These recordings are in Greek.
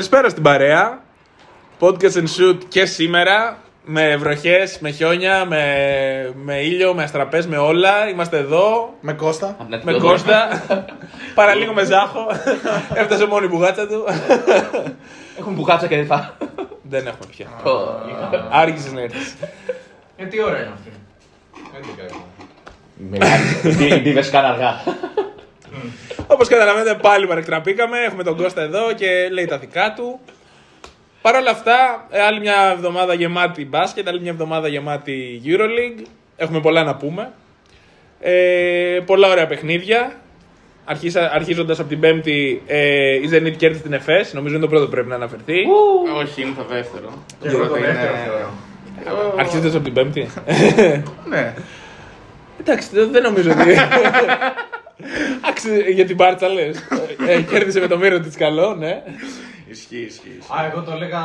Καλησπέρα στην παρέα. Podcast and shoot και σήμερα. Με βροχέ, με χιόνια, με, με ήλιο, με αστραπέ, με όλα. Είμαστε εδώ. Με Κώστα. Με Κώστα. Παραλίγο με Ζάχο. Έφτασε μόνο η μπουγάτσα του. Έχουν μπουγάτσα και δεν θα. Δεν έχουμε πια. Άργησε να έρθει. Ε, τι ώρα είναι αυτή. Δεν την κάνω. Μιλάει. Οι μπίβε καν αργά. Όπως καταλαβαίνετε, πάλι παρεκτραπήκαμε. Έχουμε τον Κώστα εδώ και λέει τα δικά του. Παρ' όλα αυτά, ε, άλλη μια εβδομάδα γεμάτη μπάσκετ, άλλη μια εβδομάδα γεμάτη Euroleague. Έχουμε πολλά να πούμε. Ε, πολλά ωραία παιχνίδια. Αρχίσα, αρχίζοντας από την Πέμπτη, ε, η Zenit κέρδισε την ΕΦΕΣ. Νομίζω είναι το πρώτο που πρέπει να αναφερθεί. Όχι, είναι το δεύτερο. Και εγώ το δεύτερο θεωρώ. Αρχίζοντας από την Πέμπτη. Ναι. Εντάξει, δεν δεν νομίζω ότι. Άξι, για την Μπάρτσα λες. Ε, κέρδισε με το μύρο της καλό, ναι. Ισχύει, ισχύει. Α, εγώ το έλεγα.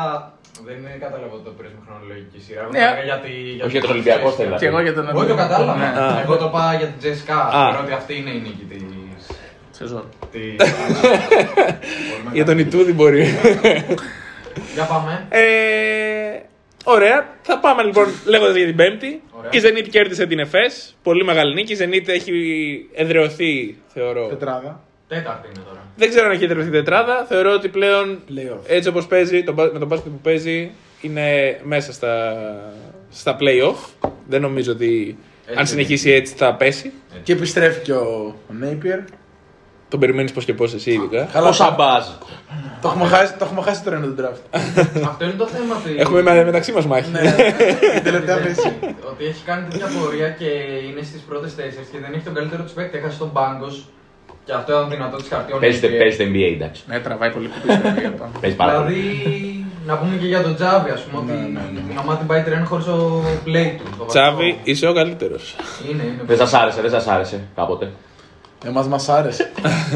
Δεν κατάλαβα ότι το πήρε με χρονολογικής σειράς. Εγώ Ναι. το έλεγα για τη. Όχι για τον Ολυμπιακό θέλα. Και εγώ για τον Όχι, το κατάλαβα. Ναι. Α. Εγώ το πάω για την Τζέσικα. Α. Θεωρώ ότι αυτή είναι η νίκη τη. Σεζόν. Για τον Ιτούδη μπορεί. Για πάμε. Ε, ωραία. Θα πάμε λοιπόν λέγοντας για την Πέμπτη. Ωραία. Η Zenit κέρδισε την ΕΦΕΣ. Πολύ μεγάλη νίκη. Η Zenit έχει εδρεωθεί, θεωρώ. Τετράδα. Τέταρτη είναι τώρα. Δεν ξέρω αν έχει εδρεωθεί τετράδα. Θεωρώ ότι πλέον Playoff. έτσι όπως παίζει, το, μπα- με τον μπάσκετ που παίζει, είναι μέσα στα, στα playoff. Δεν νομίζω ότι αν Έτσι. συνεχίσει έτσι θα πέσει. Και επιστρέφει και ο Νέιπιερ. Τον περιμένεις πώς και πώς εσύ, ειδικά. Καλά, Πόσα μπαζ. το έχουμε χάσει, το έχουμε χάσει τώρα είναι το draft. Αυτό είναι το θέμα του. Έχουμε με- μεταξύ μας μάχη. Ναι, την τελευταία μέση. Ότι έχει κάνει τέτοια πορεία και είναι στις πρώτες τέσσερι και δεν έχει τον καλύτερο τους παίκτη. Έχασε τον Μπάγκος. Και αυτό ήταν δυνατό της χαρτιών. Παίζει το- παίζει το NBA, εντάξει. Ναι, τραβάει πολύ που πίσω. για το- Παίζει πάρα Δηλαδή, πολύ. να πούμε και για τον Τζάβι, ας πούμε, Ναι, ότι ναι, ναι. η ομάδα την πάει τρένο χωρίς το play του. το Τσάβη, βασικό. είσαι ο καλύτερος. Είναι, είναι. Δεν σας άρεσε, δεν σας άρεσε κάποτε. Εμάς μας άρεσε.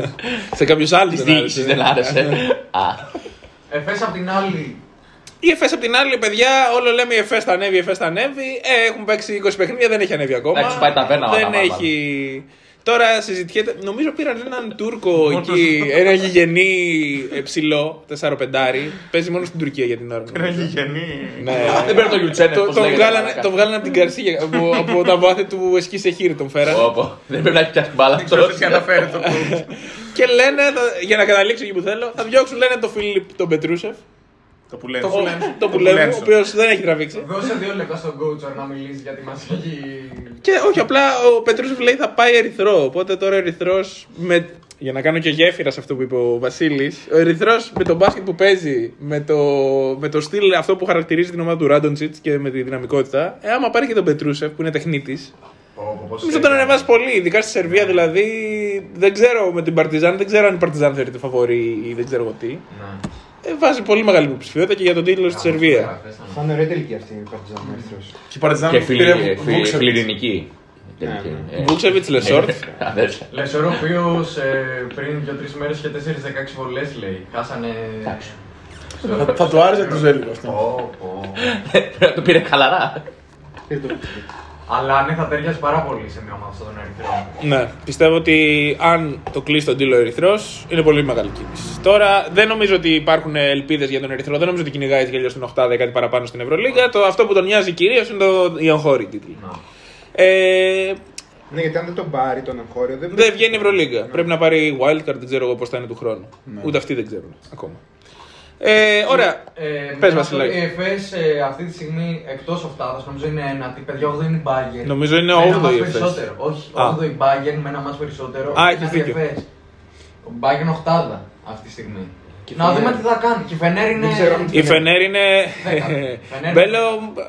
Σε κάποιους άλλους Της δεν διοίκησης άρεσε. δεν άρεσε. Α, Εφές απ' την άλλη, Η ΕΦΕΣ απ' την άλλη, παιδιά, όλο λέμε η ΕΦΕΣ θα ανέβει, η ΕΦΕΣ θα ανέβει. Ε, έχουν παίξει 20 παιχνίδια, δεν έχει ανέβει ακόμα. Εντάξει, πάει ταβέρνα, Δεν μάνα, έχει. Τώρα συζητιέται. Νομίζω πήραν έναν Τούρκο εκεί, ένα γηγενή ε, ψηλό, 4-5. Παίζει μόνο στην Τουρκία για την ώρα. νομίζω. Ναι. Δεν παίρνει το Γιουτσένε. Το, τον βγάλανε, τον βγάλανε από την Καρσία, από, από τα βάθη του Εσκή Σεχίρ τον φέρανε. Δεν πρέπει να έχει πιάσει μπάλα. Ξέρω τι αναφέρει το coach. Και λένε, θα- για να καταλήξω εκεί που θέλω, θα διώξουν λένε τον Φίλιπ τον Πετρούσεφ. Το που λένε. Το, το που λέμε, ο οποίος δεν έχει τραβήξει. δώσε δύο λεπτά στον coach να μιλήσει γιατί μας έχει. Και όχι, απλά ο Πετρούσεφ λέει θα πάει ερυθρό. Οπότε τώρα ο ερυθρός. Με... Για να κάνω και γέφυρα σε αυτό που είπε ο Βασίλης, ο ερυθρός με τον μπάσκετ που παίζει, με το, με το στυλ αυτό που χαρακτηρίζει την ομάδα του Ράντοντσιτ και με τη δυναμικότητα, ε, άμα πάρει και τον Πετρούσεφ που είναι τεχνίτης, νομίζω τον ανεβάζει πολύ. Ειδικά στη Σερβία δηλαδή. Δεν ξέρω με την Παρτιζάν, δεν ξέρω αν η Παρτιζάν θεωρείται φαβορή ή δεν ξέρω εγώ τι. Ναι. Ε, βάζει πολύ μεγάλη υποψηφιότητα και για τον τίτλο στη Σερβία. Θα είναι ωραία τελική αυτή η Παρτιζάν Ερυθρός. Και η Παρτιζάν Και πήρε φιλι- φιλι- Βούξεβιτς. φιλιρινική. Τελική. Ε, Βούξεβιτ, Λεσόρτ. αδέρφια. Λεσόρο, ο οποίος πριν 2-3 μέρες είχε 4-16 βολές, λέει. Χάσανε. Εντάξει. Θα- Θα του άρεσε του Έλληνε αυτό. Πω, πω. Πρέπει να το πήρε χαλαρά. Πήρε το Αλλά ναι, θα ταιριάζει πάρα πολύ σε μια ομάδα σαν τον Ερυθρό. Ναι, πιστεύω ότι αν το κλείσει τον τίτλο Ερυθρός είναι πολύ μεγάλη κίνηση. Τώρα δεν νομίζω ότι υπάρχουν ελπίδες για τον Ερυθρό, δεν νομίζω ότι κυνηγάει γέλιο στην Οχτάδα ή κάτι παραπάνω στην Ευρωλίγα. Το, αυτό που τον νοιάζει κυρίως είναι το, οι εγχώροι τίτλοι. Να. Ε, Ναι, γιατί αν δεν τον πάρει τον εγχώριο δεν δεν βγαίνει η Ευρωλίγα. Πρέπει να πάρει wildcard, δεν ξέρω εγώ πώς θα είναι του χρόνου. Ούτε αυτοί δεν ξέρουν ακόμα. Ε, ωραία. Ε, Πες, με αυτό, Βασιλάκη. Η ΕΦΕΣ ε, αυτή τη στιγμή εκτός οφτάδα νομίζω είναι ένατη. Παιδιά, 8 είναι η Bayern. Νομίζω είναι Με ένα όγδοη μάτς η ΕΦΕΣ. περισσότερο. Όχι, Α. 8 η Bayern με ένα μάτς περισσότερο. Α, Είναι έχεις η δίκιο. ΕΦΕΣ. Ο Bayern οχτάδα αυτή τη στιγμή. Να δούμε τι θα κάνει. Και η Φενέρ είναι. Δεν ξέρω αν- Η Φενέρ είναι. Δέκα. Φενέρ. Μπέλο,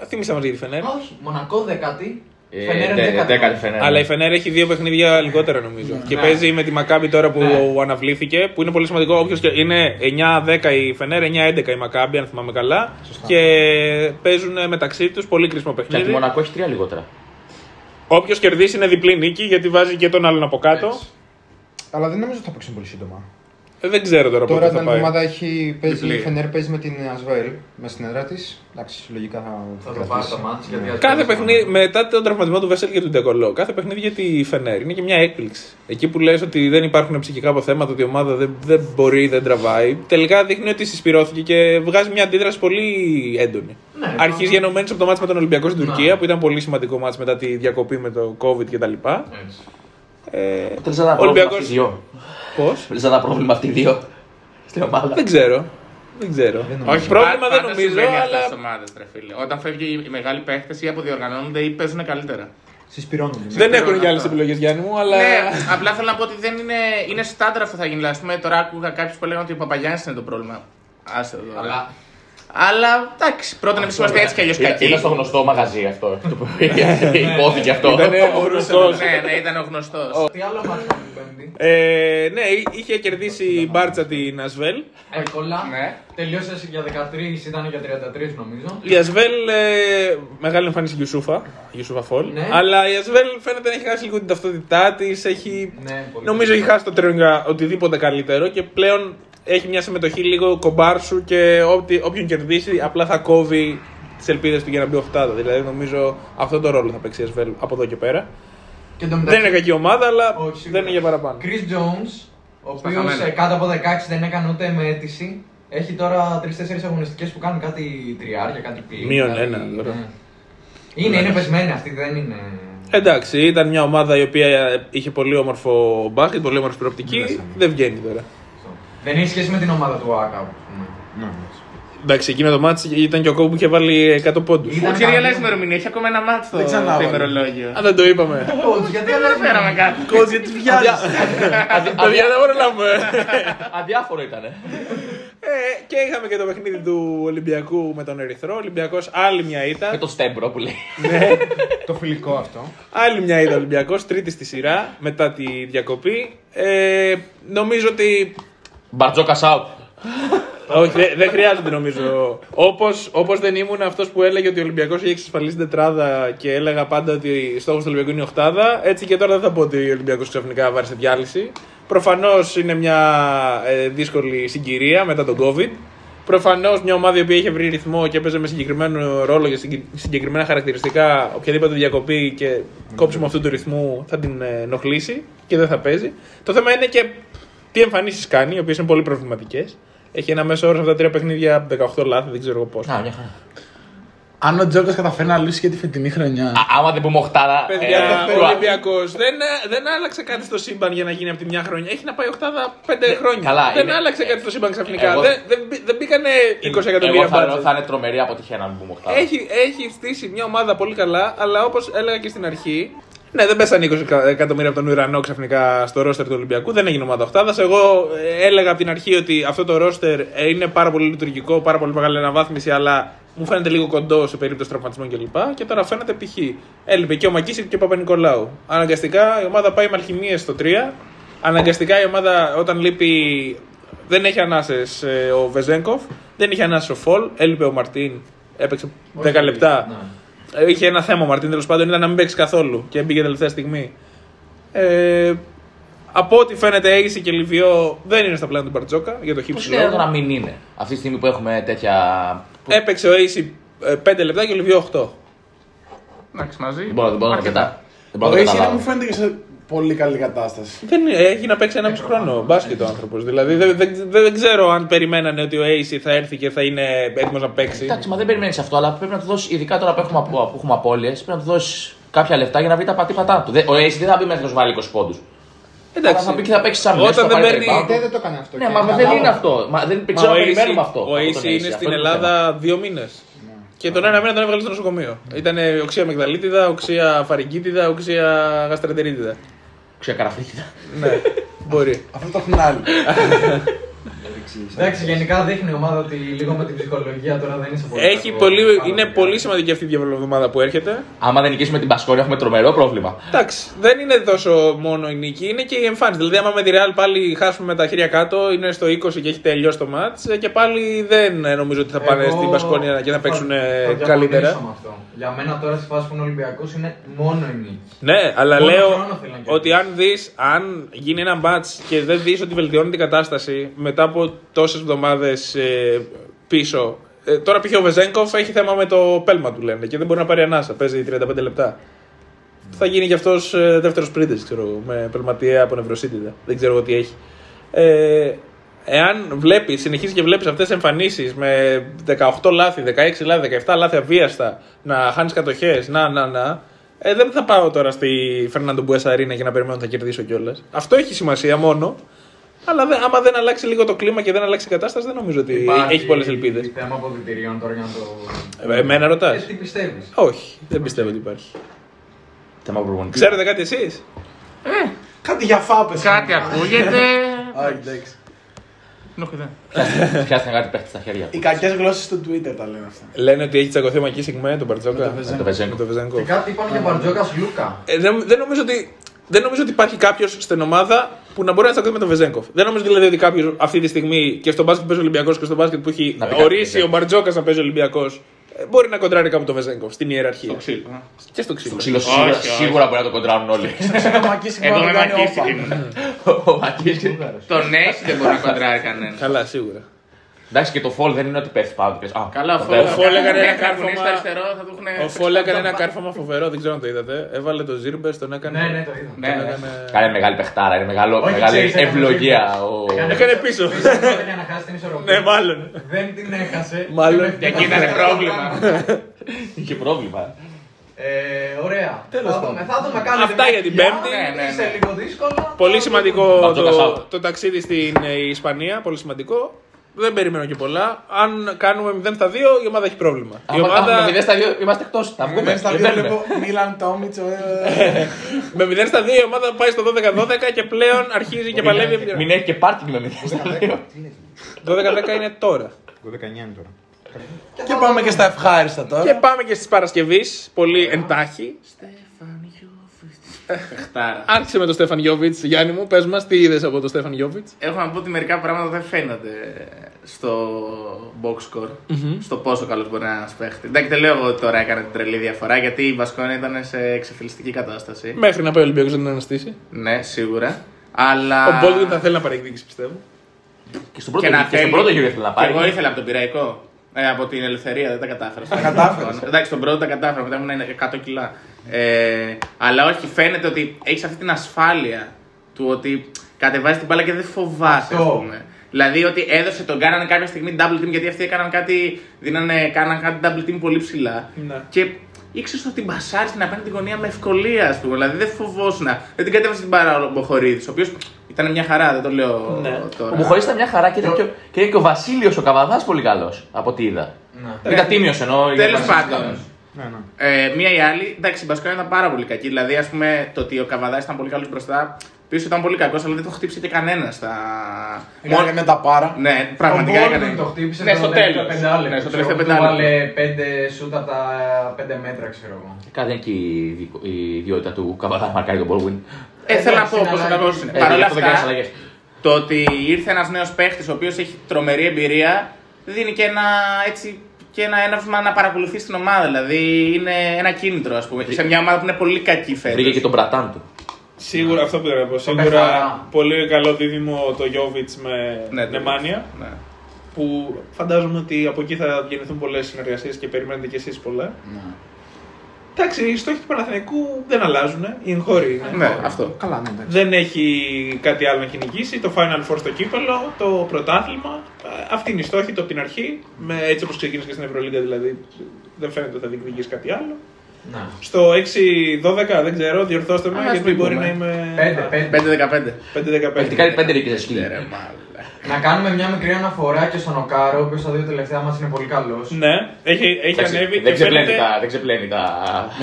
θύμισα μα για τη Φενέρ. Όχι, Μονακό δεκατή. Ε, Φενέρ δε- είναι δέκατη δέκατη. Φενέρ. Αλλά η Φενέρ έχει δύο παιχνίδια λιγότερα νομίζω. Και παίζει με τη Μακάμπη τώρα που Ναι. αναβλήθηκε, που είναι πολύ σημαντικό. Όποιος και είναι 9-10 η Φενέρ, 9-11 η Μακάμπη, αν θυμάμαι καλά. Και παίζουν μεταξύ τους πολύ κρίσιμο Και από τη παιχνίδι. Μονακό έχει τρία λιγότερα. Όποιος κερδίσει είναι διπλή νίκη γιατί βάζει και τον άλλον από κάτω. Αλλά δεν νομίζω ότι θα παίξουν πολύ σύντομα. Ε, δεν ξέρω τώρα, Τώρα πότε την θα πάει. εβδομάδα έχει παίζει, Διπλή. η Φενέρ παίζει με την Ασβέλ με στην έδρα της. Εντάξει, λογικά θα, Θα το κρατήσει. πάρει το μάτι γιατί Ναι. ας Κάθε παίζει παιχνίδι, μετά τον τραυματισμό του Βέσελ και του Ντεκολό, κάθε παιχνίδι για τη Φενέρ είναι και μια έκπληξη. Εκεί που λες ότι δεν υπάρχουν ψυχικά αποθέματα, ότι η ομάδα δεν, δεν μπορεί, δεν τραβάει, τελικά δείχνει ότι συσπηρώθηκε και βγάζει μια αντίδραση πολύ έντονη. Ναι, Αρχίζει το- γενομένη από το μάτς με τον Ολυμπιακό στην Ναι. Τουρκία, που ήταν πολύ σημαντικό μάτς μετά τη διακοπή με το COVID κτλ. Έτσι. Ε, Θέλει να πρόβλημα Ολυμπιακός- αυτοί οι δύο. Πώς; Θέλει να πρόβλημα αυτοί οι δύο στην ομάδα. Δεν ξέρω. Δεν ξέρω. Όχι, πρόβλημα δεν πάντα νομίζω, συμβαίνει αυτό αλλά. στις ομάδες, ρε φίλε. Όταν φεύγει οι μεγάλοι παίχτες ή αποδιοργανώνονται ή παίζουν καλύτερα. Συσπηρώνονται. Δεν έχουν αυτό. και άλλες επιλογές, Γιάννη μου, αλλά. Ναι, απλά θέλω να πω ότι δεν είναι, είναι στάνταρ αυτό θα γίνει. Δηλαδή, ας πούμε, τώρα άκουγα κάποιους που έλεγαν ότι ο Παπαγιάννης είναι το πρόβλημα. Άσε το τώρα. Αλλά Αλλά εντάξει, πρώτον εμεί είμαστε έτσι κι αλλιώς Είναι- κακοί. Είναι στο γνωστό μαγαζί αυτό. το που Υπόθηκε αυτό. Ήταν ο γνωστός. Ναι, ναι, ήταν ο γνωστός. τι άλλο μάτι θα την Πέμπτη; Ε, ναι, είχε κερδίσει η Μπάρτσα την Ασβέλ. Εύκολα. Ναι. Τελείωσες για 13, ήταν για 33 νομίζω. Η Ασβέλ, ε, μεγάλη εμφάνιση Γιουσούφα, Γιουσούφα Φολ. Ναι. Αλλά η Ασβέλ φαίνεται να έχει χάσει λίγο την ταυτότητά της. Έχει... Ναι, πολύ Νομίζω έχει χάσει το τρένο για οτιδήποτε καλύτερο και πλέον έχει μια συμμετοχή λίγο κομπάρσου και όποι- όποιον κερδίσει απλά θα κόβει τις ελπίδες του για να μπει οχτάδα. Δηλαδή νομίζω αυτό το ρόλο θα παίξει η Ασβέλ από εδώ και πέρα. Και το Δεν είναι κακή ομάδα, αλλά Όχι, σίγουρα. δεν είναι για παραπάνω. Chris Jones, ο οποίος χαμένα. κάτω από 16 δεν έκανε ούτε με αίτηση. Έχει τώρα 3-4 αγωνιστικές που κάνουν κάτι τριάρια, κάτι πλήν. Μείον κάτι- ένα, τώρα. ναι. Είναι, είναι πεσμένη αυτή, δεν είναι. Εντάξει, ήταν μια ομάδα η οποία είχε πολύ όμορφο μπάσκετ, πολύ όμορφη προοπτική. Δεν βγαίνει τώρα. Δεν έχει σχέση με την ομάδα του ΑΚΑ. ας πούμε. Ναι, εντάξει. Εντάξει, εκείνο το μάτι ήταν και ο Κόμπου που είχε βάλει 100 πόντους. Ήταν Όχι, ρε, καλό. ημερομηνία, έχει ακόμα ένα μάτι στο Δεν ξανάβαλε. στο ημερολόγιο. Α, δεν το είπαμε. Coach, γιατί Δεν δεν φέραμε κάτι. Κότζ, γιατί βιάζει. Παιδιά, δεν μπορώ να πούμε. Αδιάφορο ήταν. Ε, Και είχαμε και το παιχνίδι του Ολυμπιακού με τον Ερυθρό. Ο Ολυμπιακός άλλη μια Με ήττα. το στέμπρο που λέει. Το φιλικό αυτό. Άλλη μια ήττα Ολυμπιακός, τρίτη στη σειρά μετά τη διακοπή. Ε, νομίζω ότι. Μπαρτζόκα out. Όχι, δεν δεν χρειάζεται νομίζω. Όπως όπως δεν ήμουν αυτός που έλεγε ότι ο Ολυμπιακός έχει εξασφαλίσει την τετράδα και έλεγα πάντα ότι στόχος του Ολυμπιακού είναι η οχτάδα, έτσι και τώρα δεν θα πω ότι ο Ολυμπιακός ξαφνικά βάρεσε διάλυση. Προφανώς είναι μια ε, δύσκολη συγκυρία μετά τον COVID. Προφανώς μια ομάδα η οποία είχε βρει ρυθμό και έπαιζε με συγκεκριμένο ρόλο για συγκε- συγκεκριμένα χαρακτηριστικά, οποιαδήποτε διακοπή και κόψιμο αυτού του ρυθμού θα την ε, ενοχλήσει και δεν θα παίζει. Το θέμα είναι και τι εμφανίσεις κάνει, οι οποίες είναι πολύ προβληματικές. Έχει ένα μέσο όρος σε αυτά τα τρία παιχνίδια 18 λάθη, δεν ξέρω εγώ πώς. Α, μια χαρά. Αν ο Τζόκα καταφέρει να λύσει και τη φετινή χρονιά. Α, Άμα δεν πούμε οχτάρα. Παιδιά, ε, ο του- Ολυμπιακός δεν, δεν άλλαξε κάτι στο σύμπαν για να γίνει από τη μια χρονιά. Έχει να πάει οχτάδα πέντε χρόνια. καλά, δεν είναι- άλλαξε κάτι στο σύμπαν ξαφνικά. Εγώ- δεν, δεν, μπή- δεν μπήκανε 20 εκατομμύρια Εγώ θα, μπάτζετ. θα είναι τρομερή αποτυχία να μην πούμε οχτάρα. Έχει, έχει στήσει μια ομάδα πολύ καλά, αλλά όπως έλεγα και στην αρχή, ναι, δεν πέσανε 20 εκα- εκατομμύρια από τον ουρανό ξαφνικά στο ρόστερ του Ολυμπιακού. Δεν έγινε ομάδα οχτάδα. Εγώ ε, έλεγα από την αρχή ότι αυτό το ρόστερ ε, είναι πάρα πολύ λειτουργικό, πάρα πολύ μεγάλη αναβάθμιση, αλλά μου φαίνεται λίγο κοντό σε περίπτωση τραυματισμών κλπ. Και τώρα φαίνεται π.χ. Έλειπε και ο Μακίσικ και ο Παπα-Νικολάου. Αναγκαστικά η ομάδα πάει με αλχημίες στο 3. Αναγκαστικά η ομάδα όταν λείπει δεν έχει ανάσες ο Βεζέγκοφ, δεν είχε ανάσες ο Φολ, έλειπε ο Μαρτίν, έπαιξε 10 λεπτά. Ναι. Ε, Είχε ένα θέμα ο Μαρτίν τέλος πάντων, ήταν να μην παίξει καθόλου και μπήκε τελευταία στιγμή. Ε, από ό,τι φαίνεται, Ace και Λιβιό δεν είναι στα πλάνα του Μπαρτζόκα για το Πώς χύψη είναι εδώ να μην είναι. Αυτή τη στιγμή που έχουμε τέτοια. που- Έπαιξε ο Ace 5 λεπτά και ο Λιβιό 8. Εντάξει, μαζί. Δεν μπορώ δεν μπορώ να το Αρκετά. κατα- δεν Ο μπορώ να το Ace δεν μου καταλάβω. φαίνεται και σε πολύ καλή κατάσταση. Δεν είναι- έχει να παίξει ένα μισό χρόνο μπάσκετ ο άνθρωπος. Δηλαδή δεν, δεν, δεν, δεν ξέρω αν περιμένανε ότι ο Ace θα έρθει και θα είναι έτοιμος να παίξει. Εντάξει, μα δεν περιμένεις αυτό, αλλά πρέπει να του δώσεις, ειδικά τώρα που έχουμε, απο- που έχουμε απώλειες, πρέπει να του δώσεις κάποια λεφτά για να βρει τα πατήματά του. Δεν- Ο Ace δεν θα μπει μέσα να σου βάλει 20 πόντους. Εντάξει. Θα μπει και θα παίξει σαν Όταν δεν παίρνει- Ε, δεν το έκανε αυτό. Ναι, και μα καλά. δεν είναι αυτό. Μα δεν Μα ξέρω ο να Ace- περιμένουμε αυτό. Ο από τον Ace είναι Αυτό στην το Ελλάδα δύο μήνες. Και τον ένα μήνα τον έβγαλε στο νοσοκομείο. Ήταν οξία μεγδαλίτιδα, οξία φαρικίτιδα, οξία γαστρεντερίτιδα. Ξεκαραφρίτιδα. ναι, μπορεί. Αυτό το έχουν άλλοι. εξήγησα. Εντάξει, γενικά δείχνει η ομάδα ότι λίγο με την ψυχολογία τώρα δεν είσαι πολύ. Έχει κακός. πολύ, Πάρα είναι καλά. πολύ σημαντική αυτή η εβδομάδα που έρχεται. Άμα δεν νικήσουμε την Πασκόνια, έχουμε τρομερό πρόβλημα. Εντάξει, δεν είναι τόσο μόνο η νίκη, είναι και η εμφάνιση. Δηλαδή, άμα με τη Real πάλι χάσουμε με τα χέρια κάτω, είναι στο 20 και έχει τελειώσει το match και πάλι δεν ε, νομίζω ότι θα πάνε Εγώ στην Πασκόνια και θα παίξουν ε, θα διαφωνήσω καλύτερα. με αυτό. Για μένα τώρα στη φάση που είναι Ολυμπιακός είναι μόνο η νίκη. Ναι, αλλά Μόνο λέω χρόνο θέλει να κερδίσει. ότι αν δεις, αν γίνει ένα match και δεν δεις ότι βελτιώνει την κατάσταση μετά από τόσες εβδομάδες πίσω. Ε, τώρα π.χ. ο Βεζέγκοφ έχει θέμα με το πέλμα του λένε και δεν μπορεί να πάρει ανάσα. Παίζει 35 λεπτά. Θα γίνει κι αυτός δεύτερος πρίντες, ξέρω εγώ, με πελματιαία από νευροσύντητα. Δεν ξέρω εγώ τι έχει. Ε, εάν βλέπεις, συνεχίζεις και βλέπεις αυτές τις εμφανίσεις με 18 λάθη, 16 λάθη, 17 λάθη αβίαστα, να χάνεις κατοχές, να, να, να. Ε, δεν θα πάω τώρα στη Φερνάντο Μπουέσα Αρίνα και να περιμένω ότι θα κερδίσω κιόλας. Αυτό έχει σημασία μόνο. Αλλά δεν, άμα δεν αλλάξει λίγο το κλίμα και δεν αλλάξει η κατάσταση, δεν νομίζω ότι Υπάρχει έχει πολλές ελπίδες. Θέμα αποδητηρίων τώρα για να το. Εμένα ρωτάς. Ε, τι πιστεύεις; Όχι, δεν πιστεύω ότι υπάρχει. Θέμα προπονητή. Ξέρετε κάτι εσείς; Κάτι για φάπε. Κάτι ακούγεται. Όχι, εντάξει. Νόχι, δεν. Πιάστηκαν κάτι παίχτη στα χέρια. Οι κακές γλώσσες του Twitter τα λένε αυτά. Λένε ότι έχει τσακωθεί ο Μακίσικ με τον Μπαρτζόκα. Με το Το Βεζέγκο. Με τον Βεζέγκο. Και κάτι είπαν για Μπαρτζόκας Λούκα. Ε, δεν, δεν, νομίζω ότι, δεν νομίζω ότι υπάρχει κάποιος στην ομάδα που να μπορεί να τσακωθεί με τον Βεζέγκοφ. Δεν νομίζω δηλαδή ότι κάποιος αυτή τη στιγμή και στο μπάσκετ που παίζει ο Ολυμπιακός και στο μπάσκετ που έχει Να πει κάτι ορίσει Βεζέγκοφ. ο Μπαρτζόκας να παίζει Ολυμπιακός μπορεί να κοντράρει κάπου τον Βεζέγκοφ στην ιεραρχία. Το ξύλο. α. Και στο ξύλο. Ξύλο Όχι, σίγουρα, όχι. σίγουρα μπορεί να το κοντράρουν όλοι. Ο Μακίσικ Εγώ μπορεί με να κάνει μακίστηκε. όπα. ήμουν. Ο Μακίσικ. Τον Νέση δεν μπορεί να κοντράρει κανένας. Καλά, σίγουρα. Εντάξει και το fall δεν είναι ότι πέφτει πάνω. και λες, Α, Καλά, το ο πέφτει. Φόλ έκανε ένα Μέχρι να κουνήσει κάρφωμα- το αριστερό θα του έχουν. Ο Φόλ έκανε ένα κάρφωμα φοβερό, δεν ξέρω αν το είδατε. Έβαλε το Ζήρμπε, τον έκανε. Ναι, ναι, το είδα. Ναι, τον ναι. έκανε- Κάνει μεγάλη παιχτάρα, είναι μεγάλο, Όχι, μεγάλη ξέρεις, έκανε ευλογία. το ο- Έκανε πίσω. Για να χάσει την ισορροπία. Ναι, μάλλον. Δεν την έχασε. Μάλλον. Και με- Και εκεί ήταν πρόβλημα. Είχε πρόβλημα. Ε, ωραία. Τέλος Θα πάντων. δούμε, θα δούμε. Κάνετε Αυτά μια για την δουλειά. Πέμπτη. Ναι, ναι, ναι. Είσαι λίγο δύσκολο. Πολύ σημαντικό Μπαρτζόκας το, out. το ταξίδι στην ε, Ισπανία, πολύ σημαντικό. Δεν περιμένω και πολλά. Αν κάνουμε 0 στα 2, η ομάδα έχει πρόβλημα. η Άμα ομάδα με 0 στα 2 είμαστε εκτός. Θα βγούμε. Μέσα στα δεν δύο μπαίνουμε. βλέπω Μίλαν Τόμιτς. ε, με 0 στα 2 η ομάδα πάει στο 12-12 και πλέον αρχίζει και παλεύει. Μην έχει και πάρκινγκ με 0 στα 2. 12-10 είναι τώρα. Το 19 είναι τώρα. Και πάμε και στα ευχάριστα Και τώρα. πάμε και στις Παρασκευής, πολύ εντάχει. Πεχτάρα. Άρχισε με τον Στέφαν Γιώβιτς. Γιάννη μου, πες μας, τι είδες από τον Στέφαν Γιώβιτς; Έχω να πω ότι μερικά πράγματα δεν φαίνονται στο box score. Στο πόσο καλός μπορεί να είναι ένας παίχτης. Εντάξει, δεν λέω εγώ ότι τώρα έκανε την τρελή διαφορά γιατί η Βασκόνια ήταν σε εξεφυλιστική κατάσταση. Μέχρι να πάει ο Ολυμπιακός να την αναστήσει. Ναι, σίγουρα. Αλλά. Ο Μπόλτουιν θα θέλει να πάρει εκδίκηση, πιστεύω. Και στον πρώτο και να και στον θέλει. πρώτο γύρο ήθελε να Και Εγώ πάρει. ήθελα από τον Πυραϊκό. Ε, από την ελευθερία δεν τα κατάφερα. Τα κατάφερες. Εντάξει, τον πρώτο τα κατάφερα, μετά ήμουν 100 κιλά. Ε, αλλά όχι, φαίνεται ότι έχεις αυτή την ασφάλεια του ότι κατεβάζεις την μπάλα και δεν φοβάσαι, Αυτό. ας πούμε. Δηλαδή ότι έδωσε τον, κάνανε κάποια στιγμή double team γιατί αυτοί έκαναν κάτι, δίνανε, κάναν κάτι double team πολύ ψηλά. Ναι. Και ήξερε ότι την πασάρει στην απέναντι γωνία με ευκολία, ας πούμε. Δηλαδή δεν φοβόσουν. Δεν την κατέβασε την παρά ο Μποχορίδης, ο οποίος ήταν μια χαρά, δεν το λέω Ναι. τώρα. Ο Μπουχωρή ήταν μια χαρά και ήταν και ο- και και ο Βασίλειος ο Καβαδάς πολύ καλός από ό,τι είδα. Ναι. Ήταν τίμιος εννοώ. Τέλο ήταν πάντων. καλός. Ναι, ναι. Ε, μία ή άλλη, εντάξει, η Μπασκόνια ήταν πάρα πολύ κακή. Δηλαδή, ας πούμε, το ότι ο Καβαδάς ήταν πολύ καλός μπροστά, πίσω ήταν πολύ κακός, αλλά δεν το χτύπησε και κανένας στα. Έκανε με τα πάρα. Ναι, πραγματικά Ο έκανε. Baldwin το χτύπησε Ναι, στο τέλος. πεντάλεπτο. Ναι, στο τελευταίο Του πεντάλεπτο. Βάλε πέντε σούτ από τα πέντε μέτρα, ξέρω εγώ. Κάτι είναι και η δικο- η ιδιότητα του Καβαδά να μαρκάρει τον Baldwin. Ε, θέλω να Εντάξει, πω είναι πόσο αλλαγή. κακός είναι. Ε, Παρ' όλα γι' αυτό δεν κάνεις αυτά, αλλαγές. το ότι ήρθε ένας νέος παίχτης ο οποίος έχει τρομερή εμπειρία δίνει και ένα έτσι και ένα έναυσμα να παρακολουθείς την ομάδα. Δηλαδή είναι ένα κίνητρο, ας πούμε. Σε μια ομάδα που είναι πολύ κακή φέτος. Βρήκε και τον μπρατάν του. Σίγουρα αυτό που ήθελα να πω. Σίγουρα Πεθαρά. πολύ καλό δίδυμο το Γιώβιτ με Ναι, το- Νεμάνια. Ναι. Που φαντάζομαι ότι από εκεί θα γεννηθούν πολλές συνεργασίες και περιμένετε κι εσείς πολλά. Εντάξει, οι στόχοι του Παναθηναϊκού δεν αλλάζουν. Οι εγχώροι είναι. Ναι, αυτό. Καλά, ναι, εντάξει. Δεν έχει κάτι άλλο να κυνηγήσει. Το Final Four στο κύπελο, το πρωτάθλημα. Ε, Αυτή είναι η στόχη του από την αρχή. Με, έτσι όπως ξεκίνησε και στην Ευρωλίγκα δηλαδή. Δεν φαίνεται ότι θα διεκδικήσει κάτι άλλο. Να. Στο 6-12 δεν ξέρω, διορθώστε με Ας γιατί μην μπορεί πούμε. να είμαι. Πέντε, πέντε. 5-15. 5-15. Έχει κάνει πέντε ρίκε σκύλι. Ναι, ρε, μάλλον. Να κάνουμε μια μικρή αναφορά και στον Οκάρο, ο οποίος στα δύο τελευταία μας είναι πολύ καλός. Ναι, έχει, έχει Εντάξει, ανέβει Δεν και ξεπλένει φαίνεται... τα. Δεν ξεπλένει τα.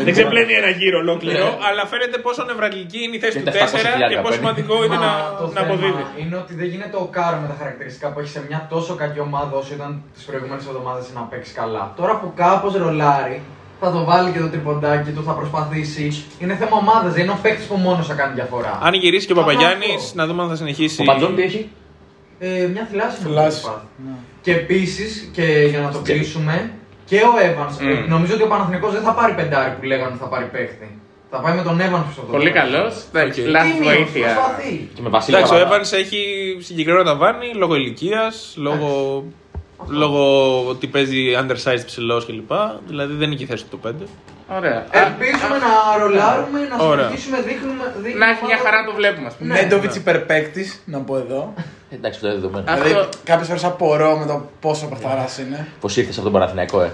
Δεν ξεπλένει ένα γύρο ολόκληρο, Ναι. αλλά φαίνεται πόσο νευραλγική είναι η θέση Και του τα 700 4 και χιλιάρικα πόσο παίρνει. σημαντικό είναι Μα να, το να θέμα αποδίδει. είναι ότι δεν γίνεται ο Κάρο με τα χαρακτηριστικά που έχει σε μια τόσο κακή ομάδα όσο ήταν τις προηγούμενες εβδομάδες να παίξει καλά. Τώρα που κάπως ρολάρει, θα το βάλει και το τριποντάκι του, θα προσπαθήσει. Είναι θέμα ομάδας, δεν είναι ο παίκτης που μόνος θα κάνει διαφορά. Αν γυρίσει και ο Απλά Παπαγιάννης, αυτό. να δούμε αν θα συνεχίσει. Ο Παντζόν τι έχει; Ε, μια θλάση νομίζω Θλάση. έχει πάθει. Και επίσης, και για να το Και- κλείσουμε, και ο Evans. Μμ. ε, νομίζω ότι ο Παναθηναϊκός δεν θα πάρει πεντάρι που λέγανε ότι θα πάρει παίχτη. Θα πάει με τον Evans στο Πολύ καλός. Εντάξει, Οκ. λάθη Τίμιος, βοήθεια. προσπαθεί. Και με Βασίλη Εντάξει, ο Καβαδά. Evans έχει συγκεκριμένο ταβάνι λόγω ηλικίας, λόγω, λόγω ότι παίζει undersized ψηλός κλπ. Δηλαδή δεν είναι και η θέση του το 5. Ωραία. Ελπίζουμε να ρολάρουμε, να Ωραία. συνεχίσουμε, δείχνουμε. δείχνουμε Να έχει μια ομάδα χαρά που- το βλέπουμε, ας πούμε. Ναι. Νέντοβιτ υπερπαίκτης, να πω εδώ. Εντάξει, αυτό είναι δεδομένο. Αυτό- Δηλαδή, κάποιες φορές απορώ με το πόσο παιχταρά είναι. Πώς ήρθες από τον Παναθηναϊκό, ε.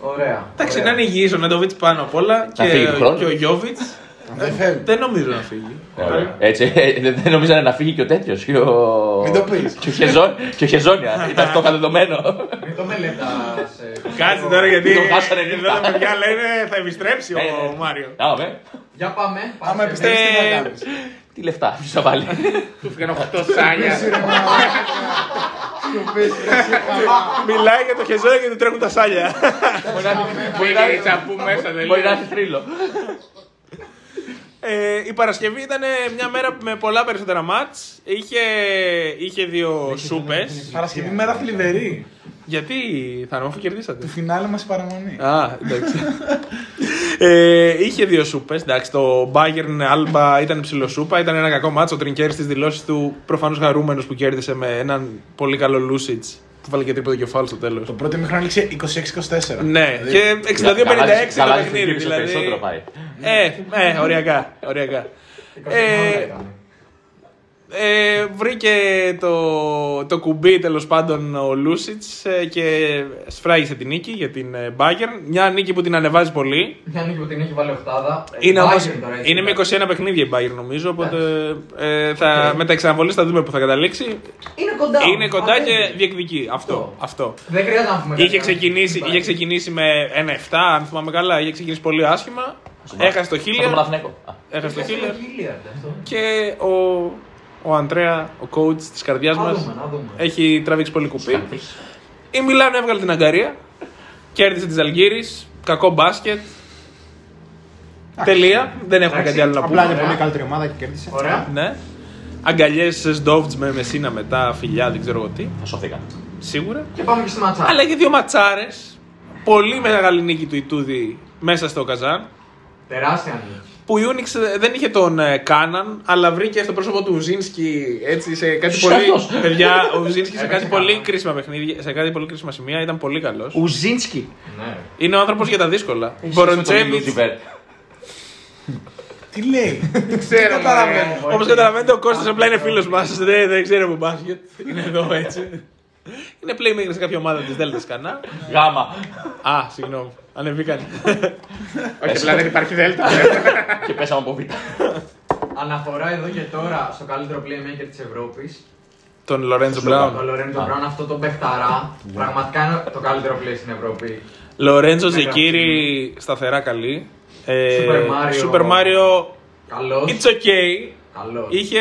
Ωραία. Εντάξει, ωραία. να είναι υγιής ο Νέντοβιτ πάνω απ' όλα και, φύγει του χρόνου. και ο Γιώβιτς. Δεν φεύγει. δεν νομίζω να φύγει. Ωραία. Έτσι, ε, δεν δεν νομίζανε να φύγει και ο τέτοιος. Και ο... Μην το πεις. Και ο, Χεζό... και ο Χεζόνια. Ήταν αυτό δεδομένο. Μην το μελετάς. ε, Κάτσε τώρα γιατί Τον χάσανε εδώ νύχτα. τα παιδιά λένε θα επιστρέψει Ε, ο ε. Μάριο. Άμε. Για πάμε. Άμα Πάμε. επιστρέψει, τι θα Ε, κάνει. Τι λεφτά, ποιο θα βάλει. Του φύγαν 8 σάλια. Μιλάει για το χεζόνι και του τρέχουν τα σάλια. Πήγε η τσαπού μέσα, δεν Μπορεί να λέει. έρθει θρύλο. Ε, η Παρασκευή ήταν μια μέρα με πολλά περισσότερα μάτς. Είχε, είχε δύο σούπες. Παρασκευή μέρα θλιβερή. Γιατί θα αφού κερδίσατε. Του φινάλε μας η παραμονή. Α, εντάξει. ε, είχε δύο σούπες. Εντάξει, το Bayern Alba ήταν ψηλό σούπα. Ήταν ένα κακό μάτσο. Ο Τρινκέρι στις δηλώσεις του προφανώς χαρούμενος που κέρδισε με έναν πολύ καλό Λούσιτς που βάλε και τρίποδο κεφάλι στο τέλος. Το πρώτο μήχρονο λήξε 26-24. Ναι, Δηλαδή, και 62-56 το Καλά, παιχνίδι. Δηλαδή. Περισσότερο πάει. Ε, ε, οριακά. οριακά. 20 Ε, ήταν. Ε, βρήκε το, το κουμπί τέλος πάντων ο Λούσιτς και σφράγισε την νίκη για την ε, Bayern. Μια νίκη που την ανεβάζει πολύ. Μια νίκη που την έχει βάλει οχτάδα. Είναι, Bayern όμως, τώρα, έτσι, είναι με εντάξει. 21 παιχνίδια η Bayern νομίζω. Οπότε ε, θα, με τα εξαναβολή θα δούμε που θα καταλήξει. Είναι κοντά. Είναι κοντά Αν και δεν- διεκδικεί. Αυτό. αυτό. Δεν χρειάζεται να πούμε Είχε κάτι. ξεκινήσει, είχε ξεκινήσει με ένα 7, αν θυμάμαι καλά. Είχε ξεκινήσει πολύ άσχημα. Έχασε το Στον Χίλιαρ. Παναθηναϊκό. Α, Έχασε το Είχε Χίλιαρ. στο Χίλιαρντ αυτό. Και ο, ο Αντρέα, ο coach της καρδιάς Να μας, δούμε, να δούμε. έχει τραβήξει πολύ κουπί. Η Μιλάνο έβγαλε την Αγκαρία. Κέρδισε της Ζαλγκύρη. Κακό μπάσκετ. Τελεία. Δεν έχουμε Εντάξει, κάτι άλλο να Απλά πούμε. είναι πολύ καλύτερη ομάδα και κέρδισε. Ωραία. Ναι. Αγκαλιές Σντόβτ με Μεσίνα μετά, φιλιά, δεν ξέρω εγώ τι. Θα σωθήκαν. Σίγουρα. Και πάμε και στη ματσά. Αλλά είχε δύο ματσάρες. Πολύ μεγάλη νίκη του Ιτούδη μέσα στο Καζάν. Τεράστια νίκη. Που η Unix δεν είχε τον ε, Κάναν, αλλά βρήκε στο πρόσωπο του Ουζίνσκι έτσι σε κάτι Ποιος πολύ. είναι αυτός; Παιδιά, ο Ουζίνσκι σε Έπαιξε κάτι πολύ καλά. κρίσιμα παιχνίδια, σε κάτι πολύ κρίσιμα σημεία ήταν πολύ καλός. Ουζίνσκι. Ναι. Είναι ο άνθρωπος για τα δύσκολα. Τον Μποροντσέβιτ. Λούτσιβερ. Τι λέει; Ξέρω, καταλαβαίνω; μωρέ. Όπως καταλαβαίνετε, ο Κώστας απλά είναι φίλος μας. Δεν, δεν ξέρει από μπάσκετ. Είναι εδώ έτσι. Είναι playmaker σε κάποια ομάδα της Δέλτας Κανά. Γάμα. Α, συγγνώμη. Ανεβήκαν. Όχι, απλά δεν υπάρχει δέλτα. Και πέσαμε από β. Αναφορά εδώ και τώρα στο καλύτερο playmaker της Ευρώπης. Τον Λορέντζο Το Μπράουν. Λορέντζο Μπράουν, αυτό το παιχταρά. Πραγματικά είναι το καλύτερο play στην Ευρώπη. Λορέντζο Μεγάλο. Ζεκύρη σταθερά καλή. Ε, Super Mario. Super Mario. Καλός. It's okay. Καλός. Είχε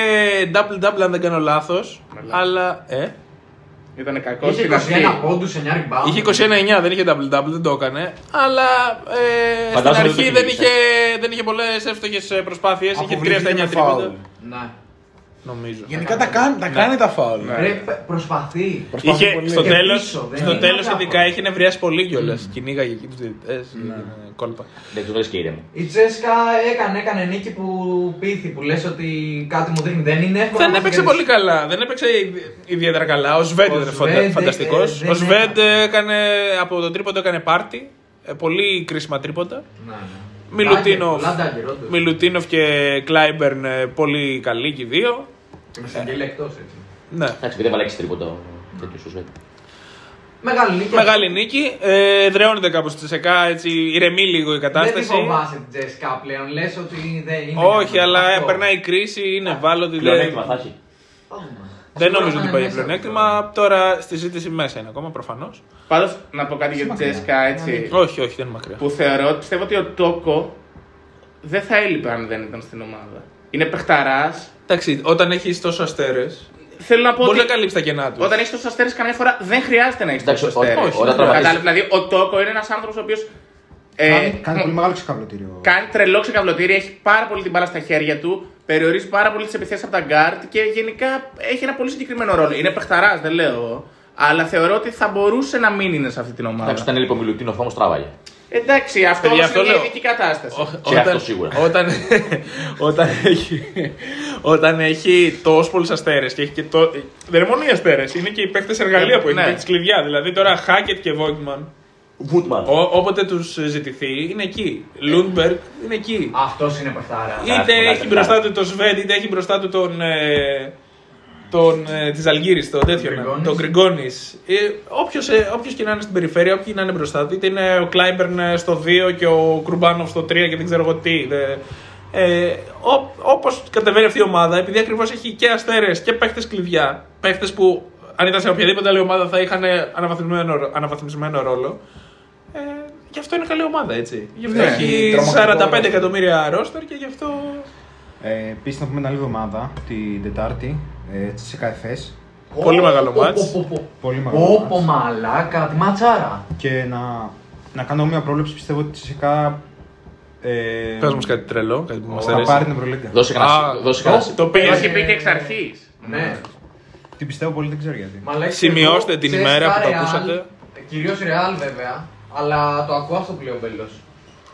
double-double αν δεν κάνω λάθος. Αλλά. Ε, Ήταν κακός Είχε στην 21 αρχή. πόντους, 9 rebound. είχε 29-9, δεν είχε double-double, δεν το έκανε. Αλλά ε, στην Φαντάζομαι αρχή δεν το δεν κυνήγησε. είχε, δεν είχε πολλές εύστοχες προσπάθειες. Είχε 3 στα 9 Αποβλήθηκε με τρίποντα. φάουλ. Ναι. Νομίζω. Γενικά τα κάνει, τα κάνει τα φάουλ. Ρε, π- προσπαθεί. Προσπαθεί Είχε, πολύ. στο Και τέλο, πίσω, δεν στο είναι τέλος αδιάφορο. ειδικά είχε νευριάσει πολύ κιόλας. Κυνήγαγε εκεί τους διαιτητές. Κόλπα. Δεν τους λες και ήρεμο. Η Τσέσκα έκανε, έκανε νίκη που πείθει, που λες ότι κάτι μου δείχνει. Δεν είναι εύκολο. Δεν να έπαιξε κερδίσεις. πολύ καλά. Δεν έπαιξε ιδιαίτερα καλά. Ο Σβέντ Ο ήταν Σβέντ, φανταστικός. ε, δεν Ο Σβέντ έκανε. έκανε από το τρίποντο έκανε πάρτι. Ε, Πολύ κρίσιμα τρίποντα. Ναι, ναι. Μιλουτίνοφ, Πολλά dagger, όντως. Μιλουτίνοφ και Κλάιμπερν ε, πολύ καλοί και οι δύο. Και με Σαγγέλη εκτός έτσι. Ναι. Εντάξει, δεν βάλε 6 τρίποντο τέτοιος σου σβέτ. Μεγάλη νίκη. Μεγάλη νίκη. Ε, Εδραιώνεται κάπως στη ΣΕΚΑ, έτσι ηρεμεί λίγο η Δεν κατάσταση. τη φοβάσαι την Τσέσκα πλέον. Λες ότι δεν είναι. Όχι, αλλά Αυτό. περνάει η κρίση, είναι ευάλωτη. Πλέον δεν- έτοιμα θα έχει. Θα δούμε. Δεν Σίγουρα νομίζω θα ότι είναι πάει για μέσα πλεονέκτημα. Τώρα στη ζήτηση μέσα είναι ακόμα προφανώς. Πάντως να πω κάτι για την Τζέσικα έτσι. Όχι, όχι, δεν είναι μακριά. Που θεωρώ, πιστεύω ότι ο Τόκο δεν θα έλειπε αν δεν ήταν στην ομάδα. Είναι παιχταράς. Εντάξει, όταν έχεις τόσο αστέρες, Θέλω να πω μπορεί ότι να καλύψει τα κενά τους. όταν έχεις τόσου αστέρες, καμιά φορά δεν χρειάζεται να έχεις Εντάξει, τόσου ό- αστέρες. όχι, όταν τραυματίζεις- Κατάλαβε, δηλαδή ο Τόκο είναι ένας άνθρωπος ο οποίος. Ε, Κάνει, κάνει πολύ μεγάλο ξεκαβλωτήριο. κάνει τρελό ξεκαβλωτήρι, έχει πάρα πολύ την μπάλα στα χέρια του, περιορίζει πάρα πολύ τις επιθέσεις από τα γκάρτ και γενικά έχει ένα πολύ συγκεκριμένο ρόλο. Είναι παιχταράς, δεν λέω εγώ. Αλλά θεωρώ ότι θα μπορούσε να μην είναι σε αυτή την ομάδα. Εντάξει, όταν έλειπε ο Μιλουτίνοφ όμως τράβαγε. Εντάξει, αυτό Παιδιά, όμως αυτό είναι μια λέω. ειδική κατάσταση. Ό- Και αυτό σίγουρα. Όταν, όταν, έχει, όταν έχει τόσο πολλούς αστέρες και έχει και το. Δεν είναι μόνο οι αστέρες, είναι και οι παίχτες εργαλεία που έχει, Ναι. ναι. της κλειδιά. Δηλαδή τώρα Χάκετ και Βόιγκτμαν, Βόιγκτμαν. όποτε τους ζητηθεί, είναι εκεί. Λούντμπεργκ είναι εκεί. Αυτός είναι παιχτάρα. Είτε Άσχημα, έχει άσχημα. μπροστά του τον Σβεντ, είτε έχει μπροστά του τον. Ε, τον ε, της Ζαλγκίρις, τον τέτοιο. Γκριγκόνης. Τον Γκριγκόνη. Ε, Όποιος όποιος και να είναι στην περιφέρεια, όποιοι να είναι μπροστά του, είτε είναι ο Κλάιμπερν ε, στο 2 και ο Κουρμπάνοφ στο 3 και δεν ξέρω εγώ τι. Δε, ε, Όπως κατεβαίνει αυτή η ομάδα, επειδή ακριβώς έχει και αστέρες και παίχτες κλειδιά, παίχτες που αν ήταν σε οποιαδήποτε άλλη ομάδα θα είχαν αναβαθμισμένο, ρο- αναβαθμισμένο ρόλο. Ε, γι' αυτό είναι καλή ομάδα, έτσι. Γι' αυτό Ναι, έχει τρομακτικό 45 ρόστερ. εκατομμύρια ρόστερ και γι' αυτό. Ε, Επίσης, να πούμε μια άλλη εβδομάδα, την Τετάρτη, ε, σε ΚΑΕΦΕΣ. Πολύ μεγάλο μάτς. Πολύ μεγάλο. Όπο μάτς. μαλάκα, τη ματσάρα. Και να, να κάνω μια πρόβλεψη, πιστεύω ότι η ΣΕΚΑ ε, Πες μας κάτι τρελό, κάτι που μας θα αρέσει. πάρει την Ευρωλίγκα. Δώσε Α, κανένα. Δώσε κανένα. το Το πήρε. είχε πει και εξ αρχής. Ναι. Την πιστεύω πολύ, δεν ξέρω γιατί. Μαλάκα, Σημειώστε εγώ, την ξέρεις, ημέρα που τα το Real, ακούσατε. Κυρίως Real βέβαια, αλλά το ακούω αυτό που λέει ο Μπέλος.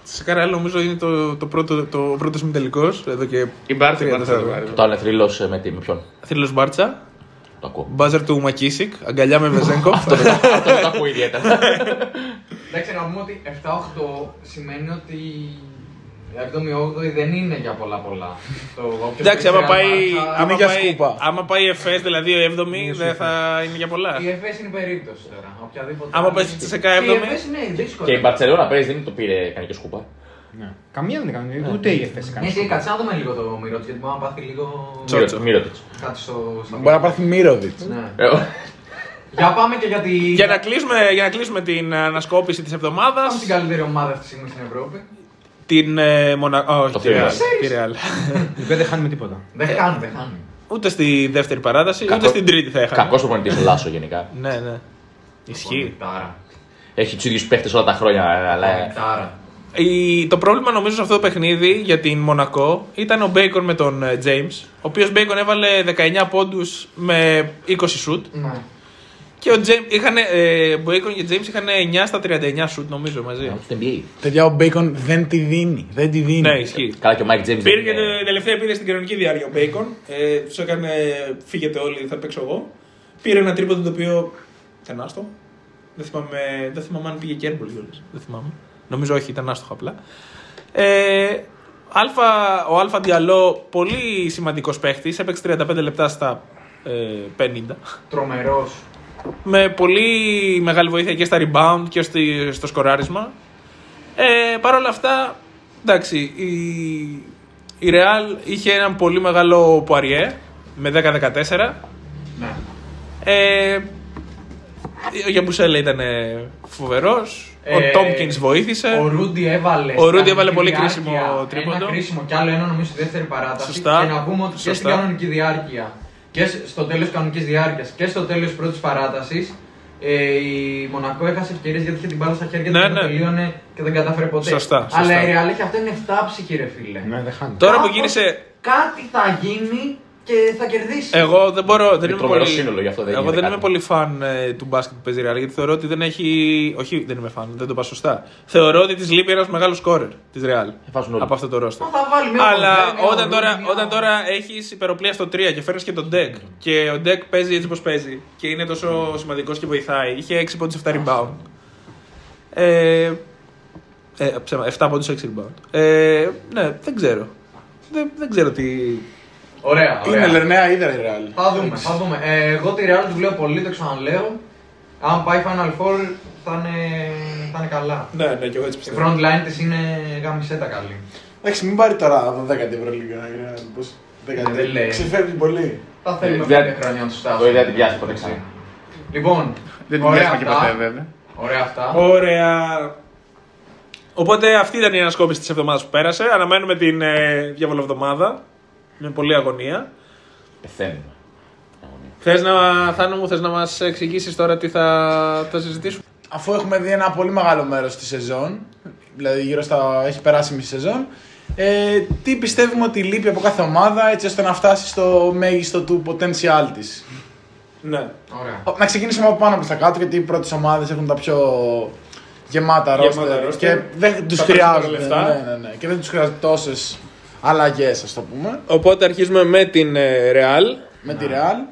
Σε Καρέλ νομίζω είναι το, το πρώτο, το πρώτος ημιτελικός, εδώ και Η Μπάρτσα τρία Μπάρτσα τέσσερα. το πάρει. Το άλλο είναι θρύλος με, τι, με ποιον; Θρύλος Μπάρτσα, Το ακούω. μπάζερ του Μακίσικ, αγκαλιά με Βεζέγκοφ. Αυτό δεν αυτό δεν το ακούω ιδιαίτερα. Εντάξει, να πούμε ότι 7-8 σημαίνει ότι 7η-8η δεν είναι για πολλά πολλά. Το, όποιος Εντάξει, παίξει άμα Real πάει, Barca, άμα για πάει, σκούπα. άμα πάει FS, δηλαδή ο 7η, δεν θα είναι για πολλά. Η ΕΦΕΣ είναι περίπτωση τώρα. Οποιαδήποτε. Άμα άλλη. πέσει σε Και η 7η. ΕΦΕΣ είναι δύσκολη. Και η Μπαρσελόνα παίζει, δεν το πήρε κανεί και σκούπα. Ναι. Καμία δεν έκανε, ούτε η ΕΦΕΣ Ναι, έκανε. εσύ, κάτσε να δούμε λίγο το Μυρότς, γιατί μπορεί να πάθει λίγο. Τσότσο. Μύρωτιτ. Κάτι στο. στο Μπορεί να πάθει Μύροβιτ. Ναι. Ε, Για πάμε και για τη. Για να, κλείσουμε, για να κλείσουμε την ανασκόπηση της Πάμε εβδομάδας, στην καλύτερη ομάδα αυτή τη στιγμή στην Ευρώπη. Την ε, Μονα... όχι, Το τη Real. Real. Τη Real. Η ΠΕ δεν χάνει με τίποτα. Δεν χάνει, δεν χάνει. Ούτε στη δεύτερη παράταση, Κακό- ούτε στην τρίτη θα έχανε. Κακός προπονητής ο Λάσο γενικά. Ναι, ναι. Ισχύει. Τάρα. Έχει τους ίδιους παίχτες όλα τα χρόνια. Αλλά Τάρα. Η- το πρόβλημα νομίζω σε αυτό το παιχνίδι για την Μονακό ήταν ο Μπέικον με τον ε, James. Ο οποίος Μπέικον έβαλε 19 πόντους με 20 σουτ. Ναι. Και ο James είχαν, ε, Μπέικον και James είχαν 9 στα 39 σουτ νομίζω μαζί. στο NBA. Παιδιά, ο Μπέικον δεν τη δίνει. Δεν τη δίνει. Ναι, ισχύει. Καλά και ο Μάικ Τζέιμς. Πήρε και το- τελευταία πήρε στην κανονική διάρκεια ο Μπέικον. Ε, του έκανε φύγετε όλοι, θα παίξω εγώ. Πήρε ένα τρίποντο το οποίο. ήταν άστο. Δεν θυμάμαι, δεν θυμάμαι αν πήγε και airball κιόλας. Δεν θυμάμαι. Νομίζω όχι, ήταν άστοχο απλά. Ε, Αλφα, ο Αλφα Διαλό, πολύ σημαντικός παίχτης, έπαιξε 35 λεπτά στα ε, 50. Τρομερός. Με πολύ μεγάλη βοήθεια και στα rebound και στη- στο σκοράρισμα. Ε, Παρ' όλα αυτά, εντάξει, η, η Real είχε έναν πολύ μεγάλο Poirier με 10-14. Ναι. Ε, ο Γιαμπουσέλε ήταν φοβερός. Ο Ε, Τόμκινς βοήθησε. Ο Ρούντι έβαλε. Ο Ρούντι στην έβαλε πολύ κανονική κρίσιμο διάρκεια τρίποντο. Ένα κρίσιμο κι άλλο ένα νομίζω στη δεύτερη παράταση. Σωστά. Και να πούμε ότι και στην Σωστά. κανονική διάρκεια και σ- στο τέλος της κανονικής διάρκειας και στο τέλος της πρώτης παράτασης. Ε, η Μονακό έχασε ευκαιρίες γιατί είχε την μπάλα στα χέρια Ναι, του ναι. και τελείωνε και δεν κατάφερε ποτέ. Σωστά, σωστά. Αλλά η Real έχει αυτό είναι 7 ψυχή, ρε φίλε. Ναι, δεν χάνει. Τώρα που Κάπως γύρισε. Κάτι θα γίνει και θα κερδίσει. Εγώ δεν μπορώ. Δεν Είναι είμαι τρομερό πολύ, σύνολο, γι' αυτό δεν εγώ γίνεται δεν είμαι κάτι. πολύ φαν ε, του μπάσκετ που παίζει η Real γιατί θεωρώ ότι δεν έχει. Όχι, δεν είμαι φαν, δεν το πάω σωστά. Θεωρώ ότι της λείπει ένας μεγάλος σκόρερ της Real βάζουν όλοι. από αυτό το ρόστερ. Μα θα βάλει μια Αλλά Κοντέ, μια όταν Ρούντι, τώρα, μια- όταν τώρα έχεις υπεροπλία στο 3 και φέρνεις και τον Deck και ο Deck παίζει έτσι όπως παίζει και είναι τόσο σημαντικός και βοηθάει, είχε 6 πόντους 7 rebound. Ε, ε, ψέμα, 7 πόντους 6 rebound. Ε, ναι, δεν ξέρω. Δεν, δεν ξέρω τι. Ωραία, ωραία. Είναι λερναία ίδρα η Real. Θα δούμε, θα δούμε. Ε, εγώ τη Real τη βλέπω πολύ, το ξαναλέω. Αν πάει Final Four θα είναι, θα είναι καλά. Ναι, ναι, και εγώ έτσι Η πιστεύω. front line της είναι γαμισέτα καλή. Εντάξει, μην πάρει τώρα 12η Ευρωλίγα. Πώς. Ναι, δεν λέει. Ξεφεύγει πολύ. Θα θέλουμε Ε, δεν- πέντε χρόνια να τους φτάσουμε. Το είδα την πιάσει ποτέ ξανά. Λοιπόν, Δεν την ωραία πιάσαμε και αυτά. ποτέ, βέβαια. Ωραία αυτά. Ωραία. Οπότε αυτή ήταν η ανασκόπηση της εβδομάδας που πέρασε. Αναμένουμε την ε, διαβολοβδομάδα. Με πολλή αγωνία. Πεθαίνουμε. Θες να, Θάνο μου, θες να μας εξηγήσεις τώρα τι θα, θα συζητήσουμε; Αφού έχουμε δει ένα πολύ μεγάλο μέρος της σεζόν, δηλαδή γύρω στα. έχει περάσει μισή σεζόν, ε, τι πιστεύουμε ότι λείπει από κάθε ομάδα έτσι ώστε να φτάσει στο μέγιστο του potential της; Ναι. Ωραία. Να ξεκινήσουμε από πάνω προς τα κάτω γιατί οι πρώτες ομάδες έχουν τα πιο γεμάτα Γεμάτα ρόστερ roster. και δεν τους Τα χρειάζονται. περισσότερα λεφτά. Ναι, ναι, ναι. Και δεν τους χρειάζονται τόσες αλλαγέ, α το πούμε. Οπότε αρχίζουμε με την ε, Real. Με τη Real.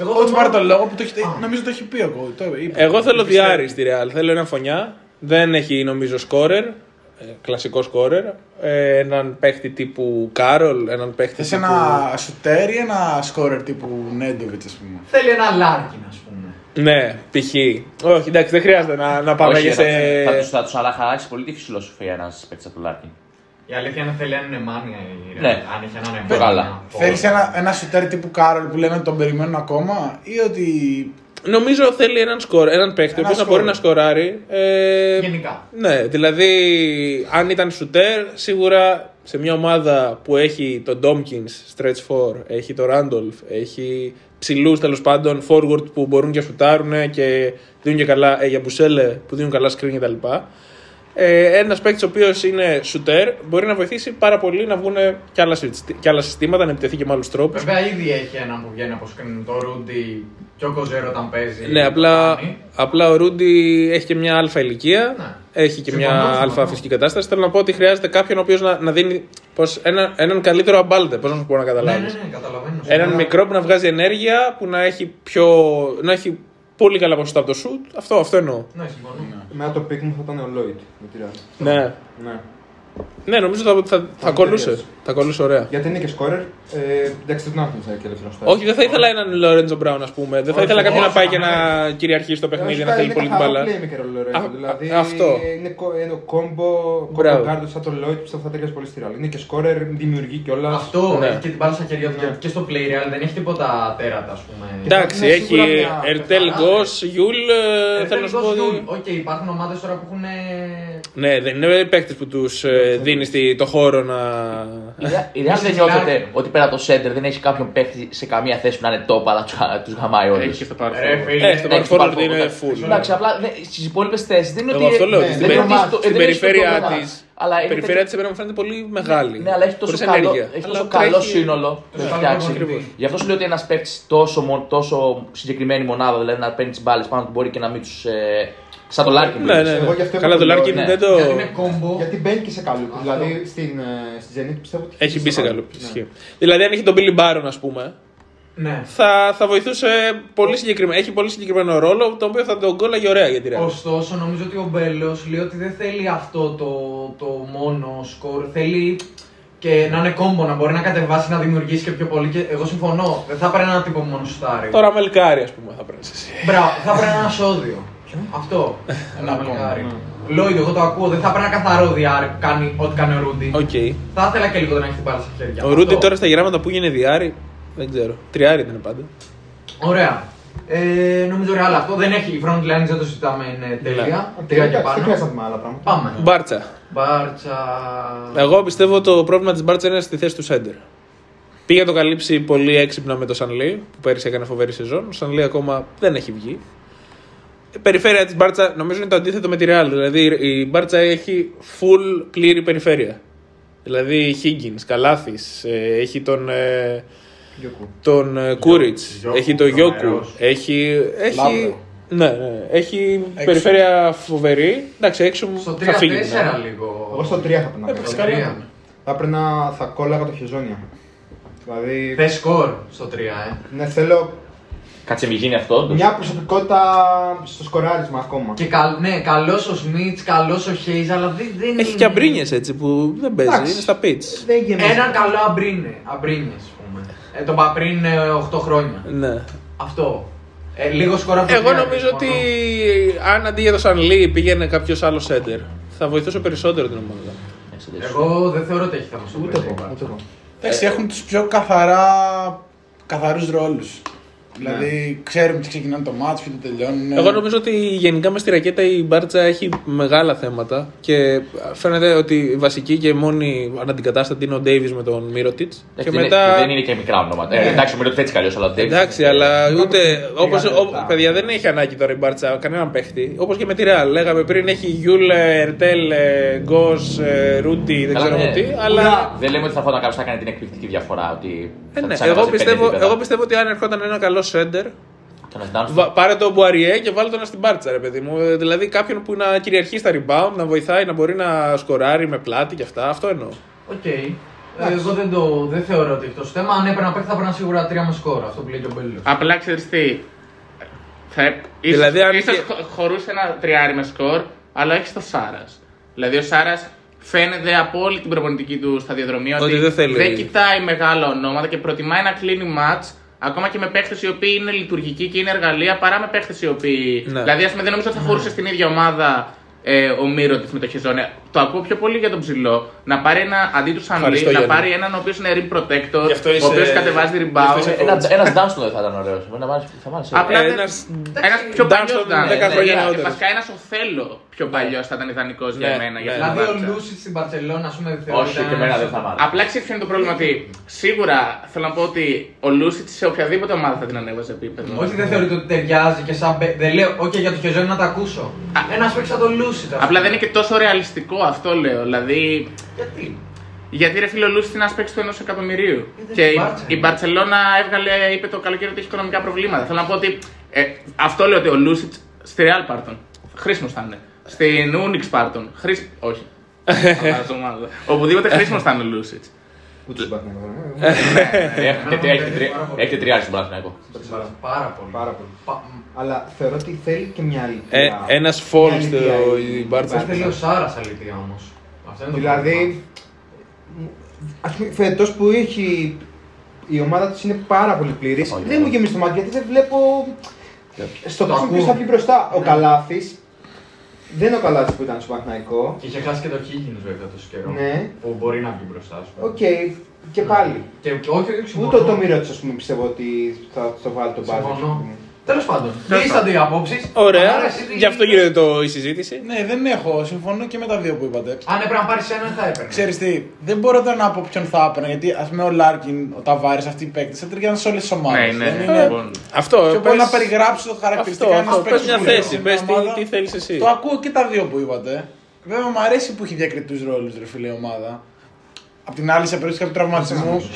Εγώ Ο το Coach πάρει μόνο- τον λόγο που το έχει, νομίζω το έχει πει ο coach. Το είπε. Εγώ θέλω Το πιστεύω. διάρρη στη Real. Θέλω ένα φωνιά. Δεν έχει νομίζω σκόρερ. ε, Κλασικό σκόρερ. Ε, έναν παίχτη τύπου Κάρολ. Έναν παίχτη Θες τύπου... ένα σουτέρ ή ένα σκόρερ τύπου Νέντοβιτς, ας πούμε. Θέλει ένα Λάρκιν, ας πούμε. Ναι, π.χ. Όχι, εντάξει, δεν χρειάζεται να, να πάμε Όχι, και θα, σε. θα, τους, θα τους αλλάχαράξει πολύ τη φιλοσοφία ένα παίκτη από το Λάρκιν. Η αλήθεια είναι θέλει έναν Εμάνια η Real. Ναι. Αν είχε έναν Το Εμάνια. καλά. πω. Θέλεις ένα, ένα σουτέρ τύπου Κάρολ που λένε ότι τον περιμένουν ακόμα ή ότι. Νομίζω θέλει έναν, σκορ, έναν παίχτη ο Ένα οποίος να μπορεί σκόρερ. να σκοράρει. Ε, Γενικά. Ναι, δηλαδή αν ήταν σουτέρ, σίγουρα σε μια ομάδα που έχει τον Ντόμκινς, stretch 4, έχει τον Ράντολφ, έχει ψηλούς τέλος πάντων, forward που μπορούν και σουτάρουν και δίνουν και καλά, ε, για μπουσέλε που δίνουν καλά screen κτλ. Ε, Ένας παίκτης ο οποίος είναι σουτέρ μπορεί να βοηθήσει πάρα πολύ να βγουν και άλλα, συστη- και άλλα συστήματα, να επιτεθεί και με άλλους τρόπους. Βέβαια ήδη έχει έναν που βγαίνει από screen, το Ρούντι και ο Κοζέρο όταν παίζει. Ναι, το απλά, κάνει. απλά ο Ρούντι έχει και μια αλφα ηλικία, Ναι. έχει και Συμφωνώ, μια συμφωνώ. αλφα φυσική κατάσταση. Θέλω να πω ότι χρειάζεται κάποιον ο οποίος να, να δίνει πώς, ένα, έναν καλύτερο αμπάλτε. Πώς να σου πω να Ναι, καταλάβεις. ναι, ναι, καταλαβαίνω. Έναν Σίγουρα. μικρό που να βγάζει ενέργεια, που να έχει, πιο, να έχει πολύ καλά ποσοστά από το σουτ. Αυτό, αυτό εννοώ. Ναι, συμφωνώ. Εμένα το pick μου θα ήταν ο Lloyd με τη Real. Ναι. Ναι. ναι, νομίζω θα, θα, θα, Θα κολούσε. Ταιριάζει. Θα κολούσε ωραία. Γιατί είναι και scorer. Ε, εντάξει, δεν τον άφηνε και ελεύθερο στάρ. Όχι, δεν θα ήθελα έναν Λορέντζο Μπράουν, ας πούμε. Δεν θα Όχι, ήθελα κάποιον να όχι, πάει και ναι. να κυριαρχήσει το παιχνίδι, να θέλει πολύ την μπάλα. playmaker ο Lorenzo, Α, δηλαδή α, αυτό. είναι, κο- είναι ο κόμπο, Μπράβο. κόμπο κάρτο σαν τον Lloyd που θα ταιριάζει πολύ στη Real. Είναι και scorer, δημιουργεί κιόλας. Αυτό Ναι. έχει και την μπάλα στα χέρια του Ναι. και- και στο play real δεν έχει τίποτα τέρατα, ας πούμε. Εντάξει, είναι έχει σίγουρα μια Ερτέλ πεθαρά. Γκο, Γιούλ. ε, Θέλω να σου πω ότι. Οκ, υπάρχουν ομάδες τώρα που έχουν. Ναι, δεν είναι παίκτες που τους δίνει το χώρο να. Η Real- Η Real δεν νιώθετε ότι πέρα από το center δεν έχει κάποιον παίχτη σε καμία θέση που να είναι top, αλλά τους γαμάει όλους. Έχει και στο Ρε, παρελθόν. φίλε, Ε, στο έχει παρελθόν το είναι παρελθόν. full. Εντάξει, απλά στις υπόλοιπες θέσεις δεν είναι Εγώ ότι. αυτό λέω. ναι, ότι δεν Στην είναι περι- ομάδα, το- στην δεν έχει το περιφέρεια πρόβλημα. της. Αλλά Η έχει περιφέρεια τέτοιο- της εμένα μου φαίνεται πολύ μεγάλη. Ναι, αλλά έχει τόσο, Χωρίς καλό, ενέργεια. έχει Αλλά τόσο καλό τρέχει- σύνολο που Τόσο έχει καλό φτιάξει. προπονητή. Γι' αυτό σου λέω ότι ένας παίκτης τόσο, μο- τόσο συγκεκριμένη μονάδα, δηλαδή να παίρνει τις μπάλες πάνω του μπορεί και να μην τους. Ε, σαν το Λάρκιν. Ναι, ναι, Εγώ γι' ναι. αυτό Καλά, είπα το το Λάρκιν λέω, δεν το. Γιατί είναι combo. Γιατί μπαίνει και σε καλό. Δηλαδή στην, ε, στη Zenit πιστεύω ότι Έχει μπει σε καλό. Ναι. ισχύει. Δηλαδή, αν έχει τον Billy Baron, ας πούμε, Ναι. θα, θα βοηθούσε πολύ συγκεκριμένα. Έχει πολύ συγκεκριμένο ρόλο, το οποίο θα τον κόλλαγε ωραία για τη Real. Ωστόσο, νομίζω ότι ο Μπέλος λέει ότι δεν θέλει αυτό το, το μόνο σκορ. Θέλει και να είναι κόμπο, να μπορεί να κατεβάσει, να δημιουργήσει και πιο πολύ. Και εγώ συμφωνώ. Δεν θα πρέπει ένα τύπο που μόνο σουτάρει. Τώρα Μελκάρι, ας πούμε, θα πρέπει εσύ. Μπράβο, θα πρέπει ένα σώδιο. Αυτό. Ένα μελκάρι. Λόγιο, εγώ το ακούω. Δεν θα πρέπει ένα καθαρό διάρρη που κάνει ό,τι κάνει ο Ρούντι. Οκ. Θα ήθελα και λίγο να έχει την μπάλα στα χέρια. Ο Αυτό. Ρούντι τώρα στα γεράματα που έγινε δυάρι, δεν ξέρω. Τριάρι ήταν πάντα. Ωραία. Ε, νομίζω ρε, αλλά αυτό δεν έχει. Η front line δεν το συζητάμε, είναι τέλεια. Οκ, Τρία και εντάξει, Δεν πάνω. χρειάζεται να δούμε άλλα πράγματα. Πάμε. Μπάρτσα. Μπάρτσα. Εγώ πιστεύω το πρόβλημα της Μπάρτσα είναι στη θέση του σέντερ. Πήγε να το καλύψει πολύ έξυπνα με το Σανλή, που πέρυσι έκανε φοβερή σεζόν. Ο Σανλή ακόμα δεν έχει βγει. Η περιφέρεια της Μπάρτσα νομίζω είναι το αντίθετο με τη Real. Δηλαδή η Μπάρτσα έχει full πλήρη περιφέρεια. Δηλαδή Higgins, Καλάθης, έχει τον, ε, Γιώκου. τον ε, Κούριτς, Γιώκου, έχει τον Γιώκου, τρομερός. έχει. έχει Λάβρο. ναι, ναι, έχει περιφέρεια φοβερή. Εντάξει, έξω μου Στο 3-4 θα φύγει. ναι. λίγο. Εγώ στο 3 θα πρέπει να Έπαιξε κάνω. Στο καλά. 3. Θα πρέπει να θα κόλλαγα το χεζόνια. Δηλαδή, Θε σκορ στο 3, ε. ναι, θέλω Κάτσε, μην γίνει αυτό. μια προσωπικότητα στο σκοράρισμα ακόμα. Και καλ, ναι, καλός ο Σμιτς, καλός ο Χέιζ, αλλά δεν, δεν Έχει είναι- και αμπρίνιες έτσι που δεν παίζει, Εντάξει. είναι στα pitch. Δεν γεμίζει. Έναν καλό αμπρίνε, αμπρίνε, ας πούμε. Ε, τον είπα πριν ε, 8 χρόνια. Ναι. Αυτό. Ε, λίγο σκορ από το Εγώ τρία, νομίζω συμφωνώ. ότι αν αντί για το Σαν Λί πήγαινε κάποιος άλλος σέντερ, θα βοηθούσε περισσότερο την ομάδα. Εγώ δεν θεωρώ ότι έχει θέμα στο Ούτε παιχνίδι. εγώ. Ούτε εγώ. Εντάξει, έχουν τους πιο καθαρά καθαρούς ρόλους. Δηλαδή, ξέρουμε τι ξεκινάνε το ματς, ποιοι το τελειώνουν. Εγώ νομίζω ότι γενικά μες στη ρακέτα η Μπάρτσα έχει μεγάλα θέματα και φαίνεται ότι η βασική και μόνη αναντικατάστατη είναι ο Ντέιβις με τον Μίροτιτς. Και Εντάξει, δεν μετά. είναι- Δεν είναι και μικρά ονόματα. Ε, εντάξει, μην το έτσι καλώ, αλλά δεν. Εντάξει, αλλά ούτε. Όπως, λεπτά. ο, παιδιά δεν έχει ανάγκη τώρα η Μπάρτσα κανέναν παίχτη. Όπως και με τη Ρεάλ. Λέγαμε πριν έχει Γιούλ, Ερτέλ, Γκος, Ρούντι, δεν Καλά, ξέρω ναι. τι. Αλλά. Δεν λέμε ότι θα φόταν κάποιο θα κάνει την εκπληκτική διαφορά. Ότι Ε, θα ναι, τους εγώ, ανέβαζε πέντε πιστεύω, επίπεδα. εγώ πιστεύω ότι αν ερχόταν ένα καλό σέντερ, Και να ζητάνε βα- πάρε τον Πουαριέ και βάλε τον στην Μπάρτσα, ρε παιδί μου. Ε, Δηλαδή κάποιον που να κυριαρχεί στα rebound, να βοηθάει, να μπορεί να σκοράρει με πλάτη και αυτά. Αυτό εννοώ. Οκ. Ε, Εγώ δεν, το, δεν θεωρώ ότι αυτό το θέμα. Αν έπαιρνα παίχτη θα έπαιρνα σίγουρα τρία με σκορ. Αυτό που λέει και ο Μπέλο. Απλά ξέρεις τι. Θα, ίσως, Δηλαδή, αν ίσως είχε- χω- χωρούσε ένα τριάρι με σκορ, αλλά έχει το Σάρας. Δηλαδή ο Σάρας φαίνεται από όλη την προπονητική του σταδιοδρομία Ότι δεν θέλει. κοιτάει μεγάλα ονόματα και προτιμάει να κλείνει μάτς ακόμα και με παίχτες οι οποίοι είναι λειτουργικοί και είναι εργαλεία παρά με παίχτες οι οποίοι. Ναι. Δηλαδή, ας πούμε, δεν νομίζω ότι θα χωρούσε στην ίδια ομάδα ε, ο Μύρο με το Χεζόνια. Το ακούω πιο πολύ για τον ψηλό. Να πάρει ένα αντί του Σανλή, Ευχαριστώ, να Γιάννη. πάρει έναν ο οποίος είναι rim protector, Γι' αυτό ο είσαι- οποίο κατεβάζει γι' rebound. αυτό είσαι- Ένα ένας Dunston δεν θα ήταν ωραίος. Θα μ' άρεσε. Απλά δεν- Ένας Ένας πιο Dunston παλιός ήταν. 10 χρόνια Ναι, νεότερος. Βασικά ένας Οθέλο πιο παλιός θα ήταν ιδανικός για Ναι, εμένα. για ναι. αυτήν την Δηλαδή ο Μπάρτσα. Λούση στην Παρσελόνα, ας πούμε, δεν Όχι, και εμένα δεν θα μ' άρεσε. Απλά ξέρεις ποιο είναι το πρόβλημα ότι σίγουρα θέλω να πω ότι ο Λούσιτ σε οποιαδήποτε ομάδα θα την ανέβαζε επίπεδο. Όχι, δεν θεωρείτε ότι ταιριάζει και σαν. μπε- Δεν λέω, OK, για το χεζόνι να τα ακούσω. Ένας παίξει σαν τον Λούση. Απλά δεν είναι και τόσο ρεαλιστικό αυτό λέω. Δηλαδή. Γιατί; Γιατί ρε φίλε ο Λούσιτ είναι ένας παίκτης του ενός εκατομμυρίου. δεν Και είναι η, Μπάρτσα. η Μπαρσελόνα έβγαλε, είπε το καλοκαίρι ότι έχει οικονομικά προβλήματα. Θέλω να πω ότι. Ε, αυτό λέω ότι ο Λούσιτ στη Real Πάρτον. Χρήσιμος θα είναι. Στην Unix Πάρτον. Χρήσιμο. Όχι. Αλλάζω ομάδα. Οπουδήποτε χρήσιμος θα είναι ο Λούσιτ. Ούτε στον Παναθηναϊκό. Έχετε- έχετε τρι- Έχετε τριάρι στον Παναθηναϊκό. Πάρα πολύ. Πάρα πολύ. Πα- Αλλά θεωρώ ότι θέλει και μια άλλη. Ε, ένας fall στο η Μπάρτσα. Δεν θέλει ο Σάρας αλήθεια όμως. Αυτό είναι το Δηλαδή, ας πούμε, φέτος που έχει η ομάδα της είναι πάρα πολύ πλήρης, Όχι, δεν μου γεμίζει το μάτι γιατί δεν βλέπω στο Το πόσο ποιος ακούω. θα βγει μπροστά. Ο Ναι. Καλάθης, δεν είναι ο Καλάθης που ήταν στο Παναθηναϊκό. Και είχε χάσει και το Higgins βέβαια τόσο καιρό. Ναι. Που μπορεί να βγει μπροστά σου. Οκ, και πάλι. Και και όχι, όχι, συμφωνώ. Ούτε το Μύρο της, ας πούμε, πιστεύω ότι θα το βάλει τον μπάζι. Συμφωνώ. Τέλος πάντων, λύσατε οι απόψεις. Ωραία, γι' αυτό γίνεται το, η συζήτηση. Ναι, δεν έχω. Συμφωνώ και με τα δύο που είπατε. Αν έπρεπε να πάρεις έναν, θα έπαιρνες. Ξέρεις τι, δεν μπορώ τώρα να πω ποιον θα έπαιρνα γιατί ας πούμε ο Λάρκιν, ο Ταβάρης, αυτοί οι παίκτες θα ταιριάζουν σε όλες τις ομάδες. Ναι, ναι, δεν ναι. είναι... Λοιπόν. Αυτό. Πιο πολύ πες- να περιγράψω το χαρακτηριστικά Αυτό, ενός αυτό. παίκτη Πες μια που είναι θέση, σε πες μια τι, ομάδα. τι θέλεις εσύ. Το ακούω και τα δύο που είπατε. Βέβαια μου αρέσει που έχει διακριτούς ρόλους ρε φίλε η ομάδα. Απ' την άλλη σε περίπτωση κάποιου τραυματισμού.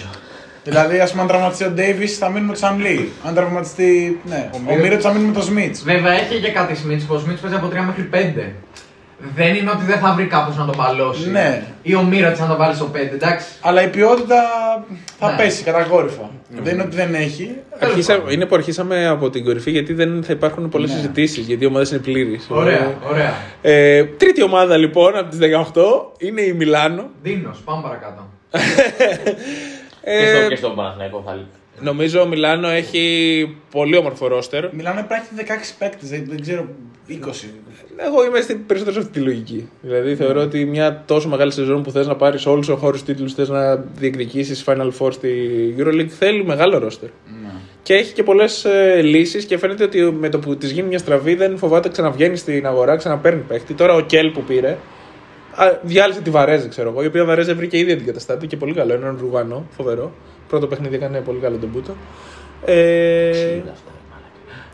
Δηλαδή, ας πούμε, αν τραυματιστεί ο Ντέιβις, θα μείνουμε με τον Σάνλι. Αν τραυματιστεί. Ναι, ο Μύρο θα μείνει με τον Σμιτς. Βέβαια έχει και κάτι Σμιτς που ο Σμιτς παίζει από 3 μέχρι 5. Δεν είναι ότι δεν θα βρει κάποιος να τον παλώσει. Ναι. Ή ο Μύρα να τον βάλει στο 5, εντάξει. Αλλά η ποιότητα θα Ναι. πέσει κατακόρυφα. Δεν είναι ότι δεν έχει. Αρχίσα, είναι που αρχίσαμε από την κορυφή γιατί δεν θα υπάρχουν πολλές Ναι. συζητήσεις. Γιατί οι ομάδες είναι πλήρε. Ωραία, ωραία. Ε, τρίτη ομάδα λοιπόν από τις 18 είναι η Μιλάνο. Δίνος, πάμε παρακάτω. Και στο- Ε, Και στον Παναθηναϊκό θα λέει. νομίζω ο Μιλάνο έχει πολύ όμορφο ρόστερ. Μιλάμε πρέπει να έχει 16 παίκτε, δεν, δεν ξέρω, 20. Εγώ είμαι στην περισσότερο σε αυτή τη λογική. Δηλαδή θεωρώ ότι μια τόσο μεγάλη σεζόν που θες να πάρεις όλους τους χώρους τίτλους, θες να διεκδικήσεις Final Four στη Euroleague, θέλει μεγάλο ρόστερ. Και έχει και πολλές ε, λύσεις και φαίνεται ότι με το που της γίνει μια στραβή δεν φοβάται ξαναβγαίνει στην αγορά, ξαναπαίρνει παίχτη. Τώρα ο Κέλ που πήρε, α, διάλυσε τη Βαρέζε, ξέρω εγώ, η οποία Βαρέζε βρήκε ήδη αντικαταστάτη και πολύ καλό. Έναν Ρουγανό, φοβερό. Πρώτο παιχνίδι έκανε πολύ καλό τον Μπούτο. Ε,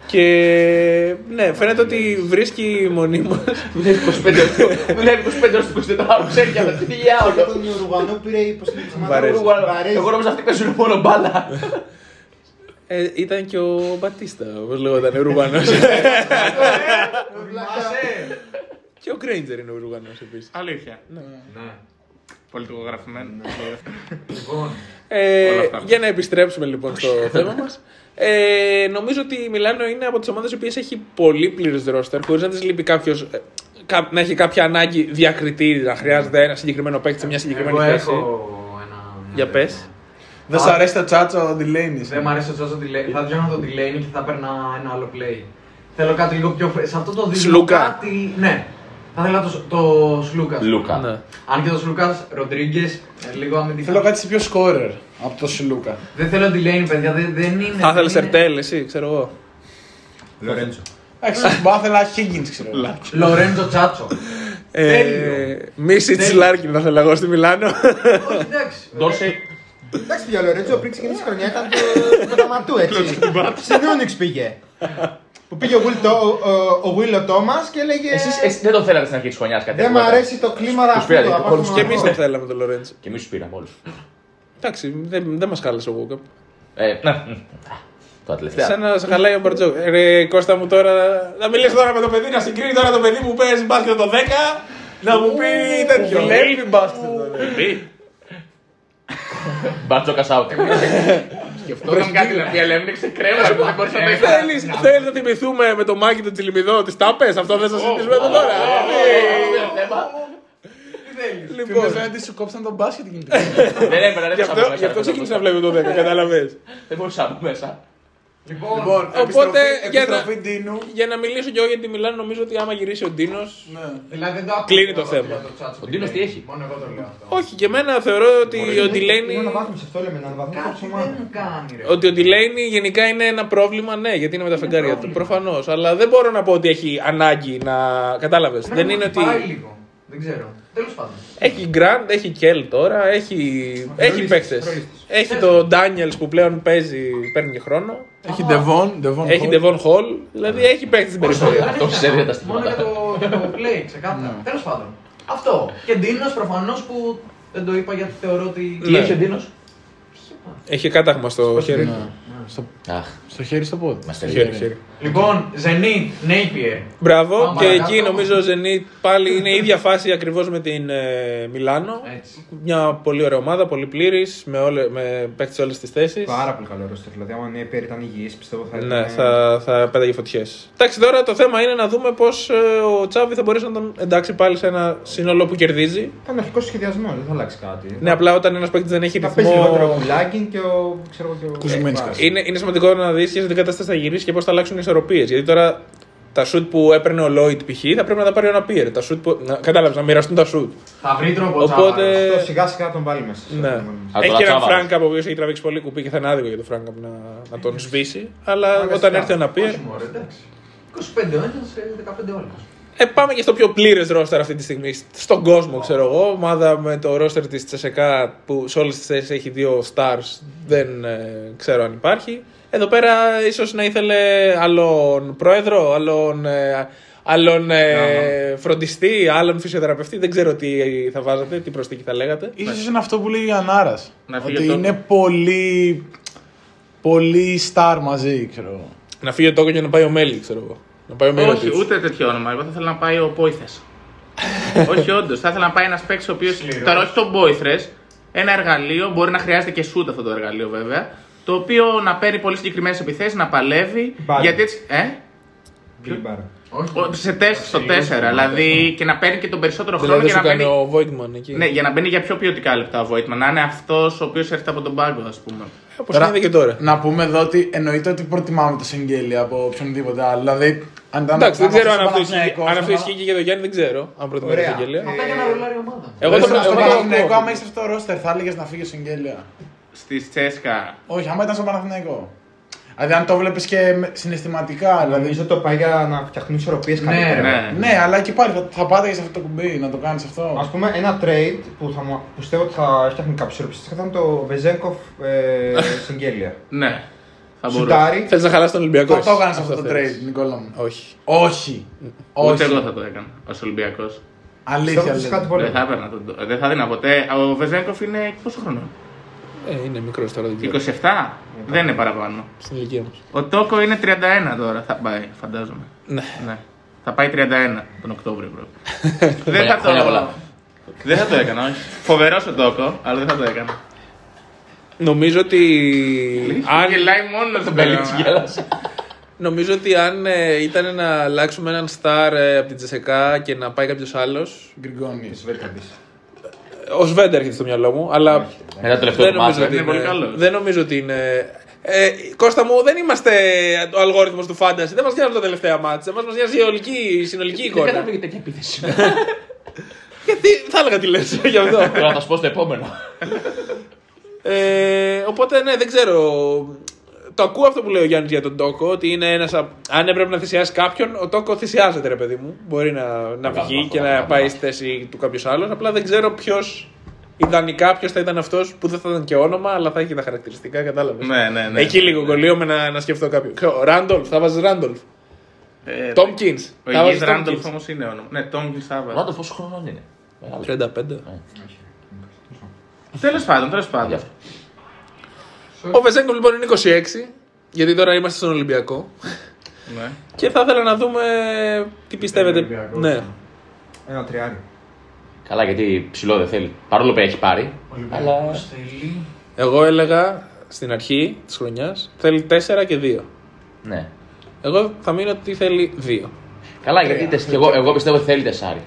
και ναι, φαίνεται ότι βρίσκει μονίμω. Δουλεύει 25 Δουλεύει 25 ώρες στην 24 ξέρει για αυτή τη γεια Και όλο. τον Ουρουγανό πήρε η Βαρέζε. Εγώ νόμιζα αυτοί παίζουν μόνο μπάλα. Ε, ήταν και ο Μπατίστα, όπως λέγονταν, ο Ρουγανό. Και ο Γκρέιντζερ είναι ο Ρουγανό επίσης. Αλήθεια. Ναι. Πολιτικογραφημένο. Λοιπόν, Ε, Όλα αυτά. για να επιστρέψουμε λοιπόν στο θέμα μας. Ε, νομίζω ότι η Μιλάνο είναι από τις ομάδες που έχει πολύ πλήρες ρόστερ, χωρίς να τη λείπει κάποιος. να έχει κάποια ανάγκη διακριτή, να χρειάζεται ένα συγκεκριμένο παίκτη σε μια συγκεκριμένη εγώ θέση. έχω ένα. Για πες. Δεν σου αρέσει το τσάτσο ο Ντιλέινι. Δεν μου αρέσει ο Τζόζο Delaney. Θα διώχνω τον Delaney και θα παίρνα ένα άλλο play. Θέλω κάτι λίγο πιο. φρέ- Σε αυτό το δίλημα. Σλούκα. Κάτι... Ναι. Θα ήθελα το, το Σλούκας. Λούκα. Ναι. Αν και το Σλούκας Ροντρίγκες, λίγο αμυντικά. Θέλω κάτι πιο σκόρερ από το Σλούκα. Δεν θέλω Delaney, παιδιά, δεν, δεν είναι. Θα ήθελες δεν είναι- Ερτέλ, εσύ, ξέρω εγώ. Λορέντσο. Εντάξει, θα ήθελα Higgins, ξέρω. εγώ. Λορέντζο Τσάτσο. Ε, Μίσιτς Τέλειο. Λάρκιν θα θέλω εγώ στη Μιλάνο. Όχι, εντάξει. Ντόρσεϊ. Εντάξει, για Λορέντζο πριν ξεκινήσει η χρονιά ήταν το, το πεταματού έτσι. Στην Ούνιξ πήγε. Που πήγε ο Will, το, ο, ο, ο Will Thomas και έλεγε. Εσείς, εσείς δεν το θέλατε στην αρχή της χρονιάς κάτι Δεν μου τέτοιο, αρέσει το κλίμα Τους αυτό. πήρατε θα και πάω όλους στο Και εμείς Μονακό. δεν θέλαμε τον Λορέντζο. Και εμείς τους πήραμε όλους. Εντάξει, δεν δεν μας χάλασε ο Βούκαπ. Ε, ναι. μ. Τώρα τελευταία. Σαν να σε χαλάει ο Μπαρτζόκ. Ε, Ρε Κώστα μου τώρα. Να μιλήσεις τώρα με το παιδί, να συγκρίνει τώρα το παιδί που παίζει μπάσκετ το 10. Να μου πει τέτοιο. Βλέπει μπάσκετ τώρα. Μπάρτζο Κασάουτ. Σκεφτόταν κάτι να πει, αλλά έμεινε ξεκρέμα που δεν μπορούσα να το ήθελα. Θέλεις, θέλεις να θυμηθούμε με το μάκι του Τσιλιμιδό τις τάπες, αυτό δεν θα συζητήσουμε εδώ τώρα. Λοιπόν, Λοιπόν, φαίνεται ότι σου κόψαν τον μπάσκετ εκείνη την ώρα. Δεν έπαιρνα, δεν γι' αυτό, γι' αυτό ξεκίνησα να βλέπω το 10, καταλαβες. Δεν μπορούσα να μπω μέσα. Λοιπόν, Λοιπόν, Οπότε, επιστροφή- για να- επιστροφή Ντίνου. Για να μιλήσω και εγώ για τη Μιλάνο, νομίζω ότι άμα γυρίσει ο Ντίνος, Ναι. δηλαδή δεν το άκουσα Κλείνει το εγώ θέμα. για Τσάτσο Ο Ντίνος τι τι λέει. έχει; Μόνο εγώ το λέω αυτό. όχι και εμένα θεωρώ ότι ο Ντιλέινι... Είναι αναβάθμιση, αυτό λέμε, να αναβαθμίσει Κάτι το ομάδα. δεν μου κάνει, ρε. Ότι ο Ντιλέινι γενικά είναι ένα πρόβλημα, ναι, γιατί είναι με τα φεγγάρια του. Προφανώς. Αλλά δεν μπορώ να πω ότι έχει ανάγκη να. Κατάλαβες. Πρέπει Δεν να είναι μου ότι. πάει λίγο. Δεν ξέρω. Τέλος πάντων. Έχει Γκραντ, έχει Κέλ τώρα, έχει, έχει Ρολίστης, παίχτε. Ρολίστης. Έχει τον Ντάνιελ που πλέον παίζει, παίρνει και χρόνο. Έχει Devon, Devon Έχει Hall. Devon Hall, δηλαδή έχει παίχτε στην περιφέρεια. Αυτό ξέρει τα Μόνο στοιχήματα. για το, για το play, ξεκάθαρα. Τέλος πάντων. Αυτό. Και Ντίνος προφανώς που δεν το είπα γιατί θεωρώ ότι. Τι Ναι. έχει ο Ντίνος; Έχει κάταγμα στο χέρι. Ναι. Στο, Αχ, στο χέρι στο πόδι. μας Στο τελειώνει. χέρι, χέρι. Λοιπόν, Zenit, Napier. Μπράβο, Πάμε και παρακάτω. εκεί νομίζω ο Zenit πάλι είναι η ίδια φάση ακριβώς με την ε, Μιλάνο. Έτσι. Μια πολύ ωραία ομάδα, πολύ πλήρης, με, όλε- με παίχτε σε όλες τις θέσεις. Πάρα πολύ καλό ρόστερ. Δηλαδή, άμα η Νέπερ ήταν υγιής, πιστεύω θα ήταν. Ναι, θα, θα πέταγε φωτιές. Εντάξει, τώρα το θέμα είναι να δούμε πώς ο Τσάβη θα μπορέσει να τον εντάξει πάλι σε ένα σύνολο που κερδίζει. Ήταν αρχικό σχεδιασμός, δεν θα αλλάξει κάτι. Ναι, απλά όταν ένας παίκτης δεν έχει Θα παίζει λιγότερο ο ρυθμό. Κουλάκιν και ο. ξέρω εγώ και ο. Κουζουμίνσκας. Ε, Είναι, είναι σημαντικό να δεις σε τι κατάσταση θα γυρίσει και πώς θα αλλάξουν οι ισορροπίες. Γιατί τώρα τα σουτ που έπαιρνε ο Λόιτ π.χ. θα πρέπει να τα πάρει ο Ναπίερ. Τα shoot που. Να, κατάλαβες, να μοιραστούν τα σουτ. Θα βρει τρόπο Οπότε- Τσάβαρος. Αυτό σιγά σιγά τον βάλει μέσα. Ναι. Α, Έχει τώρα και έναν Τσάβαρος. Φράγκα ο οποίος έχει τραβήξει πολύ κουπί και θα είναι άδικο για τον Φράγκα να, να τον σβήσει. Αλλά Αναγκαστικά. όταν έρθει ο Ναπίερ. Όχι μωρέ, εντάξει. 25 ο ένας, ε, 15 ο άλλος. Ε, πάμε και στο πιο πλήρες ρόστερ αυτή τη στιγμή στον κόσμο, ξέρω εγώ. Ομάδα με το ρόστερ της Τσεσεκά που σε όλες τις θέσεις έχει δύο stars, δεν ε, ξέρω αν υπάρχει. Εδώ πέρα ίσως να ήθελε άλλον πρόεδρο, άλλον, ε, άλλον ε, φροντιστή, άλλον φυσιοθεραπευτή. Δεν ξέρω τι θα βάζατε, τι προσθήκη θα λέγατε. Ίσως είναι αυτό που λέει η Ανάρας. Να φύγει Ότι ο είναι Τόκο. πολύ. Πολύ star μαζί, ξέρω εγώ. Να φύγει ο Τόκο και να πάει ο Μέλι, ξέρω εγώ. Να πάει ο Μέλι. Όχι, ούτε τέτοιο όνομα. Εγώ θα ήθελα να πάει ο Πόηθες. όχι, όντως. Θα ήθελα να πάει ένας παίκτης ο οποίος. Τώρα, όχι τον Πόηθρες. Ένα εργαλείο, μπορεί να χρειάζεται και σούτ αυτό το εργαλείο βέβαια. Το οποίο να παίρνει πολύ συγκεκριμένες επιθέσεις, να παλεύει. Μπάλα. Γιατί έτσι. Ε; Γκριμπάρα. Όχι. Ο- Σε τέσσερι στο 4. Δηλαδή και να παίρνει και τον περισσότερο χρόνο Δηλαδή για σου να κάνει μπαίνει. ο Βόιτμαν εκεί. Ναι, για να μπαίνει για πιο ποιοτικά λεπτά ο Voigtman. Να είναι αυτός ο οποίος έρχεται από τον πάγκο, ας πούμε. Όπως γίνεται και τώρα. Να πούμε εδώ ότι εννοείται ότι προτιμάμε το Σεγγέλια από οποιονδήποτε άλλο. Δηλαδή, αν ήταν Εντάξει, δεν αν ξέρω αν αυτός αυτός ο ισχύει. Παναθηναϊκός, Αν αυτός άμα- ισχύει και για τον Γιάννη, δεν ξέρω. Αν προτιμάει την Ωραία. Αγγελία. Θα πάει για να ρολάρει η ομάδα. Εγώ το Λες, προ- στο εγώ το Παναθηναϊκό, ακούω. άμα είσαι αυτό το ρόστερ, θα έλεγες να φύγει ο Σεγγέλια. Στη Τσέσκα. Όχι, άμα ήταν στο Παναθηναϊκό. Δηλαδή, αν το βλέπεις και με- συναισθηματικά. Δηλαδή, Νομίζω το πάει για να φτιαχτούν ισορροπίες καλύτερα. Ναι. ναι, αλλά και πάλι θα, θα πάταγε αυτό το κουμπί να το κάνεις αυτό. Α πούμε, ένα trade που θα μου- που πιστεύω ότι θα φτιάχνει κάποιε ισορροπίες θα ήταν το Βεζέγκοφ ε, Σεγγέλια. Ναι. Θα μπορούσε. Σουτάρι. Θες να χαλάσει τον Ολυμπιακό. Θα το έκανες αυτό το θέλεις. trade, Νικόλα μου. Όχι. Όχι. Ούτε Όχι. εγώ θα το έκανα ως Ολυμπιακός. Αλήθεια. Πιστεύω ότι λέτε. κάτι πολύ. Δεν θα έπαιρνα τον. Δεν θα δίνα ποτέ. Ο Βεζέγκοφ είναι πόσο χρόνο. Ε, είναι μικρός τώρα, δεν ξέρω. 27. Δεν είναι παραπάνω. Στην ηλικία μας. Ο Τόκο είναι 31 τώρα. Θα πάει, φαντάζομαι. Ναι. Ναι. Θα πάει 31 τον Οκτώβριο πρώτα. δεν, Χρόνια- θα χρόνια πολλά. το... δεν θα το έκανα, όχι. Φοβερός ο Τόκο, αλλά δεν θα το έκανα. Νομίζω ότι. αν, Γελάει μόνος τον Μπέλιξ γέλασε. νομίζω ότι αν ε, ήταν να αλλάξουμε έναν στάρ ε, από την Τζεσεκά και να πάει κάποιος άλλο. Γκριγκόνης. Ο Σβέντερ έρχεται στο μυαλό μου, αλλά Μετά το τελευταίο δεν του μάτς, νομίζω, ότι είναι πολύ είναι, καλός. δεν νομίζω ότι είναι. Ε, Κώστα μου, δεν είμαστε ο αλγόριθμος του φάνταση. Δεν μας νοιάζουν τα τελευταία μάτσα. Μας νοιάζει η, ολική, η συνολική Δεν εικόνα. κατάλαβε τέτοια επίθεση. Γιατί θα έλεγα τι λες γι' αυτό. Τώρα θα σου πω στο επόμενο. Ε, οπότε ναι, δεν ξέρω. Το ακούω αυτό που λέει ο Γιάννης για τον Τόκο. Ότι είναι ένας, α- αν έπρεπε να θυσιάσει κάποιον, ο Τόκο θυσιάζεται, ρε παιδί μου. Μπορεί να, να Καλά, βγει αυτό, και καλά, να καλά. πάει στη θέση του κάποιος άλλος. Απλά δεν ξέρω ποιο. Ιδανικά ποιος θα ήταν αυτός που δεν θα ήταν και όνομα, αλλά θα έχει τα χαρακτηριστικά, κατάλαβες. Ναι, ναι, ναι. Εκεί λίγο κολλείω με να, να σκεφτώ κάποιον. Ξέρω, Ράντολφ, θα βάζεις Ράντολφ. Ε, Τόμκιν. Ο Ιγής Ράντολφ όμως είναι όνομα. Ναι, Τόμκιν θα Ο Ράντολφ πόσο χρονών είναι; Μεγάλος. 35. Τέλος πάντων, τέλος πάντων. Διάφορα. Ο Βεζέγκοφ λοιπόν είναι 26, γιατί τώρα είμαστε στον Ολυμπιακό. Ναι. Και θα ήθελα να δούμε τι πιστεύετε. Ολυμπιακός. Ναι. Ένα τριάρι. Καλά, γιατί ψηλό δεν θέλει. Παρόλο που έχει πάρει. Αλλά. Ολυμπιακός θέλει. Εγώ έλεγα στην αρχή της χρονιάς θέλει 4 και 2. Ναι. Εγώ θα μείνω ότι θέλει 2. Καλά, γιατί τεσ- και εγώ, εγώ πιστεύω ότι θέλει τεσάρι.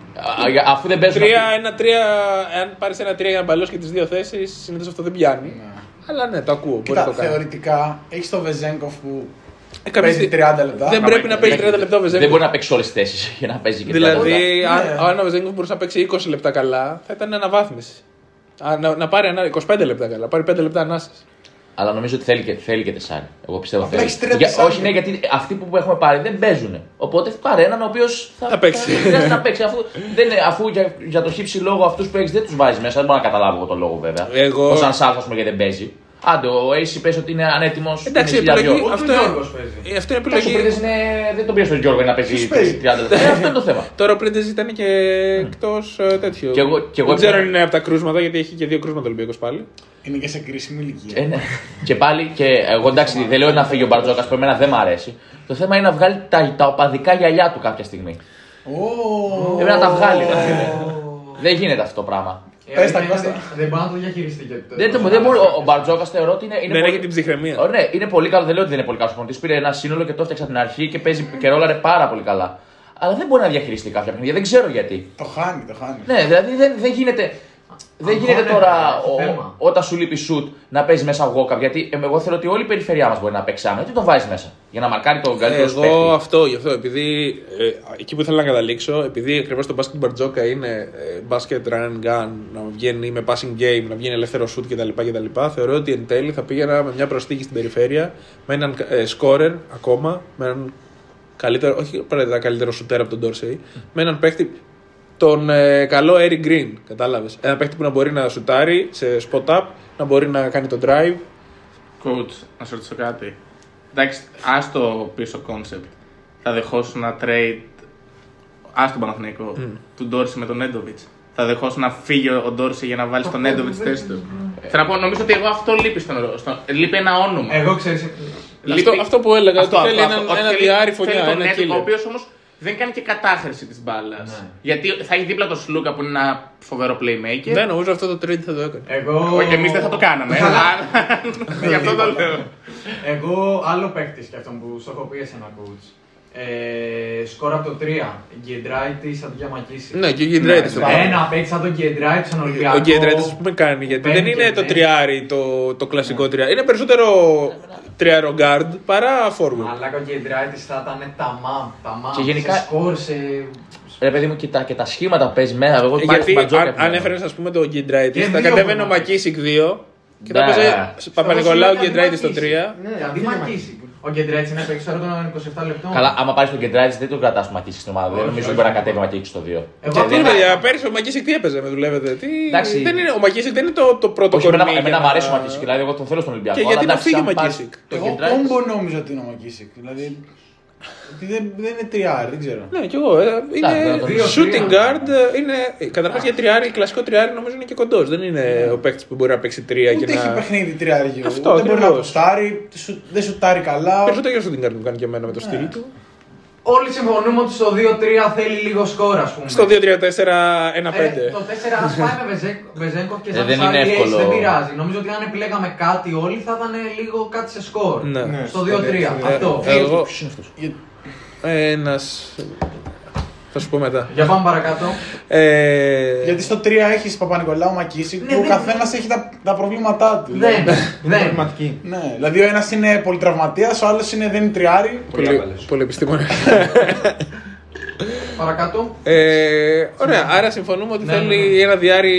Α, για- Αφού δεν παίζουν. Τρία, αυτοί- ένα, τρία, αν πάρεις ένα 3 για να μπαλώσει και τις δύο θέσεις, συνήθως αυτό δεν πιάνει. Αλλά ναι, το ακούω. Μπορεί Κοίτα, να το κάνει. θεωρητικά έχεις το Βεζέγκοφ που Ε, κάποια παίζει στι- 30 λεπτά. Δεν πρέπει να παίζει 30 λεπτά ο Δεν Βεζέγκοφ. μπορεί να παίξει όλες τις θέσεις για να παίζει και 30 λεπτά. Δηλαδή, αν, Ναι. αν ο Βεζέγκοφ μπορούσε να παίξει 20 λεπτά καλά, θα ήταν αναβάθμιση. Α, να, να πάρει ένα- 25 λεπτά καλά, πάρει 5 λεπτά ανάσα. Αλλά νομίζω ότι θέλει και, θέλει και τεσάρι. Εγώ πιστεύω Απλά θέλει. έχεις τρία Για- τεσσάρια. όχι, ναι, γιατί αυτοί που έχουμε πάρει δεν παίζουν. Οπότε πάρε έναν ο οποίος θα, Θα παίξει. θα χρειάζεται να παίξει. Αφού, δεν, είναι- αφού για, για το χύψη λόγο αυτούς που έχεις δεν τους βάζεις μέσα, δεν μπορώ να καταλάβω εγώ τον λόγο βέβαια. Εγώ- Ο Σαν Σάρφ, ας πούμε, γιατί δεν παίζει. Άντε, ο AC πες ότι είναι ανέτοιμος. Εντάξει, επιλογή. Ούτε ο Αυτό, Γιώργος παίζει. ε, αυτό είναι Τόσο επιλογή. είναι, δεν τον πήρε στον Γιώργο να παίζει Ποιος παίζει; 30 λεπτά. Ε, αυτό είναι το θέμα. Τώρα ο Πρίντεζ ήταν και εκτός τέτοιο. Κι εγώ- κι εγώ Δεν ξέρω έπαιρνα- αν είναι από τα κρούσματα, γιατί έχει και δύο κρούσματα Ολυμπιακός πάλι. Είναι και σε κρίσιμη ηλικία. Ε, ναι. και πάλι, και εγώ εντάξει, δεν λέω να φύγει ο Μπαρτζόκας που εμένα δεν μ' αρέσει. Το θέμα είναι να βγάλει τα, τα οπαδικά γυαλιά του κάποια στιγμή. Ω. Πρέπει να τα βγάλει. ρε φίλε. Δεν γίνεται αυτό το πράγμα. Ε, Πες τα, είναι- Κώστα. Δεν μπορεί να το διαχειριστεί και το. Δεν, το- δεν μπορεί, ο, ο Μπαρτζόκας θεωρώ ότι είναι. είναι Δεν πολύ... έχει την ψυχραιμία. Ω, ναι, είναι πολύ καλό. Δεν λέω ότι δεν είναι πολύ καλό προπονητή. Πήρε ένα σύνολο και το έφτιαξε από την αρχή και παίζει και ρόλαρε πάρα πολύ καλά. Αλλά δεν μπορεί να διαχειριστεί κάποια παιχνίδια. Δεν ξέρω γιατί. Το χάνει, το χάνει. Ναι, δηλαδή δεν, δεν γίνεται. Δεν Αγχώνεται, γίνεται τώρα έχει ο- θέμα. όταν σου λείπει σουτ να παίζεις μέσα walk γιατί ε, εγώ θέλω ότι όλη η περιφερειά μας μπορεί να παίξει άμυνα. Τι τον βάζεις μέσα για να μαρκάρει τον καλύτερο σου Εγώ παίχτη. αυτό, γι' αυτό, επειδή ε, εκεί που θέλω να καταλήξω, επειδή ακριβώς το μπάσκετ Μπαρτζόκα είναι ε, μπάσκετ run and gun, να βγαίνει με passing game, να βγαίνει ελεύθερο shoot κτλ. κτλ θεωρώ ότι εν τέλει θα πήγαινα με μια προσθήκη στην περιφέρεια, με έναν ε, scorer ακόμα, με έναν καλύτερο, όχι απαραίτητα καλύτερο shooter από τον Dorsey, με έναν παίχτη τον ε, καλό Eric Green, κατάλαβες. Ένα παίχτη που να μπορεί να σουτάρει σε spot up, να μπορεί να κάνει το drive. Coach, να σου ρωτήσω κάτι. Εντάξει, ας το πίσω concept. Θα δεχόσουν να trade. Α τον Παναθηναϊκό. Του Ντόρση με τον Νέντοβιτ. Θα δεχόσουν να φύγει ο Ντόρση για να βάλει τον Νέντοβιτ στη θέση του. Θέλω να πω, νομίζω ότι εγώ αυτό λείπει στον ρο- στο, Λείπει ένα όνομα. Εγώ ξέρεις. Αυτό, αυτό που έλεγα, Αυτό, ότι θέλει αυτό, έναν- αυτό. ένα Θέλει- διάρρη θέλει φωνιά, τον ένα Νέντοβιτ, Ο killer. οποίος όμως δεν κάνει και κατάχρηση της μπάλας. Ναι. Γιατί θα έχει δίπλα τον Σλούκα που είναι ένα φοβερό playmaker. Δεν νομίζω αυτό το trade θα το έκανε. Εγώ. Όχι, εμείς δεν θα το κάναμε. αλλά- Γι' αυτό το λέω. Εγώ άλλο παίκτη και αυτόν που στοχοποίησε ένα coach. Ε, σκορ από το 3. Γκεντράιτη αντί για Μακίση. Ναι, και ο Γκέντραϊτ το κάνει. Ένα παίκτη σαν τον Γκεντράιτη στον Ολυμπιακό. Ο Γκέντραϊτ ας πούμε κάνει, γιατί δεν Μπαίνει είναι και το μπαίνει. τριάρι το, το κλασικό τριάρι. Είναι περισσότερο τριάρο guard παρά forward. Αλλά ο Γκεντράιτις θα ήταν ταμάμ. ταμάμ. Και γενικά- Σε σκορ, σε. Ρε παιδί μου, και τα, και τα σχήματα που παίζεις μέσα. Εγώ Ε, Γιατί Μπαρτζόκα αν, αν επιμένω. έφερες ας πούμε τον Γκεντράιτις, Και θα δύο κατέβαινε μπορεί ο να Μακίσικ 2 και θα Ναι. παίζει Στο Παπα-Νικολάου Βασιλιά Γκεντράιτις στο Μακίση. 3. Ναι, αντί Μακίση. Ο Γκεντράιτις είναι παίκτης τώρα των 27 λεπτών. Καλά, άμα πάρεις τον Γκεντράιτις δεν τον κρατάς Μακίση στην ομάδα. Δεν Όχι, νομίζω όχι. ότι μπορεί να κατέβει Μακίση στο 2. Εγώ Τι αυτό είναι, θα- παιδιά, πέρυσι ο Μακίσικ τι έπαιζε, με δουλεύετε; Τι... Εντάξει. Δεν είναι, ο Μακίσικ δεν είναι το, το πρώτο Όχι, εμένα, κορμί. εμένα για μου να- αρέσει ο Μακίση, δηλαδή εγώ τον θέλω στον Ολυμπιακό. Και αλλά γιατί να εντάξει, φύγει αν ο πάρεις Μακίσικ; τον Εγώ Γκεντράιτις- κόμπο νόμιζα ότι είναι ο Μακίσικ. Δηλαδή. Ότι δεν, δεν είναι τριάρι, δεν ξέρω. Ναι, κι εγώ. ε, Είναι Εντάξει, να το δεις. shooting Δύο, guard. ε, Είναι, Καταρχάς για τριάρι, κλασικό τριάρι νομίζω είναι και κοντός. Δεν είναι ο παίκτης που μπορεί να παίξει τρία και Ούτε έχει να. παιχνίδι τριάριου. Αυτό, Ούτε μπορεί να ακριβώς. αποστάρει, σου- δεν σουτάρει καλά. Περισσότερο για shooting guard μου κάνει και εμένα με το στυλ του. Όλοι συμφωνούμε ότι στο 2-3 θέλει λίγο σκορ, ας πούμε. Στο 2-3-4-1-5. Ε, το 4 ας πάει με Βεζέκ- Βεζέγκοφ και Ε, σαν δεν τους είναι άλλοι εύκολο. ace, δεν πειράζει. Νομίζω ότι αν επιλέγαμε κάτι όλοι θα ήταν λίγο κάτι σε σκορ. Ναι. Ναι. Στο 2-3. Ε, Αυτό. Εγώ. Ποιος είναι αυτός; Ένα. Θα σου πω μετά. Για πάμε παρακάτω. Ε, Γιατί στο 3 έχεις Παπα-Νικολάου Μακίση Ναι, που ο δεν- καθένας έχει τα, τα προβλήματά του. Δεν, δεν. Πραγματική. Ναι, δηλαδή ο ένας είναι πολυτραυματίας, ο άλλος είναι δεν είναι τριάρι. πολύ, πολύ επιστήμονα. Παρακάτω. Ε, ωραία, άρα συμφωνούμε ότι Ναι, θέλει ναι, ναι. ένα διάρρη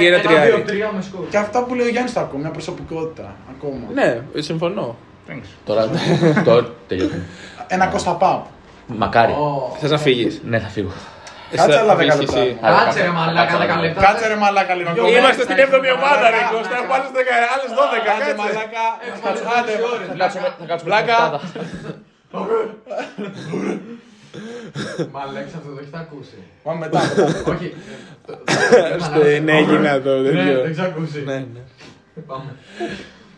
ή ένα τριάρι. δύο-τρία μες σκορ. Και αυτά που λέει ο Γιάννης το ακούω, μια προσωπικότητα ακόμα. Ναι, συμφωνώ. Thanks. Τώρα, τώρα τελειώνει. Ένα Κώστα Παπ. Μακάρι. Ω. Θε να φύγει. Ναι, θα φύγω. Κάτσε άλλα 10 λεπτά. Κάτσε ρε μαλάκα 10 λεπτά. Κάτσε ρε μαλάκα λίγο ακόμα. Είμαστε στην 7η ομάδα, ρε Κώστα. Έχουμε άλλε 12. Κάτσε Κάτσε, μαλάκα. Άντε, Θα κάτσουμε, θα κάτσουμε Βλάκα. στην οκτάδα. Μαλάκα αυτό το έχετε ακούσει. Πάμε μετά. Όχι. Ε, Ναι, έγινε το Ναι, τέτοιο. δεν έχεις ακούσει. Ναι, ναι. Πάμε.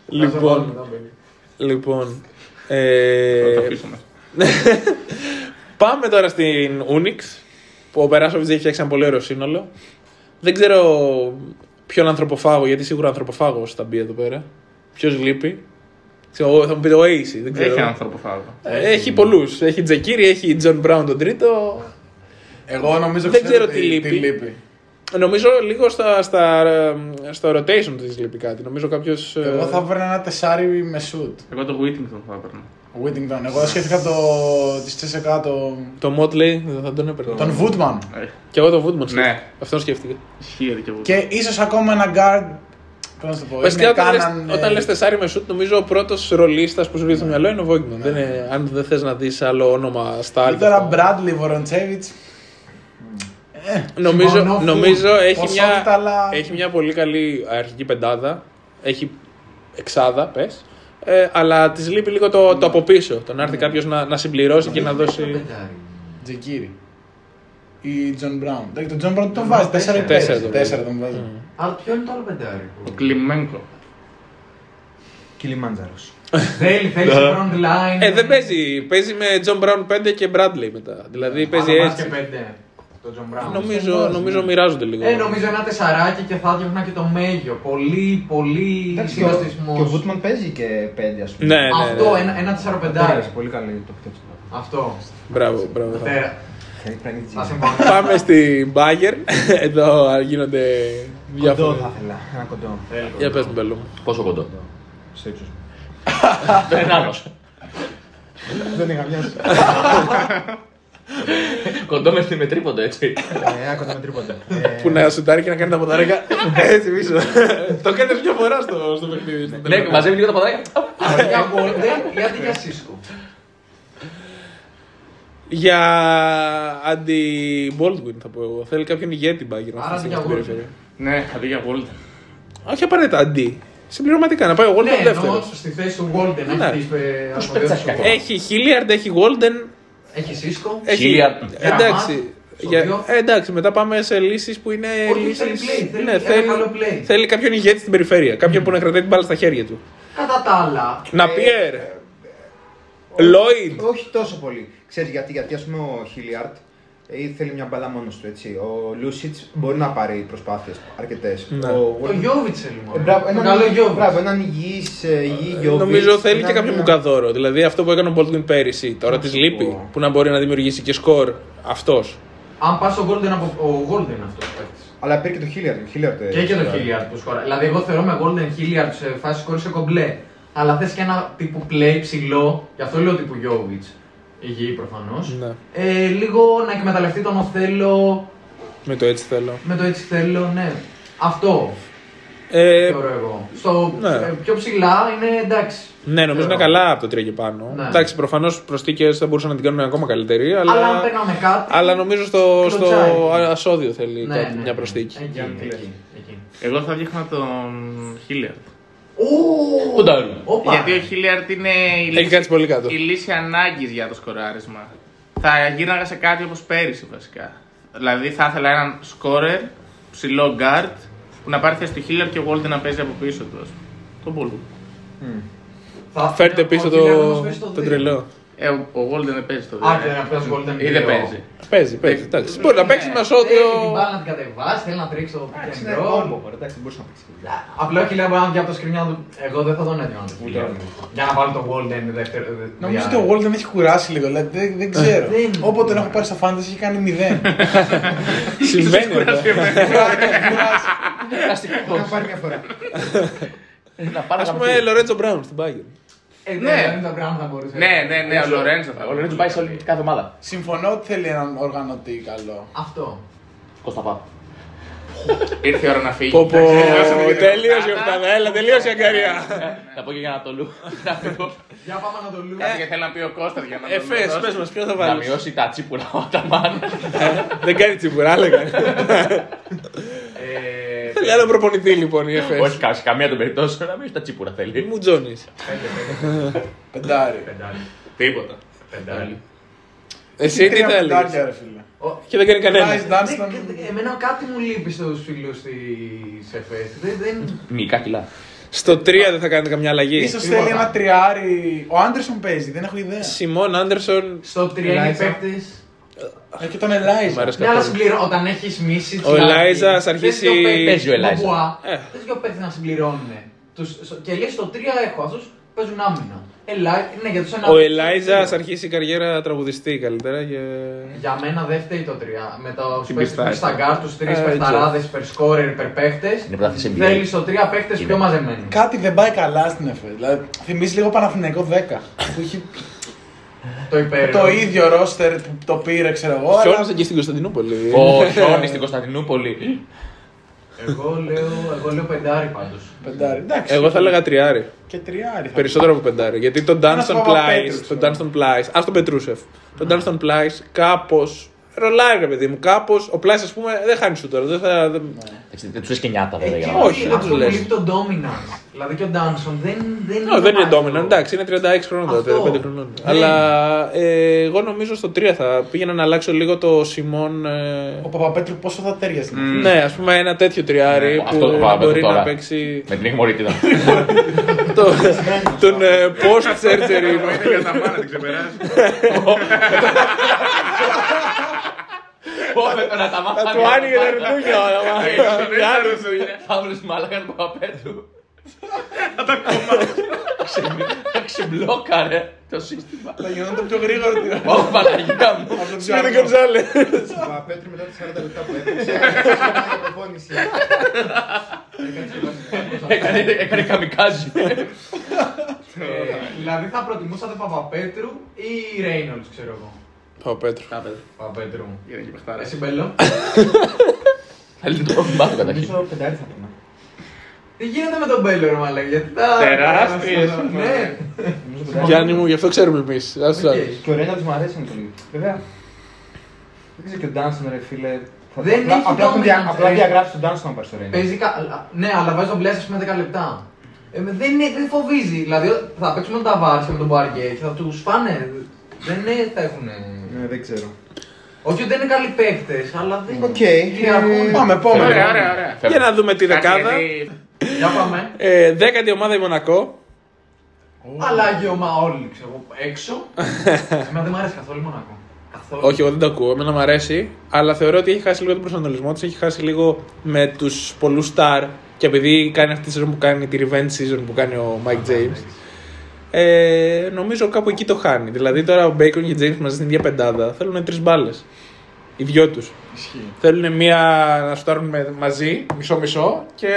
Λοιπόν, λοιπόν. ε, Θα το αφήσουμε. Πάμε τώρα στην Unix, που ο Περάσοβιτς έχει φτιάξει ένα πολύ ωραίο σύνολο. Δεν ξέρω ποιον ανθρωποφάγο, γιατί σίγουρα ανθρωποφάγος θα μπει εδώ πέρα. Ποιος λείπει; Ξέρω, Θα μου πείτε ο Ace, δεν ξέρω. Έχει ανθρωποφάγο. Ε, Έχει πολλούς. Έχει Τζεκίρι, έχει Τζον Μπράουν τον τρίτο. Εγώ νομίζω Δεν ξέρω τι τι λείπει. Νομίζω λίγο στα, στα, στο rotation της λείπει κάτι. Νομίζω κάποιος. Εγώ θα βρω ένα τεσάρι με σουτ. Εγώ το Whittington θα έπαιρνα. Whittington. Εγώ σκέφτηκα το. τη ΤΣΣΚΑ το. Το Motley δεν θα τον έπαιρνα. τον Βόιτμαν. Ε, Και εγώ τον Woodman. Ναι. Αυτόν σκέφτηκα. Ισχύει και εγώ. Και ίσως ακόμα ένα guard. Πώς να το πω. Βασικά είναι όταν, λες, κάναν, ε, όταν λες τεσάρι με σουτ, νομίζω ο πρώτος ρολίστας που σου βγει στο μυαλό είναι ο Βόγκμαν. Δεν είναι, αν δεν θες να δεις άλλο όνομα Star. Ή τώρα Bradley Vorontsevich. Νομίζω, Συμφωνώ, νομίζω έχει, Ποσότητα, μια, αλλά- έχει μια πολύ καλή αρχική πεντάδα. Έχει εξάδα, πες. Ε, αλλά της λείπει λίγο το, το από πίσω. Το να έρθει ναι. κάποιος να, να συμπληρώσει και να δώσει. Τζεκίρι. Ή Τζον Μπράουν. τον Τζον Μπράουν τον βάζει. Τέσσερα Τέσσερα τον βάζει. Αλλά ποιο είναι το άλλο πεντάρι. Ο Κλιμένκο. Κιλιμάντζαρο. Θέλει, θέλει ναι. το front line. Ε, δεν παίζει. Παίζει με Τζον Μπράουν 5 και Bradley μετά. Δηλαδή παίζει έτσι. Και τον Τζον Μπράουν. Νομίζω, ναι. νομίζω μοιράζονται λίγο. Ε, νομίζω ένα τεσσαράκι και θα διώχνα και το Μέγιο. Πολύ, πολύ συνδυασμός. Και ο Βόιτμαν παίζει και πέντε, ας πούμε. Ναι, ναι, ναι. Αυτό, ένα, ένα τεσσαροπεντάρι. Πολύ καλή το χτέψιμο. Αυτό. Μπράβο, μπράβο. Πάμε στην Μπάγκερ. Εδώ γίνονται διάφορα. Κοντό θα ήθελα. Ένα κοντό. Για πες μου, Μπέλο. Πόσο κοντό; Σε ύψος. Δεν άλλος. Δεν είχα μοιάσει. Κοντό με, με τρίποντο έτσι. Ε, Ένα κοντό με τρίποτα. Που να σουτάρει και να κάνει τα ποδαρέκα έτσι πίσω. Το έκανε μια φορά στο, στο παιχνίδι. στο Ναι, τελευταίο. μαζεύει λίγο τα ποδάρια. Για Golden ή αντί για Cisco. Για αντι-Baldwin θα πω εγώ. Θέλει κάποιον ηγέτη Bayern Άρα αυτή τη στιγμή για στην Golden. περιφέρεια. Ναι, αντί για Golden. Όχι απαραίτητα αντί. Συμπληρωματικά να πάει ο Golden Ναι, εννοώ δεύτερος. στη θέση του Golden. Ναι. Έχεις τις, ε, αρμοδιότητες πετσάκι του ακόμα. Golden. Έχει Hilliard, έχει Golden. Έχεις Cisco. Έχει... Hilliard. Εντάξει. Στο Για... δύο. ε, εντάξει, μετά πάμε σε λύσεις που είναι. Όχι, λύσεις... θέλει play, θέλει ναι, ένα θέλει... καλό play. θέλει κάποιον ηγέτη στην περιφέρεια. Κάποιον που να κρατάει την μπάλα στα χέρια του. Κατά τα άλλα. Να Ε, πιέρ. Lloyd. Όχι τόσο πολύ. Ξέρεις γιατί, γιατί ας πούμε ο Χίλιαρτ ε, θέλει μια μπαλά μόνος του, έτσι. Ο Λούσιτς μπορεί να πάρει προσπάθειες αρκετές. Ναι. Ο Το Γιώβιτς θέλει Ε, μόνο. Μπράβο, Το έναν, καλό Γιώβιτς. μπράβο, έναν υγιής, ε, υγιή Γιώβιτς. Νομίζω θέλει και έναν- κάποιο μπουκαδόρο. Δηλαδή αυτό που έκανε ο Baldwin πέρυσι. Τώρα της σου λείπει. πω. Που να μπορεί να δημιουργήσει και σκορ αυτός. Αν πας στο Golden από. Ο Golden αυτός παίχτη. Αλλά πήρε και το Χίλιαρτ. ο Χίλιαρτ, ε, Και έχει και το σκοράρει. Hilliard που σκορά. Δηλαδή, εγώ θεωρώ με Golden Hilliard σε φάση σκόρ σε κομπλέ. Αλλά θες και ένα τύπου play ψηλό, γι' αυτό λέω τύπου Jovic. Υγιή προφανώς. Ναι. Ε, λίγο να εκμεταλλευτεί τον Οθέλο Με το έτσι θέλω. με το έτσι θέλω, ναι. Αυτό Ε, θεωρώ εγώ. Στο ναι. ε, πιο ψηλά είναι εντάξει. ναι, νομίζω είναι Θεωρώ. καλά από το 3 και πάνω. Ναι. Εντάξει, προφανώς προσθήκε θα μπορούσαν να την κάνουν ακόμα καλύτερη. Αλλά, Αλλά αν παίρναμε κάτι. αλλά νομίζω στο, στο κλωτσάει. ασώδιο θέλει Ναι, κάτι, ναι, μια ναι. προσθήκη. Εκεί, Για να τη λες. εκεί, εκεί. Εγώ θα δείχνα τον Hilliard. Ω, Κοντάρι. όπα. Γιατί ο Hilliard είναι η Έχει λύση, κάτσει πολύ κάτω. η λύση ανάγκης για το σκοράρισμα. Θα γύρναγα σε κάτι όπως πέρυσι βασικά. Δηλαδή θα ήθελα έναν σκόρερ, ψηλό guard, που να πάρει θέση του Hilliard και ο Golden να παίζει από πίσω του. ας πούμε. Τον Baldwin. Θα- Φέρτε ο πίσω Hilliard όμως το, παίζει στο το δύο. τρελό. Ε, ο, ο Golden δεν παίζει το Α, δύο. και να παίζει Golden Ή δεν δύο. παίζει. Παίζει, παίζει. Εντάξει. Μπορεί να παίξει Ναι, μεσόδιο. Θέλει την μπάλα να την κατεβάσει, θέλει να τρίξει το Εντάξει, pick είναι and roll. κόμπο, μωρέ, εντάξει, μπορείς να παίξεις. Απλά όχι λέει μπορεί να βγει από το σκρινιά του. Εγώ δεν θα τον έτεινα να το Ούτε εγώ. Για να βάλω το Golden δεύτερο. Νομίζω δια- ότι ο Walden έχει κουράσει λίγο, δηλαδή δεν, δεν ξέρω. Δεν- Όποτε τον έχω πάρει στο fantasy έχει κάνει μηδέν. Συμβαίνει αυτό. Κουραστικός. Θα πάρει μια φορά. Να πάρει Α να πούμε, Λορέτζο Μπράουν στην Bayern. Ε, Ναι. ναι, δεν τα πράγματα θα μπορούσε. Ναι, ναι, ναι, ο Λορέντζο θα Ο Λορέντζο πάει σε όλη κάθε ομάδα. Συμφωνώ ότι θέλει έναν οργανωτή καλό. Αυτό. Κώστα πάω. Ήρθε η ώρα να φύγει. Πω πω, Εντάξει, τελείωσε η οκτάδα, έλα, τελείωσε η αγκαρία. Να πω και για Ανατολού. Να φύγω. Για πάμε να το λούμε. Κάτι και θέλει να πει ο Κώστας για να Ε, τον φες, δώσει. πες μας, ποιο θα Να βάλεις. μειώσει τα τσίπουρα ο Αταμάν. Δεν κάνει τσιμπουρά, λέγα. Ε, Θέλει άλλο προπονητή λοιπόν η ΕΦΕΣ. Όχι, κα- σε καμία των περιπτώσεων να μειώσει τα τσίπουρα θέλει. Μου τζόνεις. Πεντάρι. Πεντάρι. Τίποτα. Πεντάρι. Εσύ τι Τρία θα έλεγες. πεντάρια, ρε φίλε. Και δεν κάνει κανένα. Nice Dunstan. Δεν- και- Εμένα κάτι μου λείπει στους φίλους της ΕΦΕΣ. Δεν- δεν- Μικά κιλά. Στο 3 δεν θα κάνετε καμιά αλλαγή. Ίσως Τίποτα. θέλει ένα τριάρι. Ο Άντερσον παίζει, δεν έχω ιδέα. Σιμών Άντερσον. Στο 3 είναι Ελάιζα. παίκτες. Ε, και τον Μ' Ελάιζα. αρέσει Ναι, αλλά καθόλου. συμπληρώ, όταν έχεις μίση. Ο Ελάιζας ας αρχίσει- Παίζει ο Ελάιζα. Ε. Δεν δύο παίκτες να συμπληρώνουν. Τους- Και λέει στο 3 έχω αυτούς που παίζουν άμυνα. Ελάι- ναι, για τους ένα- Ο Ελάιζα ας αρχίσει η καριέρα τραγουδιστή καλύτερα. Και... Για μένα δεν φταίει το 3. Με το Την παίκτες πιστάει. στα γκάρ, τους τρεις Ε, παιχταράδες, υπερσκόρερ, υπερπαίχτες. Είναι πρωταθλητής NBA. Θέλεις στο 3 παίκτες Είναι. πιο μαζεμένους. Κάτι δεν πάει καλά στην ΕΦΕ. Δηλαδή, θυμίζει λίγο Παναθηναϊκό 10. Που είχε Το υπέρ. το ίδιο ρόστερ που το πήρε, ξέρω εγώ. αλλά- Χιόνισε και στην Κωνσταντινούπολη. Ο Σόνι στην Κωνσταντινούπολη. Εγώ λέω, εγώ λέω πεντάρι πάντως. Πεντάρι. Εντάξει. Εγώ θα έλεγα τριάρι. Και τριάρι. θα Περισσότερο από πεντάρι. Γιατί τον Ένας Dunston Παπαπέτρου, Plies, τον ξέρω. Dunston Plies, ας τον Πετρούσεφ. Τον Dunston Plies κάπως. Ρολάρι, ρε παιδί μου, κάπως. Ο Plies, ας πούμε, δεν χάνει σου τώρα. Δεν θα, δεν... Εντάξει, Δεν τους λε και νιάτα βέβαια για Εκεί να όχι, δεν αυτό τους που λες. λείπει το dominance. Δηλαδή και ο Ντάνσον δεν, δεν No, δεν είναι πάλι dominant, το- εντάξει, είναι 36 χρονών τώρα, Αυτό. 35 χρονών. Ναι. Αλλά ε, εγώ νομίζω στο 3 θα πήγαινα να αλλάξω λίγο το Σιμών. ε, Ο Παπαπέτρου πόσο θα ταιριάζει. στην Ναι, ας πούμε ένα τέτοιο τριάρι Ναι, που αυτό το να Παπαπέτρου μπορεί τώρα. να παίξει Με την ηγμορίτιδα. το, τον ε, post surgery. Για τα μάνα την ξεπεράσει. Ω, με τον Αταμάν. Θα του άνοιγε τα ρουντούκια όλα. μα. Παύλος μαλάκα του Παπαπέτρου. Θα ξεμπλόκαρε το σύστημα. Θα γινόταν πιο γρήγορα. τι- Ω, Παναγία μου. από τον Σφύρι Τζάρνο. Γκονζάλε. Ο Παπαπέτρου μετά τα 40 λεπτά που έπαιξε, έκανε μια προπόνηση. Έκανε έκανε καμικάζι. Ε, δηλαδή θα προτιμούσατε Παπαπέτρου ή Ρέινολτς, ξέρω εγώ. Παπαπέτρου. Παπαπέτρου. Είναι και παιχτάρας. Εσύ μπέλο. Θέλει το πρόβλημά του καταρχήν. Νομίζω πεντάρι θα πούμε. Τι γίνεται με τον Μπέλο, ρε Μαλέκ, γιατί τα... Τεράστιες. Ναι. Νομίζω πεντάρι. Γιάννη μου, γι' αυτό ξέρουμε εμείς. Οκ. Και ο Ρέινολντς μου αρέσει να πολύ. Βέβαια. Δεν ξέρω και ο Ντάνσον ρε φίλε. Θα- Δεν απλά- έχει απλά έχουν δια- dominance, Απλά ρε. διαγράψει τον Ντάνσον να πάρεις στο Ρέινολντς. Παίζει κα... Ναι, αλλά βάζεις τον Πλάις, ας πούμε, 10 λεπτά. Ε, δεν, είναι, δεν φοβίζει. Δηλαδή θα παίξουμε με Ταβάρες και με τον Μπαργκέ και θα τους φάνε. Δεν είναι, θα έχουν... Ναι, δεν ξέρω. Όχι ότι δεν είναι καλοί παίκτες, αλλά δεν Οκ. κυριαρχούν. Πάμε, επόμενο. Ωραία, ωραία, ωραία. Για να δούμε τη δεκάδα. Κάτι, Για πάμε. Ε, δέκατη ομάδα η Μονακό. Αλλάγει ο όλοι, ξέρω εγώ, έξω. Εμένα δεν μου αρέσει καθόλου η Μονακό. Καθόλου. Όχι, εγώ δεν το ακούω. Εμένα μου αρέσει. Αλλά θεωρώ ότι έχει χάσει λίγο τον προσανατολισμό της. Έχει χάσει λίγο με τους πολλούς star. Και επειδή κάνει αυτή τη σεζόν που κάνει τη revenge season που κάνει ο Mike James. Ε, νομίζω κάπου εκεί το χάνει. Δηλαδή τώρα ο Bacon και ο James μαζί στην ίδια πεντάδα θέλουν τρεις μπάλες. Οι δυο τους. Θέλουν μία να σουτάρουν με- μαζί, μισό-μισό, και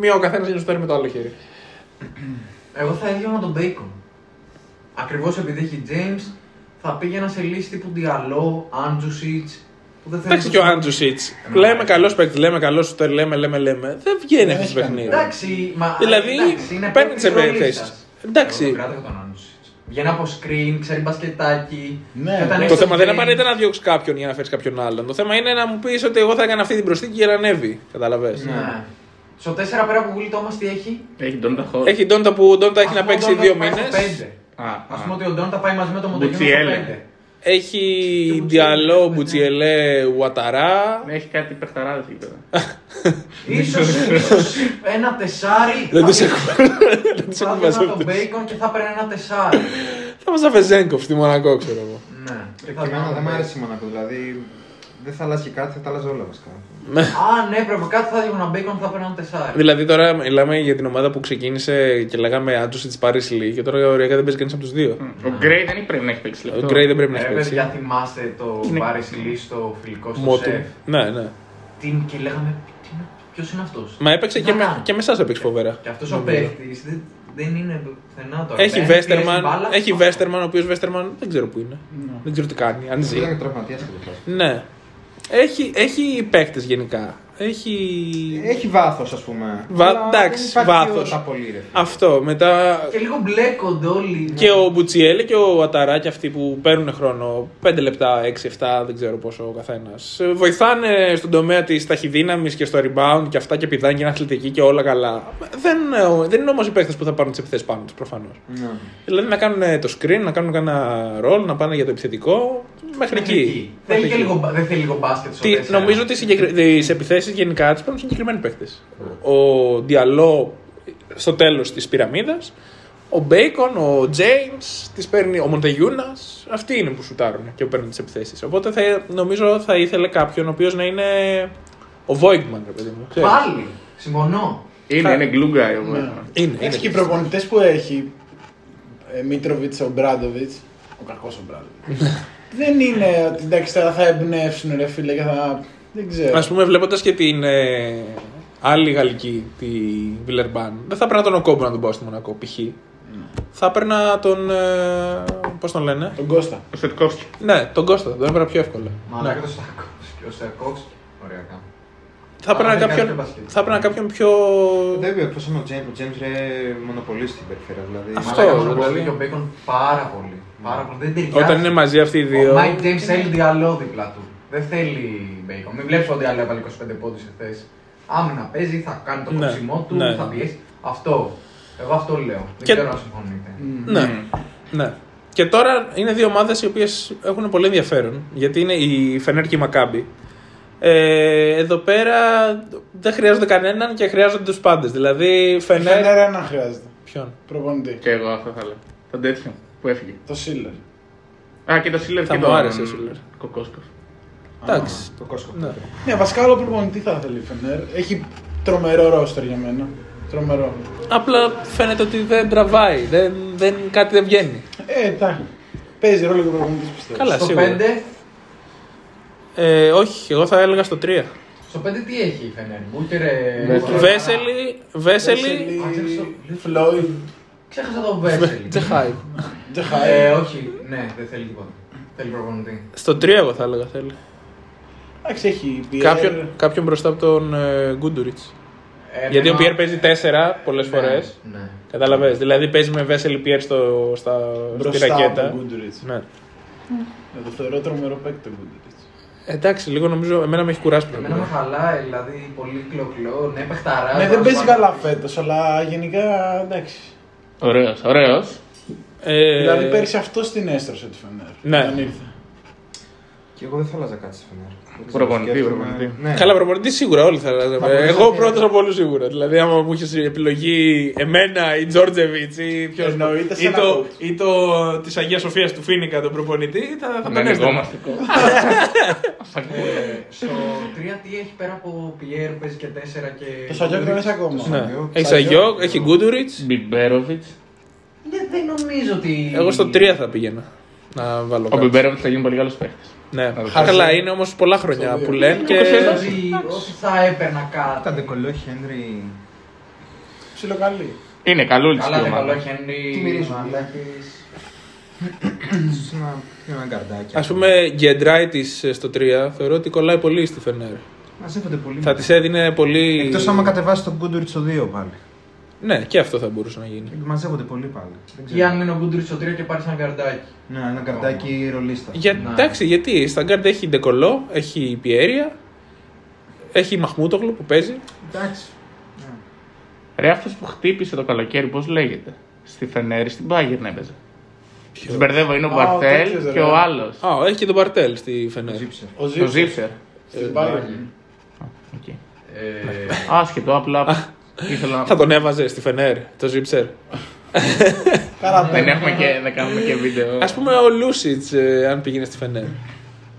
μία ο καθένας για να σουτάρει με το άλλο χέρι. Εγώ θα έδιωνα τον Bacon. Ακριβώς επειδή έχει James, θα πήγαινα σε λύση τύπου Διαλό, Άντζουσιτς. Που δεν Εντάξει και ο Άντζου Σίτ. Λέμε καλός παίκτης, λέμε καλός σουτέρ, λέμε, λέμε, λέμε. Δεν βγαίνει αυτός το έχει παιχνίδι. Εντάξει, μα. Δηλαδή, εντάξει, είναι παίρνει πρώτη τις ρολίστας. θέσεις. Εντάξει. Εγώ τον κράταγα τον Άντζουσιτ. Βγαίνει από screen, ξέρει μπασκετάκι. Ναι. Και όταν Το έχεις θέμα δεν είναι James- απαραίτητα να διώξεις κάποιον για να φέρεις κάποιον άλλον. Το θέμα είναι να μου πεις ότι εγώ θα έκανα αυτή την προσθήκη για να ανέβει. Καταλαβέ. Ναι. Στο 4 πέρα που Will Thomas τι έχει; Έχει τον Ταχώ. Έχει Ντόντα που ο Ντόντα έχει Ας να πούμε, ο παίξει Donta δύο πάει στο μήνες. πέντε. Α, Α α. πούμε ότι ο Ντόντα πάει μαζί με το Μοντογιόνιο στο Μπουτσιέλε. 5. Έχει Και Διαλό, Μπουτσιέλε, Μπουτσιελέ, Ουαταρά. Έχει κάτι παιχταράδε εκεί πέρα. Ίσως, ίσως ένα τεσάρι. Δεν θα τους πει- έχω. Δεν τους Θα έχω έδιωνα μαζί τον αυτούς. Bacon και θα έπαιρνε ένα τεσάρι. Θα μας Βεζέγκοφ στη Μονακό, ξέρω εγώ. Ναι. Και εμένα δεν μου άρεσε η Μονακό, δηλαδή δεν θα αλλάζει και κάτι, θα τα αλλάζει όλα βασικά. Α, ναι, πρέπει κάτι θα έδιναν μπέικον θα παίρνουν τεσσάρι. Δηλαδή τώρα μιλάμε για την ομάδα που ξεκίνησε και λέγαμε Άντζο της Paris League και τώρα ωριακά δεν παίζει κανείς από τους δύο. Ο Γκρέι δεν πρέπει να έχει παίξει Ο λεπτό. Γκρέι δεν πρέπει να Ε, έχει παίξει. παιδιά, θυμάστε το Είναι- Πάρη Λί στο φιλικό στο Μότου. σεφ. Ναι, ναι. Τι, και λέγαμε, ποιος είναι αυτός; Μα έπαιξε και, με, και με εσά έπαιξε φοβερά. Και αυτός ο παίχτης δεν, δεν είναι πουθενά τώρα. Έχει Παίρνει, πιέζει Βέστερμαν, μπάλα, έχει αυτό. Βέστερμαν, ο οποίος Βέστερμαν δεν ξέρω πού είναι. Δεν ξέρω τι κάνει, αν ζει. Ήταν και τραυματίας και το Ναι. Έχει, έχει παίκτες γενικά. Έχει. Έχει βάθος, ας πούμε. Βα- Αλλά εντάξει, δεν υπάρχει βάθος. ποιότητα πολύ, ρε. Αυτό. Μετά Και λίγο μπλέκονται όλοι. και ο Μπουτσιέλη και ο Αταρά και αυτοί που παίρνουν χρόνο 5 λεπτά, 6-7, δεν ξέρω πόσο ο καθένας. Βοηθάνε στον τομέα της ταχυδύναμης και στο rebound και αυτά και πηδάνε και είναι αθλητικοί και όλα καλά. Δεν, ε, δεν είναι όμως οι παίκτες που θα πάρουν τις επιθέσεις πάνω του προφανώς. Ναι. Δηλαδή να κάνουν το screen, να κάνουν κανένα ρόλ, να πάνε για το επιθετικό. Μέχρι Μέχρι εκεί. εκεί. Θέλει Μέχρι και εκεί. λίγο, μπα- δεν θέλει λίγο μπάσκετ στο Τι, τέσσερα. νομίζω ότι τις επιθέσεις γενικά τι παίρνουν συγκεκριμένοι παίκτες. Ο Διαλό στο τέλος της πυραμίδας, ο Μπέικον, ο Τζέιμ, παίρνει ο Μοντεγιούνας. Αυτοί είναι που σουτάρουν και που παίρνουν τις επιθέσεις. Οπότε θα, νομίζω θα ήθελε κάποιον ο οποίος να είναι ο Βόιγκμαν, ρε παιδί μου. Ξέρεις. Πάλι. Συμφωνώ. Είναι, είναι glue guy ο Ναι. Βέστερμαν. Είναι, Έχει και οι είναι. προπονητές που έχει. Ε, Μίτροβιτς, ο Μπράντοβιτς. Ο κακό ο Μπράντοβιτ. δεν είναι ότι εντάξει τώρα θα εμπνεύσουν ρε φίλε και θα. Δεν ξέρω. Α πούμε, βλέποντας και την ε, άλλη γαλλική, τη Βιλερμπάν, δεν θα έπαιρνα τον Οκόμπο να τον πάω στη Μονακό, π.χ. Θα έπαιρνα τον. Ε, Πώς τον λένε; Τον Κώστα. Ο Σετκόφσκι. Ναι, τον Κώστα, τον έπαιρνα πιο εύκολα. Μαλάκα Ναι. το Στακόφσκι. Ο Στακόφσκι. Ωραία κάπου. Θα έπαιρνα Α, δεν κάνει κάποιον, πιο μπασκετ. θα έπαιρνα κάποιον πιο. Δεν wiem πώς είναι ο Τζέιμ. Ο Τζέιμ ρε μονοπωλεί στην περιφέρεια. Δηλαδή. Αυτό, Μαλάκα δηλαδή. μονοπωλεί και ο Μπέικον πάρα πολύ. Πάρα πολύ. Δεν ταιριάζει. Όταν είναι μαζί αυτοί οι δύο. Ο Μάικ Τζέιμ θέλει διαλό δίπλα του. Δεν θέλει Μπέικον. Μην βλέπεις ότι άλλο έβαλε 25 πόντους εχθές. Άμυνα παίζει, θα κάνει το Ναι, κοψιμό του, ναι. θα πιέσει. Αυτό. Εγώ αυτό λέω. Δεν Και- ξέρω αν συμφωνείτε. Ναι. ναι. Και τώρα είναι δύο ομάδες οι οποίες έχουν πολύ ενδιαφέρον. Γιατί είναι η Φενέρ και η Μακάμπι. Ε, εδώ πέρα δεν χρειάζονται κανέναν και χρειάζονται τους πάντες. Δηλαδή Φενέρ. Φενέρα ένα χρειάζεται. Ποιον; Προπονητή. Και εγώ αυτό θα λέω. Τον τέτοιο που έφυγε. Το Σίλερ. Α, και το Σίλερ Θα και μου τον άρεσε ο Σίλερ. Κοκόσκοφ. Εντάξει. Το Κόσκο. Ναι. Ναι, βασικά άλλο προπονητή θα ήθελε η Φενέρ. Έχει τρομερό ρόστερ για μένα. Τρομερό. Απλά φαίνεται ότι δεν τραβάει. Δεν, δεν, κάτι δεν βγαίνει. Ε, εντάξει. Παίζει ρόλο και ο προπονητής πιστεύω. Καλά, Στο σίγουρα. 5, Ε, όχι, εγώ θα έλεγα στο 3. στο 5 τι έχει η Φενέρ. Μπούκερ. ε, Βέσελη. Βέσελη, Βέσελη, Α, ξέχασα- Φλόιντ. Ξέχασα το Βέσελη. Τζεχάι. Τζεχάι. Ε, όχι, ναι, δεν θέλει τίποτα. Θέλει προπονητή. Στο 3 εγώ θα έλεγα θέλει. Εντάξει, έχει Πιέρ. Κάποιον, κάποιον μπροστά από τον ε, Γκούντουριτς. Ε, Γιατί ο εμένα- Πιέρ παίζει 4 πολλές Ναι, φορές. Ναι. Καταλαβες. Δηλαδή παίζει με Βέσελη Πιέρ στο, στα, στη Μπροστά από ρακέτα. τον Γκούντουριτς. Ναι. Ε, Το θεωρώ τρομερό παίκτη τον Γκούντουριτς. Εντάξει, λίγο νομίζω εμένα με έχει κουράσει Εμένα πρώτα. με χαλάει, δηλαδή πολύ κλοκλό, ναι, παιχταρά. Ναι, δεν παίζει καλά φέτος, αλλά γενικά εντάξει. Ωραίος, ωραίος. Ε, Δηλαδή πέρυσι αυτό την έστρωσε τη Φενέρ. Ναι. όταν ήρθε. Και εγώ δεν θα άλλαζα κάτι στη Φενέρ. Δεν ξέρω, Προπονητή, σκέφτομαι- προπονητή. Ναι. Καλά, προπονητή σίγουρα όλοι θα λέγαμε. μπορούσε Εγώ να- πρώτος από όλους σίγουρα. Δηλαδή, άμα μου είχες επιλογή εμένα ή Τζόρτζεβιτς ή ποιος. Εννοείται σε ή ένα το, coach. ή το της Αγίας Σοφίας του Φίνικα τον προπονητή, θα, θα Να τον έστελνα. ανοιγόμαστε. Ε, στο 3 τι έχει πέρα από Πιέρ που παίζει και 4 και. Το Σαγιόκ δεν έχει ακόμα. Το Ναι. Σαγιόκ. Έχει Σαγιόκ, έχει Γκούντουριτς. Μπιμπέροβιτς. Ναι, δεν νομίζω ότι. Εγώ στο 3 θα πήγαινα. Να βάλω Ο κάτι. Μπιμπέροβιτς θα γίνει πολύ καλό παίχτη. Ναι, Χάζε. καλά, είναι όμως πολλά χρόνια Στο που δύο. λένε και. Ότι, ότι θα έπαιρνα κάτι. Κάντε κολλό, Χένρι. Ψιλοκαλή. Είναι καλούλη Καλά, η δεν καλό ομάδα. Τι Χένρι. μυρίζουν, Μαλάκης. Ίσως ένα πιο ένα γκαρντάκι. Ας πούμε, Γκεντράιτις στο 3 θεωρώ ότι κολλάει πολύ στη Φενέρ. Μαζεύονται πολύ. Θα της έδινε πολύ. Εκτός άμα κατεβάσει τον Γκούντουριτς στο 2 πάλι. Ναι, και αυτό θα μπορούσε να γίνει. Μαζεύονται πολύ πάλι. Δεν Ή ξέρω. αν είναι ο Γκούντουριτς στο 3 και πάρει ένα γκαρντάκι. Ναι, ένα γκαρντάκι ρολίστα. Για, Ναι. Εντάξει, γιατί στα γκαρντ έχει Ντεκολό, έχει Πιέρια, έχει Μαχμούτογλου που παίζει. Εντάξει. Ρε αυτός που χτύπησε το καλοκαίρι, πώς λέγεται; Στη Φενέρη, στην Bayern έπαιζε. Του μπερδεύω, είναι ο Α, ο Μπαρτέλ τέτοιος, και ρε. ο άλλος. Α, έχει και τον Μπαρτέλ στη Φενέρ. Ζήψε. Ο Ο Ζήψερ. Ζήψερ. Στην Bayern. Ε, Άσχετο, απλά ήθελα να. Θα τον έβαζε στη Φενέρ, το Ζίψερ. Καρατέ. Δεν έχουμε και, δεν κάνουμε και βίντεο. Α πούμε ο Λούσιτς, ε, αν πήγαινε στη Φενέρ.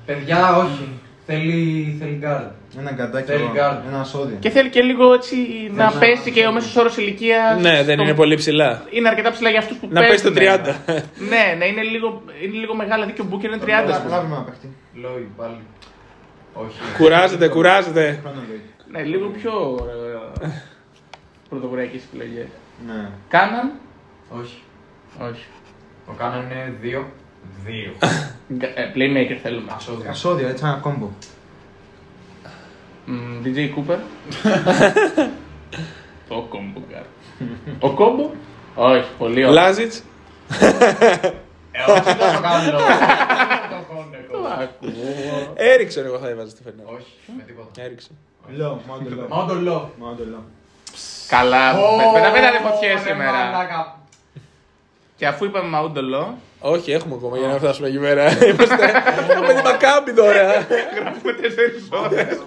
Παιδιά, όχι. Θέλει, θέλει guard. Ένα καντάκι, Θέλει guard. ένα σώδιο. Και θέλει και λίγο έτσι να να- πέσει και ο μέσος όρος ηλικίας. Ναι, δεν είναι πολύ ψηλά. Είναι αρκετά ψηλά για αυτούς που Να πέσει το παίζουν. 30. Ναι, ναι, είναι λίγο, είναι λίγο μεγάλο. Δηλαδή και ο Μπούκερ είναι 30. ας πούμε. Λάβει ένα παίχτη. Λόι, πάλι. Όχι. Κουράζεται, κουράζεται. Χρόνο λέει. Ναι, λίγο πιο ε, πρωτοβουλιακές επιλογές. Ναι. Κάναν; Όχι. Όχι. Το κάνανε είναι δύο. Δύο. Γκ- ε, Playmaker θέλουμε. Ασώδια. Ασώδιο, έτσι ένα κόμπο. Μμ, DJ Cooper. Το κόμπο γκάρ. Ο κόμπο; Όχι, πολύ ωραία. Λάζιτς. Ε, όχι, δεν το κάνω. Το κάνω Το εγώ. ακούω. Έριξον εγώ θα έβαζα στη Φενέρ. Όχι, με τίποτα. Έριξον. Λό, μάγκο λό. Μάω το λό. Μάγκο λό. Καλά, πέτα πέτα δεν φωτιές Ω, ρε σήμερα. μαλάκα. Και αφού είπαμε Μαούντολο, Όχι, έχουμε ακόμα για να φτάσουμε εκεί πέρα. Είμαστε. Έχουμε τη Μακάμπη τώρα. γράφουμε τέσσερις ώρες.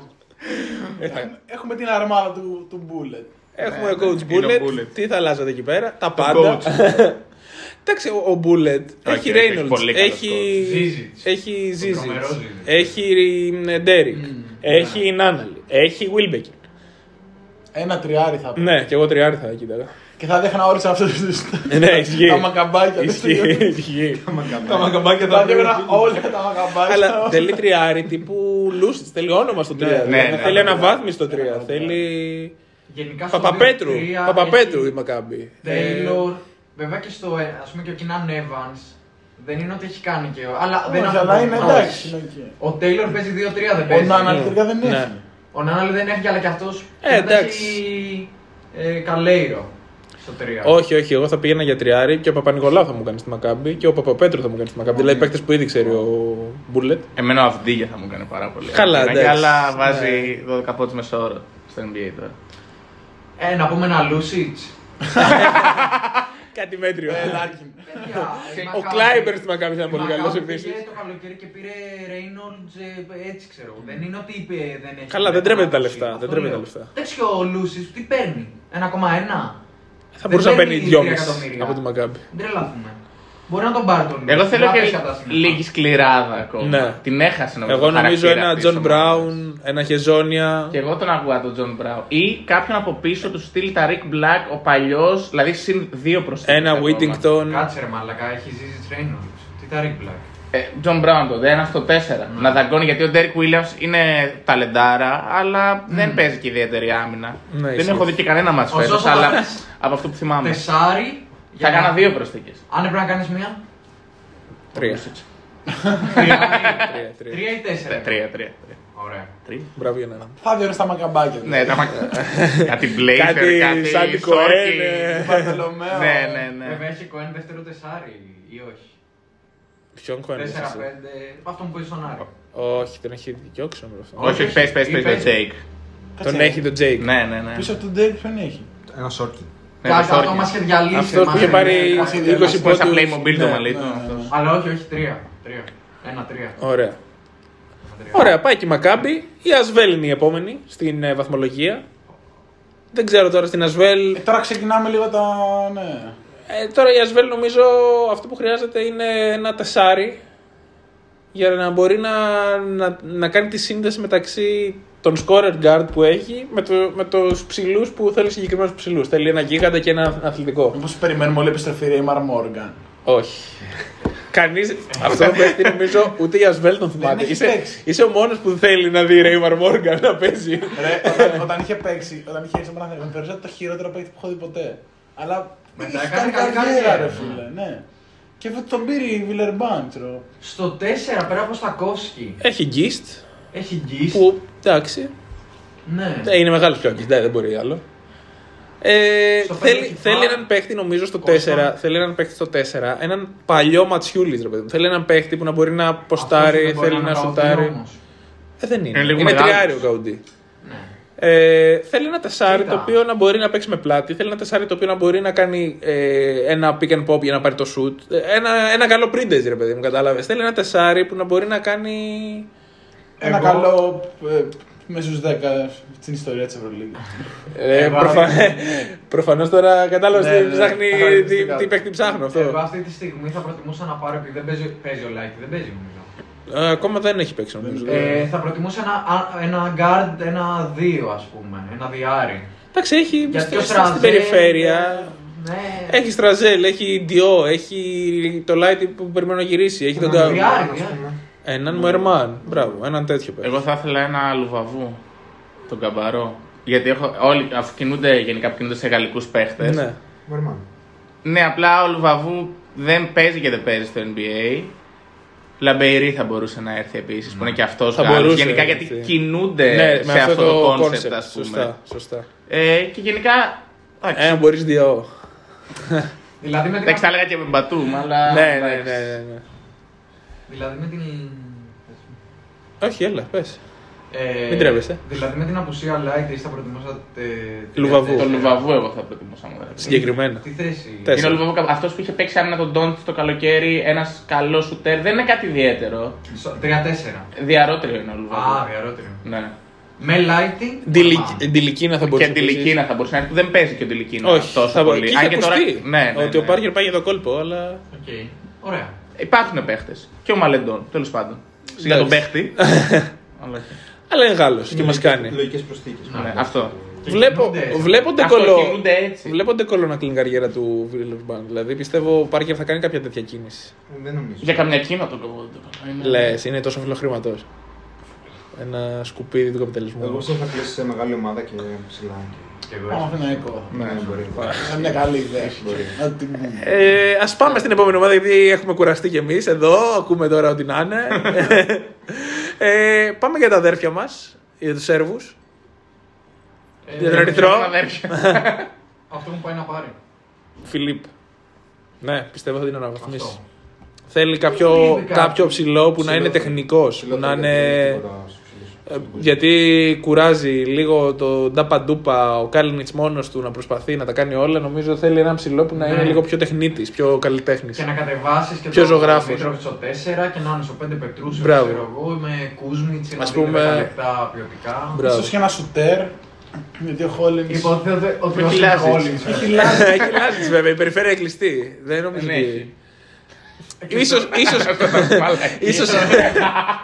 Έχουμε την αρμάδα του, του Bullet. Έχουμε Ναι, coach είναι ο Bullet. Bullet. Τι θα αλλάζατε εκεί πέρα, τα πάντα. Εντάξει, ο- ο Bullet έχει έχει, έχει Reynolds, πολύ καλός έχει Ζίζιτς. έχει τρομερός Zizits, Zizits. έχει ε, Derrick, έχει Νάναλι, έχει Wilbekin. Ένα τριάρι θα πει. Ναι, και εγώ τριάρι θα κοίταγα. Και θα δέχνα όλες αυτές τι. Ναι, ισχύει. Τα μακαμπάκια. Ισχύει, ισχύει. Τα μακαμπάκια θα δέχνα όλα τα μακαμπάκια. Αλλά θέλει τριάρι τύπου Λούσιτς, θέλει όνομα στο τρία. ναι, δηλαδή, ναι, θέλει ναι, αναβάθμιση στο τρία. Θέλει. Γενικά στο Παπαπέτρου. 2-3 Παπαπέτρου έχει η Μακάμπη. Taylor. Βέβαια και στο, ε, ας πούμε και ο Κινάν Evans. Δεν είναι ότι έχει κάνει και. Αλλά δεν Όχι, έχουν αλλά είναι όχι. εντάξει. είναι οκ. Ο Taylor παίζει 2-3 δεν Ο παίζει. Νάνα τελικά δεν Ναι. έχει. Ο Νάναλ δεν έχει, αλλά και αυτός. Ε, εντάξει. Ε, Καλέιρο στο 3. Όχι, όχι, εγώ θα πήγαινα για τριάρι και ο Παπα-Νικολάου θα μου κάνει στη Μακάμπη και ο Παπαπέτρου θα μου κάνει στη Μακάμπη. Δηλαδή παίκτες που ήδη ξέρει ο Μπούλετ. Εμένα ο Αυντίγια θα μου κάνει πάρα πολύ. Καλά, Αυντίγια, εντάξει. Αλλά βάζει 12 πόντους μεσόωρο στο NBA τώρα. Ε, να πούμε ένα Λούσιτς. Κάτι μέτριο. Ο Ο Κλάιμπερ στη Μακάμπη θα είναι πολύ καλός επίσης. Πήγε το καλοκαίρι και πήρε Reynolds ε, έτσι ξέρω. Δεν είναι ότι είπε δεν έχει. Καλά, δεν τρέπεται τα μετάδοση. λεφτά, Αυτό δεν τρέπεται λέω. τα λεφτά. Εντάξει και ο Λούσιτ τι παίρνει. 1,1. Θα μπορούσε να παίρνει παίρνει 2,5 τρία εκατομμύρια. από τη Μακάμπη. Μην τρελαθούμε. Μπορεί να τον πάρει τον Εγώ Λούσιτς, θέλω να και πέσει κατά συνεχά. λίγη σκληράδα ακόμα. Ναι. Την έχασε νομίζω. Εγώ το νομίζω χαρακτήρα ένα αυτής Τζον της ομάδας. Μπράουν, ένα Χεζόνια. Και εγώ τον ακούω τον Τζον Μπράουν. Ή κάποιον από πίσω του στυλ τα Rick Black, ο παλιός, δηλαδή συν δύο προσθήκες Ένα ακόμα. Whittington. Κάτσε ρε μαλακά, έχει ζήσει Reynolds. Τι τα Rick Black; Ε, Τζον Μπράουν τότε, ένα στο 4. Να δαγκώνει γιατί ο Ντέρικ Williams είναι ταλεντάρα, αλλά δεν παίζει και ιδιαίτερη άμυνα. Ναι, δεν ισχύει. έχω δει και κανένα μα φέτος, Ωστόσο, αλλά θα κάνεις από αυτό που θυμάμαι. Τεσάρι. Θα για έκανα να- δύο προσθήκες. Αν έπρεπε να κάνεις μία. Τρία. Τρία Τρία, τρία. Τρία ή τέσσερα. Τρία, τρία. τρία. Ωραία. Τρία. Μπράβο για έναν. Θα διορθώσει τα μακαμπάκια. Ναι, τα μα- κάτι Blazer, Κάτι κάτι Sandy Sorky. Cohen, ε. Μπαρτολομέο. Ναι, ναι, ναι. Βέβαια έχει Κοέν δεύτερο τεσάρι ή όχι; Ποιον κόνε. 4-5. Αυτό που παίζει στον Άρη. Όχι, τον έχει διώξει όμως αυτό. Όχι, όχι, πες, πες, Ή πες, παίζει. το Jake. Τον έχει τον Jake. Ναι, ναι, ναι. Πίσω από τον Ντέρι ποιον έχει; Ένα σόρκι. Ναι, το Κάτι αυτό Sorky. μα είχε διαλύσει. Αυτό που μας είχε είχε- πάρει μας είχε 20 διαλύσει. Χωρίς τα πόντους. Playmobil το Ναι, μαλλί ναι, του. ναι. αυτός. Αλλά όχι, όχι τρία. Τρία. Ένα τρία. Ωραία. Ένα τρία. Ωραία, πάει και η Μακάμπη. Η Ασβέλ είναι η επόμενη στην ε, βαθμολογία. Δεν ξέρω τώρα στην Ασβέλ. Ε, τώρα ξεκινάμε λίγο τα. Ναι. Ε, τώρα η Ασβέλ νομίζω αυτό που χρειάζεται είναι ένα τεσάρι για να μπορεί να, να, να κάνει τη σύνδεση μεταξύ των scorer guard που έχει με, το, με τους ψηλούς που θέλει συγκεκριμένους ψηλούς. Θέλει ένα γίγαντα και ένα αθλητικό. Μήπως περιμένουμε όλη επιστροφή Ρέιμαρ Μόργαν. Όχι. Κανείς. αυτό το παίχτη νομίζω ούτε η Ασβέλ τον θυμάται. έχει Είσαι, παίξει. είσαι ο μόνος που θέλει να δει Ρέιμαρ Μόργαν να παίζει. Ρε, όταν, όταν είχε παίξει, όταν είχε έρθει στον με θεωρούσα το χειρότερο παίκτη που έχω δει ποτέ. Αλλά Μετά είχε έκανε κάνει καλή καριέρα, καριέρα. ρε φίλε. Ναι. Και αυτό τον πήρε η Βιλερμπάν, ξέρω. Στο 4 πέρα από Στακόφσκι Έχει γκίστ έχει γκis. που εντάξει. Ναι. Ε, είναι μεγάλο πιο γκίστ, δεν μπορεί άλλο. Ε, Στο θέλει, πέντε έχει θέλει φάουλ. έναν παίχτη νομίζω στο 4. Κώστα. Θέλει έναν παίχτη στο 4. Έναν παλιό ματσιούλης, ρε παιδί μου. Θέλει έναν παίχτη που να μπορεί να ποστάρει, θέλει να σουτάρει. Ε, δεν είναι. Είναι λίγο είναι μεγάλος. τριάριο ο Καουντή. Ναι. Ε, θέλει ένα τεσάρι Κοίτα. το οποίο να μπορεί να παίξει με πλάτη. Θέλει ένα τεσάρι το οποίο να μπορεί να κάνει ε, ένα pick and pop για να πάρει το shoot. Ε, Ένα, ένα καλό printage, ρε παιδί μου, κατάλαβες. Θέλει ένα τεσάρι που να μπορεί να κάνει. Ένα Εγώ- καλό ε, Μέσα στου 10 στην ιστορία της Ευρωλίγα. Ε, Εγώ προφα... αυτή- Προφανώς τώρα κατάλαβες Ναι, τι ναι, ψάχνει, χαρακτηριστικά. τι, τι παίκτη ψάχνω αυτό. Εγώ αυτή τη στιγμή θα προτιμούσα να πάρω επειδή δεν παίζει, παίζει ο Λάκη, δεν παίζει νομίζω. Ε, ακόμα δεν έχει παίξει νομίζω. Ε, θα προτιμούσα ένα, α- ένα guard, ένα δύο ας πούμε, ένα διάρι. Εντάξει, έχει Γιατί στη- ο στην Στραζέλ, περιφέρεια. Ναι. Έχει Στραζέλ, έχει Ντιό, έχει το Light που περιμένω να γυρίσει. Έχει τον Κα- Διάρι, διάρι. Έναν Μοερμάν. Μπράβο, έναν τέτοιο παίκτη. Εγώ θα ήθελα ένα λουβαβού. Τον καμπαρό. Γιατί έχω, όλοι, αφού κινούνται γενικά που κινούνται σε γαλλικούς παίχτες. Ναι. Μερμάν. Ναι, απλά ο Λουβαβού δεν παίζει και δεν παίζει στο NBA. Λαμπεϊρή θα μπορούσε να έρθει επίσης, που είναι και αυτός Θα Γάλλος. μπορούσε, Γενικά γιατί έτσι. κινούνται Ναι, σε με αυτό, το κόνσεπτ, concept. ας πούμε. Σωστά, σωστά. Ε, και γενικά. εντάξει, Ένα μπορείς Ντιό. Δηλαδή με την, Εντάξει, τα έλεγα και με Μπατούμ, αλλά. Ναι, ναι, εντάξει. ναι, ναι, ναι. Δηλαδή με την... Όχι, έλα, πες. Ε, Μην τρέπεσαι. Δηλαδή με την απουσία Light θα προτιμούσατε... τη Λουβαβού. δεύτερη Τον σειρά. Λουβαβού εγώ θα προτιμούσα. μου, δηλαδή. Συγκεκριμένα. Τι θέση... Τέσσερα. Είναι ο Λουβαβού αυτός που είχε παίξει άμυνα τον Ντόντ το καλοκαίρι, ένας καλός σουτέρ. Δεν είναι κάτι ιδιαίτερο. Σο- Τρία-τέσσερα. Διαρρότριο είναι ο Λουβαβού. Α, διαρρότριο. Ναι. Με lighting. Ντιλικ- Ντιλικίνα θα μπορούσε. Και τη επίσης. Λικίνα θα μπορούσε να έρθει που δεν παίζει και ο Τιλικίνα. Όχι, τόσο θα πολύ. μπορεί. Και Αν είχε και τώρα- ακουστεί Ναι, ναι, ότι ναι. ο Πάρκερ πάει για το κόλπο, αλλά. Οκ. Ωραία. Υπάρχουν παίχτες. Και ο Μαλεντόν, τέλος πάντων. Για τον Εντάξει. παίχτη. Αλλά όχι. Αλλά είναι Γάλλος και μας κάνει. Λογικές προσθήκες. Ναι, αυτό. Βλέπω, κινούνται. βλέπω Αυτό ντεκολό. κινούνται έτσι. Βλέπω ντεκολό να κλείνει η καριέρα του Βιλερμπάν. Δηλαδή πιστεύω ο Πάρκερ θα κάνει κάποια τέτοια κίνηση. Δεν νομίζω. Για καμιά κύμα τον κοβό. Λες, είναι τόσο φιλοχρήματο. Ένα σκουπίδι του καπιταλισμού. Εγώ σε θα κλείσει σε μεγάλη ομάδα και ψηλά. Και εγώ. Παναθηναϊκό. Ναι, μπορεί. Είναι μια καλή ιδέα. Μπορεί. Να την πούμε. Ε, Α πάμε στην επόμενη ομάδα γιατί έχουμε κουραστεί κι εμείς εδώ. Ακούμε τώρα ό,τι να είναι. ε, πάμε για τα αδέρφια μας, για τους Σέρβους. Ε, Για τον Ερυθρό. Αυτό μου πάει να πάρει. Φιλίπ. Ναι, πιστεύω θα την αναβαθμίσει. Αυτό. Θέλει κάποιο, Φιλίπ, κάποιο ψηλό που να είναι τεχνικός. Που να είναι. Ε, Γιατί κουράζει λίγο το ντάπα ντούπα ο Κάλινιτς μόνος του να προσπαθεί να τα κάνει όλα. Νομίζω θέλει ένα ψηλό που να Ναι. είναι λίγο πιο τεχνίτης, πιο καλλιτέχνης. Και να κατεβάσεις και Πιο το ζωγράφος. Μήτροβιτ στο 4 και να είναι στο 5 Πετρούσου. Μπράβο. Ξέρω εγώ, με Κούσμιτς, να Ας δίνει πούμε- 10 λεπτά ποιοτικά. Μπράβο. Ίσως και ένα σουτέρ. Γιατί ο Χόλινς... Υπόθεται ότι ο χιλιάζεις. Χόλινς. Έχει λάθη βέβαια, η περιφέρεια κλειστή. Δεν νομίζω Ναι, ότι. έχει. Ίσως, ίσως, ίσως,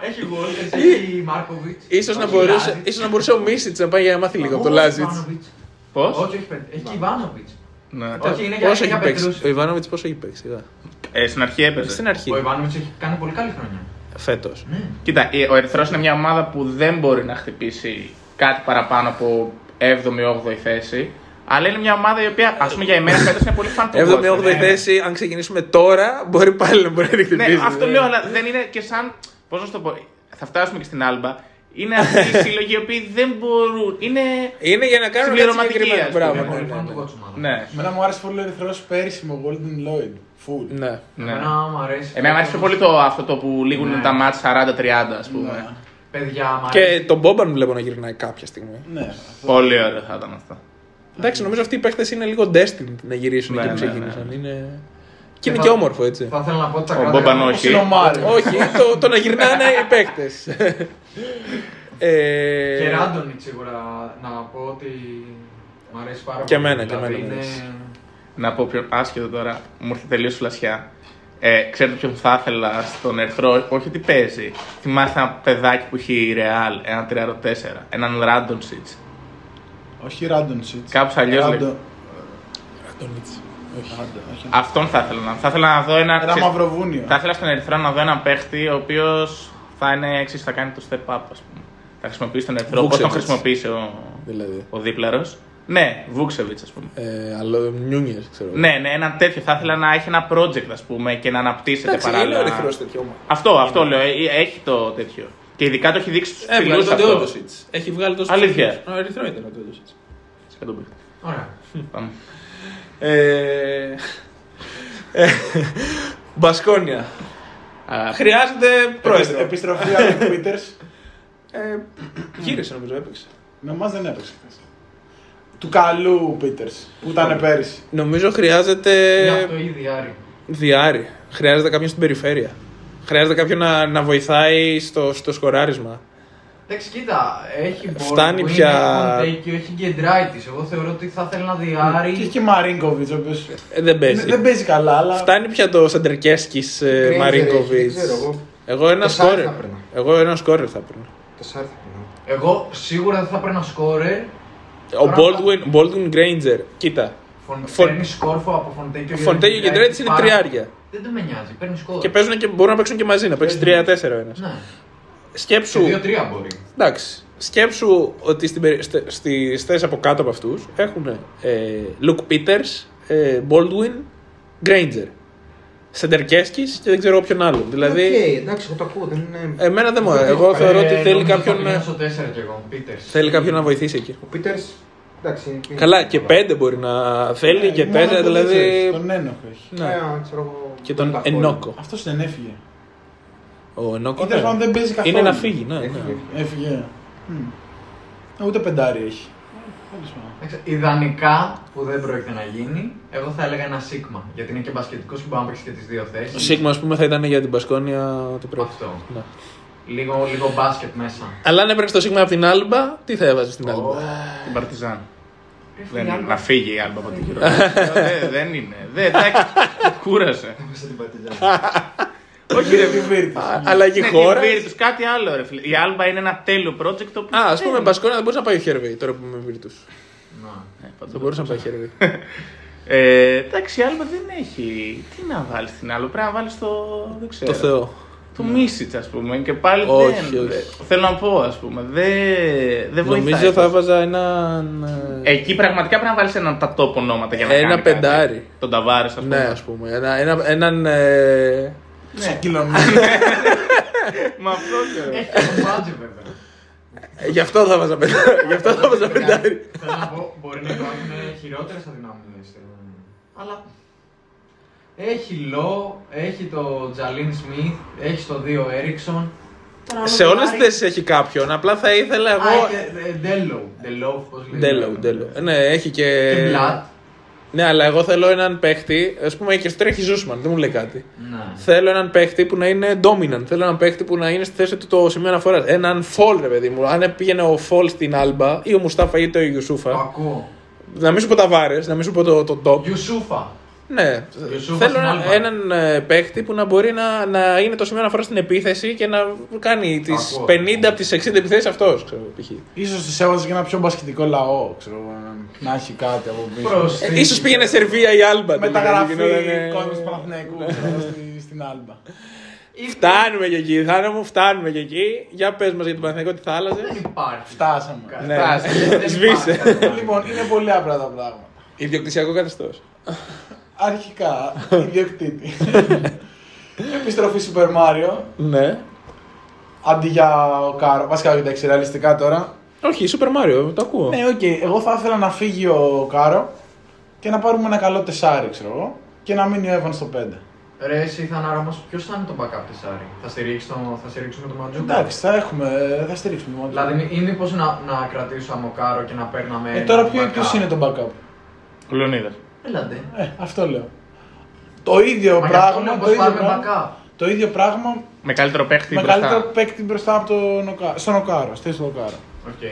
Έχει Γόλινς, έχει Μάρκοβιτ. ίσως, να μπορούσε, ίσως να μπορούσε ο Μίσιτς να πάει για να μάθει λίγο από το Λάζιτς. Πώς; Όχι, έχει πεν- έχει και Ιβάνοβιτ. Ναι. Όχι, είναι για Πόσο για έχει παίξει; Πετρούσου. Ο Ιβάνοβιτς πόσο έχει παίξει. σιγά. Ε, στην αρχή έπαιζε. Στην αρχή. Ο Ιβάνοβιτ έχει κάνει πολύ καλή χρονιά. Φέτος. Ναι. Κοίτα, ε, ο Ερυθρός είναι μια ομάδα που δεν μπορεί να χτυπήσει κάτι παραπάνω από 7η-8η θέση. Αλλά είναι μια ομάδα η οποία, ας πούμε, για εμένα φέτος είναι πολύ φαν του 7η-8η Watford. θέση, αν ξεκινήσουμε τώρα, μπορεί πάλι να μπορεί να την Ναι, χτυπήσει. αυτό λέω, αλλά δεν είναι και σαν. Πώς να σου το πω. Θα φτάσουμε και στην άλμπα. Είναι αυτοί οι σύλλογοι οι οποίοι δεν μπορούν. Είναι. Είναι για να κάνουν κάτι Συμπληρωματική, συγκεκριμένο. ας πούμε. Μπράβο. Είναι ναι, πολύ ναι, φαν ναι. του Watch ομάδα. Ναι. Εμένα μου άρεσε πολύ ο Ερυθρός πέρυσι με ο Golden Lloyd. Full. Ναι. ναι. Εμένα μου αρέσει. Εμένα μου αρέσει πιο πολύ το, αυτό το που λήγουν Ναι. τα μάτια 40-30, ας πούμε. Ναι. Παιδιά, μου αρέσει. Και τον Μπόμπαν βλέπω να γυρνάει κάποια στιγμή. Ναι. Πολύ ωραίο θα ήταν αυτό. Εντάξει, νομίζω αυτοί οι παίχτε είναι λίγο destined να γυρίσουν Ναι, εκεί που ναι, ξεκίνησαν. ναι. Είναι... Και είναι θα- και όμορφο, έτσι. Θα ήθελα να πω ότι τα Ο κράτη- Μπόμπαν Όπως όχι. είναι ο Μάριος. Όχι, το, το να γυρνάνε οι παίχτε. ε, Και Ράντονιτ σίγουρα να πω ότι μου αρέσει πάρα Και πολύ. εμένα, και Δηλαδή εμένα μου είναι- αρέσει. Να πω πιο άσχετο τώρα, μου ήρθε τελείως φλασιά. Ε, ξέρετε ποιον θα ήθελα στον Ερθρό, όχι ότι παίζει. Θυμάστε ένα παιδάκι που είχε η Ρεάλ, ένα 3-4, έναν Ράντονσιτς. Όχι Random Seats. Κάπως αλλιώς λέει. Random- Αντωνίτση. Όχι. Random, όχι. Αυτόν θα ήθελα να. Θα ήθελα να δω ένα. Ένα ξέρεις, μαυροβούνιο. Θα ήθελα στον Ερυθρό να δω έναν παίχτη ο οποίος θα είναι εξή, θα κάνει το step up, ας πούμε. Θα χρησιμοποιήσει τον Ερυθρό όπω τον Βούξεβιτς. χρησιμοποίησε ο, Δηλαδή. ο δίπλαρος. Ναι, Βούξεβιτ, ας πούμε. Ε, αλλά Νιούνιε, ξέρω. Ναι, ναι, ένα τέτοιο. Θα ήθελα να έχει ένα project, ας πούμε, και να αναπτύσσεται Εντάξει, είναι παράλληλα. ο Ερυθρός τέτοιο όνομα. Αυτό, αυτό λέω. ε, Έχει το τέτοιο. Και ειδικά το έχει δείξει στους Έβγαλε ψηλού τον αυτό. Τεόντοσιτς. Έχει βγάλει τόσο Αλήθεια. ψηλούς. Ο Ερυθρό ήταν ο Τεόντοσιτς. Σε τον παίχτη. Ωραία. Πάμε. Ε, ε, Μπασκόνια. Α, Χρειάζεται πρόεδρο. Επιστροφή από τον Peters. Ε, Γύρισε νομίζω, έπαιξε. Με εμάς δεν έπαιξε. χθες. Του καλού Peters που ήταν πέρυσι. Νομίζω χρειάζεται Γι' αυτό ήδη Άρη. διάρρη. Χρειάζεται κάποιον στην περιφέρεια. Χρειάζεται κάποιον να, να βοηθάει στο, στο σκοράρισμα. Εντάξει, κοίτα, έχει Baldwin, Φτάνει έχει πια- Fontecchio, έχει Γκεντράιτης. Εγώ θεωρώ ότι θα ήθελε να διάρει. Και έχει και Μαρίνκοβιτς, ο οποίο. Ε, δεν παίζει. Δεν παίζει καλά, αλλά. Φτάνει πια το Σαντερκέσκη Granger Μαρίνκοβιτ. έχει, δεν ξέρω εγώ. Εγώ ένα Τεσσάρι σκόρερ. θα έπαιρνα. Εγώ ένα σκόρερ θα έπαιρνα. Τεσσάρι θα περνάω. Εγώ σίγουρα δεν θα πρέπει να σκόρερ. Ο Baldwin, Baldwin Granger. Κοίτα. Φων... Φων- Παίρνεις σκόρφο από Φοντέκιο. Fontecchio και Γκεντράιτης είναι τριάρια. Δεν του με νοιάζει, παίρνεις σκόρ. Και παίζουν και μπορούν να παίξουν και μαζί, να παίξεις 3-4 ο ένας. Ναι, Σκέψου. σε 2-3 μπορεί. Εντάξει. Σκέψου ότι στην, περι- στε- στις θέσεις από κάτω από αυτούς έχουν ε, Luke Peters, ε, Baldwin, Granger. Σεντερκέσκης και δεν ξέρω όποιον άλλον. Δηλαδή, Οκ, εντάξει, εγώ το ακούω. Δεν είναι... εμένα δεν μου αρέσει. Εγώ θεωρώ ότι Ε, θέλει νομίζω κάποιον, Θα ε, πηγαίνω στο 4 κι εγώ, Peters. θέλει κάποιον να βοηθήσει εκεί. Ο Πίτερ. Εντάξει. είναι- Καλά, και πέντε μπορεί να θέλει και Ε, μόνο τέσσερα, τον δηλαδή. ξέρεις, Τον ένοχο έχει. Ναι. Ε, ξέρω εγώ, Και τον Ταχόρη. Ενόκο. Αυτός δεν έφυγε. Ο Ενόκο. Ή τέλος πάντων δεν παίζει καθόλου. Είναι να φύγει, ναι. Έφυγε. ναι. Έφυγε. Μμ. Ε, Ούτε πεντάρι έχει. Τέλος πάντων. Εντάξει, Ιδανικά που δεν πρόκειται να γίνει, εγώ θα έλεγα ένα Σίκμα. Γιατί είναι και μπασκετικός και μπορεί να παίξει και τις δύο Ο θέσεις. Σίκμα, ας πούμε, θα ήταν για την Μπασκόνια ότι πρέπει. Αυτό. Ναι. Λίγο, λίγο μπάσκετ μέσα. Αλλά αν έπαιρνες το Σίκμα από την Άλμπα, τι θα έβαζες στην Άλμπα; Την Παρτιζάν. Ρε Δεν, φίλε, Άλμπα. να φύγει η Άλμπα από την Κυριακή. Δεν- Δεν είναι. Δεν, εντάξει, κούρασε. Έβαζα την Παρτιζάν. Όχι ρε Α, Αλλαγή Ναι, χώρας. τη Virtus, κάτι άλλο ρε φίλε. Η Άλμπα είναι ένα τέλειο project το οποίο. Α, α πούμε, Μπασκόνια δεν μπορούσε να πάει ο Χέρβεϊ τώρα που είμαι Βίρτους. Να. Δεν μπορούσε να πάει ο Χέρβεϊ. Ε, εντάξει, η Άλμπα δεν έχει. Τι να βάλεις στην Άλμπα, πρέπει να βάλεις το. Δεν ξέρω. Το Θεό. Το Μίσιτ, ας πούμε. Και πάλι Όχι, δεν. όχι. δεν- Θέλω να πω, ας πούμε. Δεν, δεν βοηθάει. Νομίζω θα έβαζα έναν. ε, Εκεί πραγματικά πρέπει να βάλεις έναν τα top ονόματα για να Ένα κάνει κάτι. πεντάρι. Τον Ταβάρες, ας πούμε. Ναι, ας πούμε. Ένα, ένα, έναν. ε, Σε κιλομέτρα. Μα αυτό και. Έχει και το μπάτζι βέβαια. ε, Γι' αυτό θα βάζα πεντάρι. Γι' αυτό θα βάζα πεντάρι. Θέλω να πω, μπορεί να υπάρχουν χειρότερες αδυναμίε. Αλλά έχει Λό, έχει το Τζαλίν Σμιθ, έχει το Δίο Έριξον. Σε όλες τις θέσει έχει κάποιον. Απλά θα ήθελα Εγώ. εγώ. Ντέλο. Ντέλο, πώς λέει. Ντέλο, Ντέλο. Ε, Ναι, έχει και. Και Μπλατ. Ναι, αλλά εγώ θέλω έναν παίχτη. Α πούμε και στο τρέχει Ζούσμαν, δεν μου λέει κάτι. Ναι. Θέλω έναν παίχτη που να είναι dominant. Θέλω έναν παίχτη που να είναι στη θέση του το σημείο αναφοράς. Έναν fall, ρε παιδί μου. Αν πήγαινε ο fall στην Άλμπα ή ο Μουστάφα ή το Το Ιουσούφα. ακούω. Να μην σου πω τα βάρες, να μην σου πω το, το top. Ιουσούφα. Ναι. Ιουσούφα Θέλω στην έναν, Άλμπα. έναν ε, παίχτη που να μπορεί να, να είναι το σημείο αναφοράς στην επίθεση και να κάνει τις Ακούω. 50 από τις 60 επιθέσεις αυτός. Π.χ. Ίσως της έβαζε και ένα πιο μπασκετικό λαό, ξέρω εγώ, να- να έχει κάτι από πίσω. Προς Ε, την- ίσως πήγαινε Σερβία ή Άλμπα. τελικά, Μεταγραφή γινότανε- κόσμος Παναθηναϊκού ξέρω εγώ, στη- στην Άλμπα. Φτάνουμε και εκεί, Θάνο μου, φτάνουμε και εκεί. Για πες μας για τον Παναθηναϊκό τι θα άλλαζε. Δεν υπάρχει. Φτάσαμε. Ναι, Δεν σβήσε. υπάρχει. Λοιπόν, είναι πολύ απλά τα πράγματα. Ιδιοκτησιακό καθεστώς. Αρχικά, ιδιοκτήτη. Επιστροφή Super Mario, Ναι. αντί για Οκάρο. Βασικά, εντάξει, ρεαλιστικά τώρα. Όχι, Super Mario, το ακούω. Ναι, οκ. Εγώ θα ήθελα να φύγει Οκάρο και να πάρουμε ένα καλό τεσάρι, ξέρω εγώ. Και να μείνει ο Εύαν στο 5. Ρε, εσύ θα αναρώμας ποιος θα είναι το backup της Άρη. Θα, στηρίξεις το, θα στηρίξουμε τον Ματζούκα. Εντάξει, θα έχουμε, θα στηρίξουμε μόνο. Δηλαδή, μη- ή μήπως να, να κρατήσουμε Οκάρο και να παίρναμε. Ε, τώρα ένα ποιο, backup; ποιος είναι το backup; Ο Λεωνίδας. Έλατε. Ε, αυτό λέω. Το ίδιο Μα γι' αυτό λέω πράγμα, πως το ίδιο πάρουμε πράγμα, backup. το ίδιο πράγμα Με καλύτερο παίχτη με μπροστά. καλύτερο παίκτη μπροστά από τον Οκα- στον Οκάρο, στη στον Οκάρο. Οκ.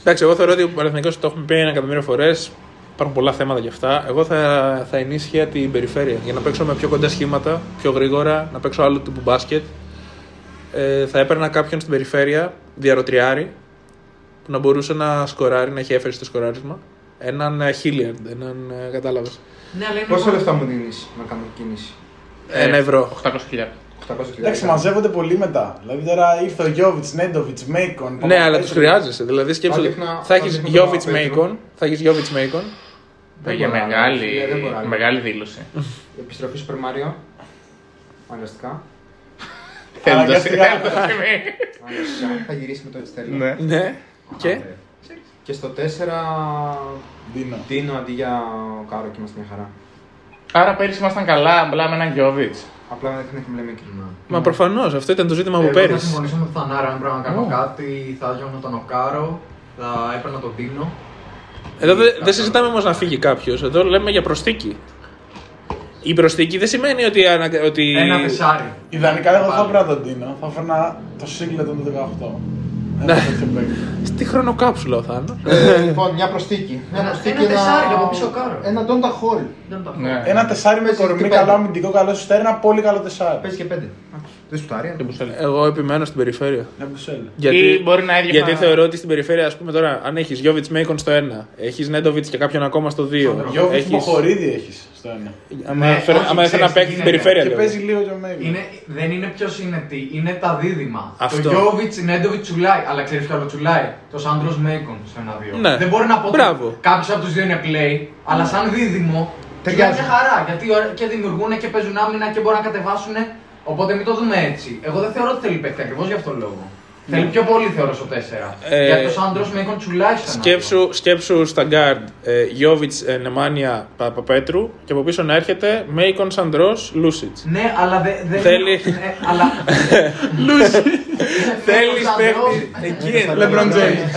Εντάξει, εγώ θεωρώ ότι ο Παναθηναϊκός το έχουμε πει ένα εκατομμύριο φορές. Υπάρχουν πολλά θέματα γι' αυτά. Εγώ θα, θα ενίσχυα την περιφέρεια για να παίξω με πιο κοντά σχήματα, πιο γρήγορα, να παίξω άλλο τύπου μπάσκετ. Ε, θα έπαιρνα κάποιον στην περιφέρεια, δυαροτριάρι, που να μπορούσε να σκοράρει, να έχει έφεση στο σκοράρισμα. Έναν ε, Hilliard, έναν. ε, Κατάλαβες. Ναι, αλλά είναι. Πόσα λεφτά μου δίνεις να κάνω κίνηση; Ένα ευρώ. 800 800 Εντάξει, χιλιάδες. μαζεύονται πολύ μετά. Δηλαδή τώρα ήρθε ο Γιώβιτς, Νέντοβιτς, Μέικον. Ναι, αλλά τους Παπαπέτρου. χρειάζεσαι. Δηλαδή σκέψου. Θα δείχνα- Θα θα έχεις δείχνα τον Γιώβιτς Παπαπέτρου. Μέικον. Θα έχεις Γιώβιτς Μέικον. Δεν Για μπορεί να μεγάλη, είναι, δεν μπορεί να είναι. μεγάλη δήλωση. Η επιστροφή Super Mario. Αναγκαστικά. Θέλοντας- Αναγκαστικά. θέλοντας σημαίνει. Αναγκαστικά. Θα γυρίσει με το έτσι θέλει. Ναι. Ναι. Και; Και στο 4 Δίνω. δίνω αντί για Οκάρο και είμαστε μια χαρά. Άρα πέρυσι ήμασταν καλά, απλά με έναν Γιώβιτς. Απλά δεν έχουμε λέμε και Μα προφανώς αυτό ήταν το ζήτημα από Εγώ θα πέρυσι. συμφωνήσω με τον Θανάρα, αν πρέπει να κάνω κάτι, θα διώχνω τον Οκάρο, θα έπαιρνα τον Τίνο. Εδώ δεν δεν συζητάμε όμως να φύγει κάποιος. Εδώ λέμε για προσθήκη. Η προσθήκη δεν σημαίνει ότι. αναγκα- ότι... Ένα τεσάρι. Ιδανικά εγώ θα Πάλι. έπαιρνα τον Τίνο. Θα έφερνα το Σίγκλετον του 18. Ένα τέτοιο παίκτη. Στη χρονοκάψουλα ο Θάνο. Ε, Λοιπόν, μια προσθήκη. Μια Ένα- προσθήκη. ένα τεσσάρι από πίσω κάρο. Ένα Ντόντα Χολ. Δεν το Ναι. Ένα τεσάρι με Παίζει κορμί, και καλό πέντε. αμυντικό, καλό σου ένα πολύ καλό τεσάρι. Παίζει και πέντε. Δεν σουτάρει. Εγώ επιμένω στην περιφέρεια. Ναι, Μπουσέλ. Ή μπορεί να έδιωχνα- γιατί θεωρώ ότι στην περιφέρεια, ας πούμε τώρα, αν έχεις Γιώβιτς Μέικον στο 1, έχεις Νέντοβιτς και κάποιον ακόμα στο 2. Γιώβιτς έχεις... Μποχορίδη έχεις στο ένα. Άμα Ναι, έφερε- όχι, άμα έφερε να ξέρεις παίξει τι στην είναι. περιφέρεια. Και λέω. παίζει λίγο και ο Μέγκα. Είναι, δεν είναι ποιο είναι τι, είναι τα δίδυμα. Αυτό. Το Γιώβιτ Νέντοβιτ τσουλάει, αλλά ξέρεις ποιο άλλο τσουλάει; Το Σάντρος Μέικον στο 1-2. Ναι. Δεν μπορεί να πω Μπράβο. ότι κάποιος από τους δύο είναι play, αλλά σαν δίδυμο τσουλάει Ταιριάζει. μια χαρά. Γιατί ωραία- και δημιουργούν και παίζουν άμυνα και μπορούν να κατεβάσουν. Οπότε μην το δούμε έτσι. Εγώ δεν θεωρώ ότι θέλει παίκτη ακριβώς γι' αυτόν τον λόγο. Θέλει πιο πολύ θεωρώ στο 4. Ε, Γιατί το Σάντρο Μέικον τσουλάει στο 1-2. Σκέψου, σκέψου στα γκάρντ Γιώβιτ Νεμάνια Παπαπέτρου και από πίσω να έρχεται Μέικον Σαντρό Λούσιτ. Ναι, αλλά δεν. Δε, Θέλει- Ναι, αλλά. Θέλει Σαντρός, παίχτη εκεί. είναι. Λεμπρόν Τζέιμς.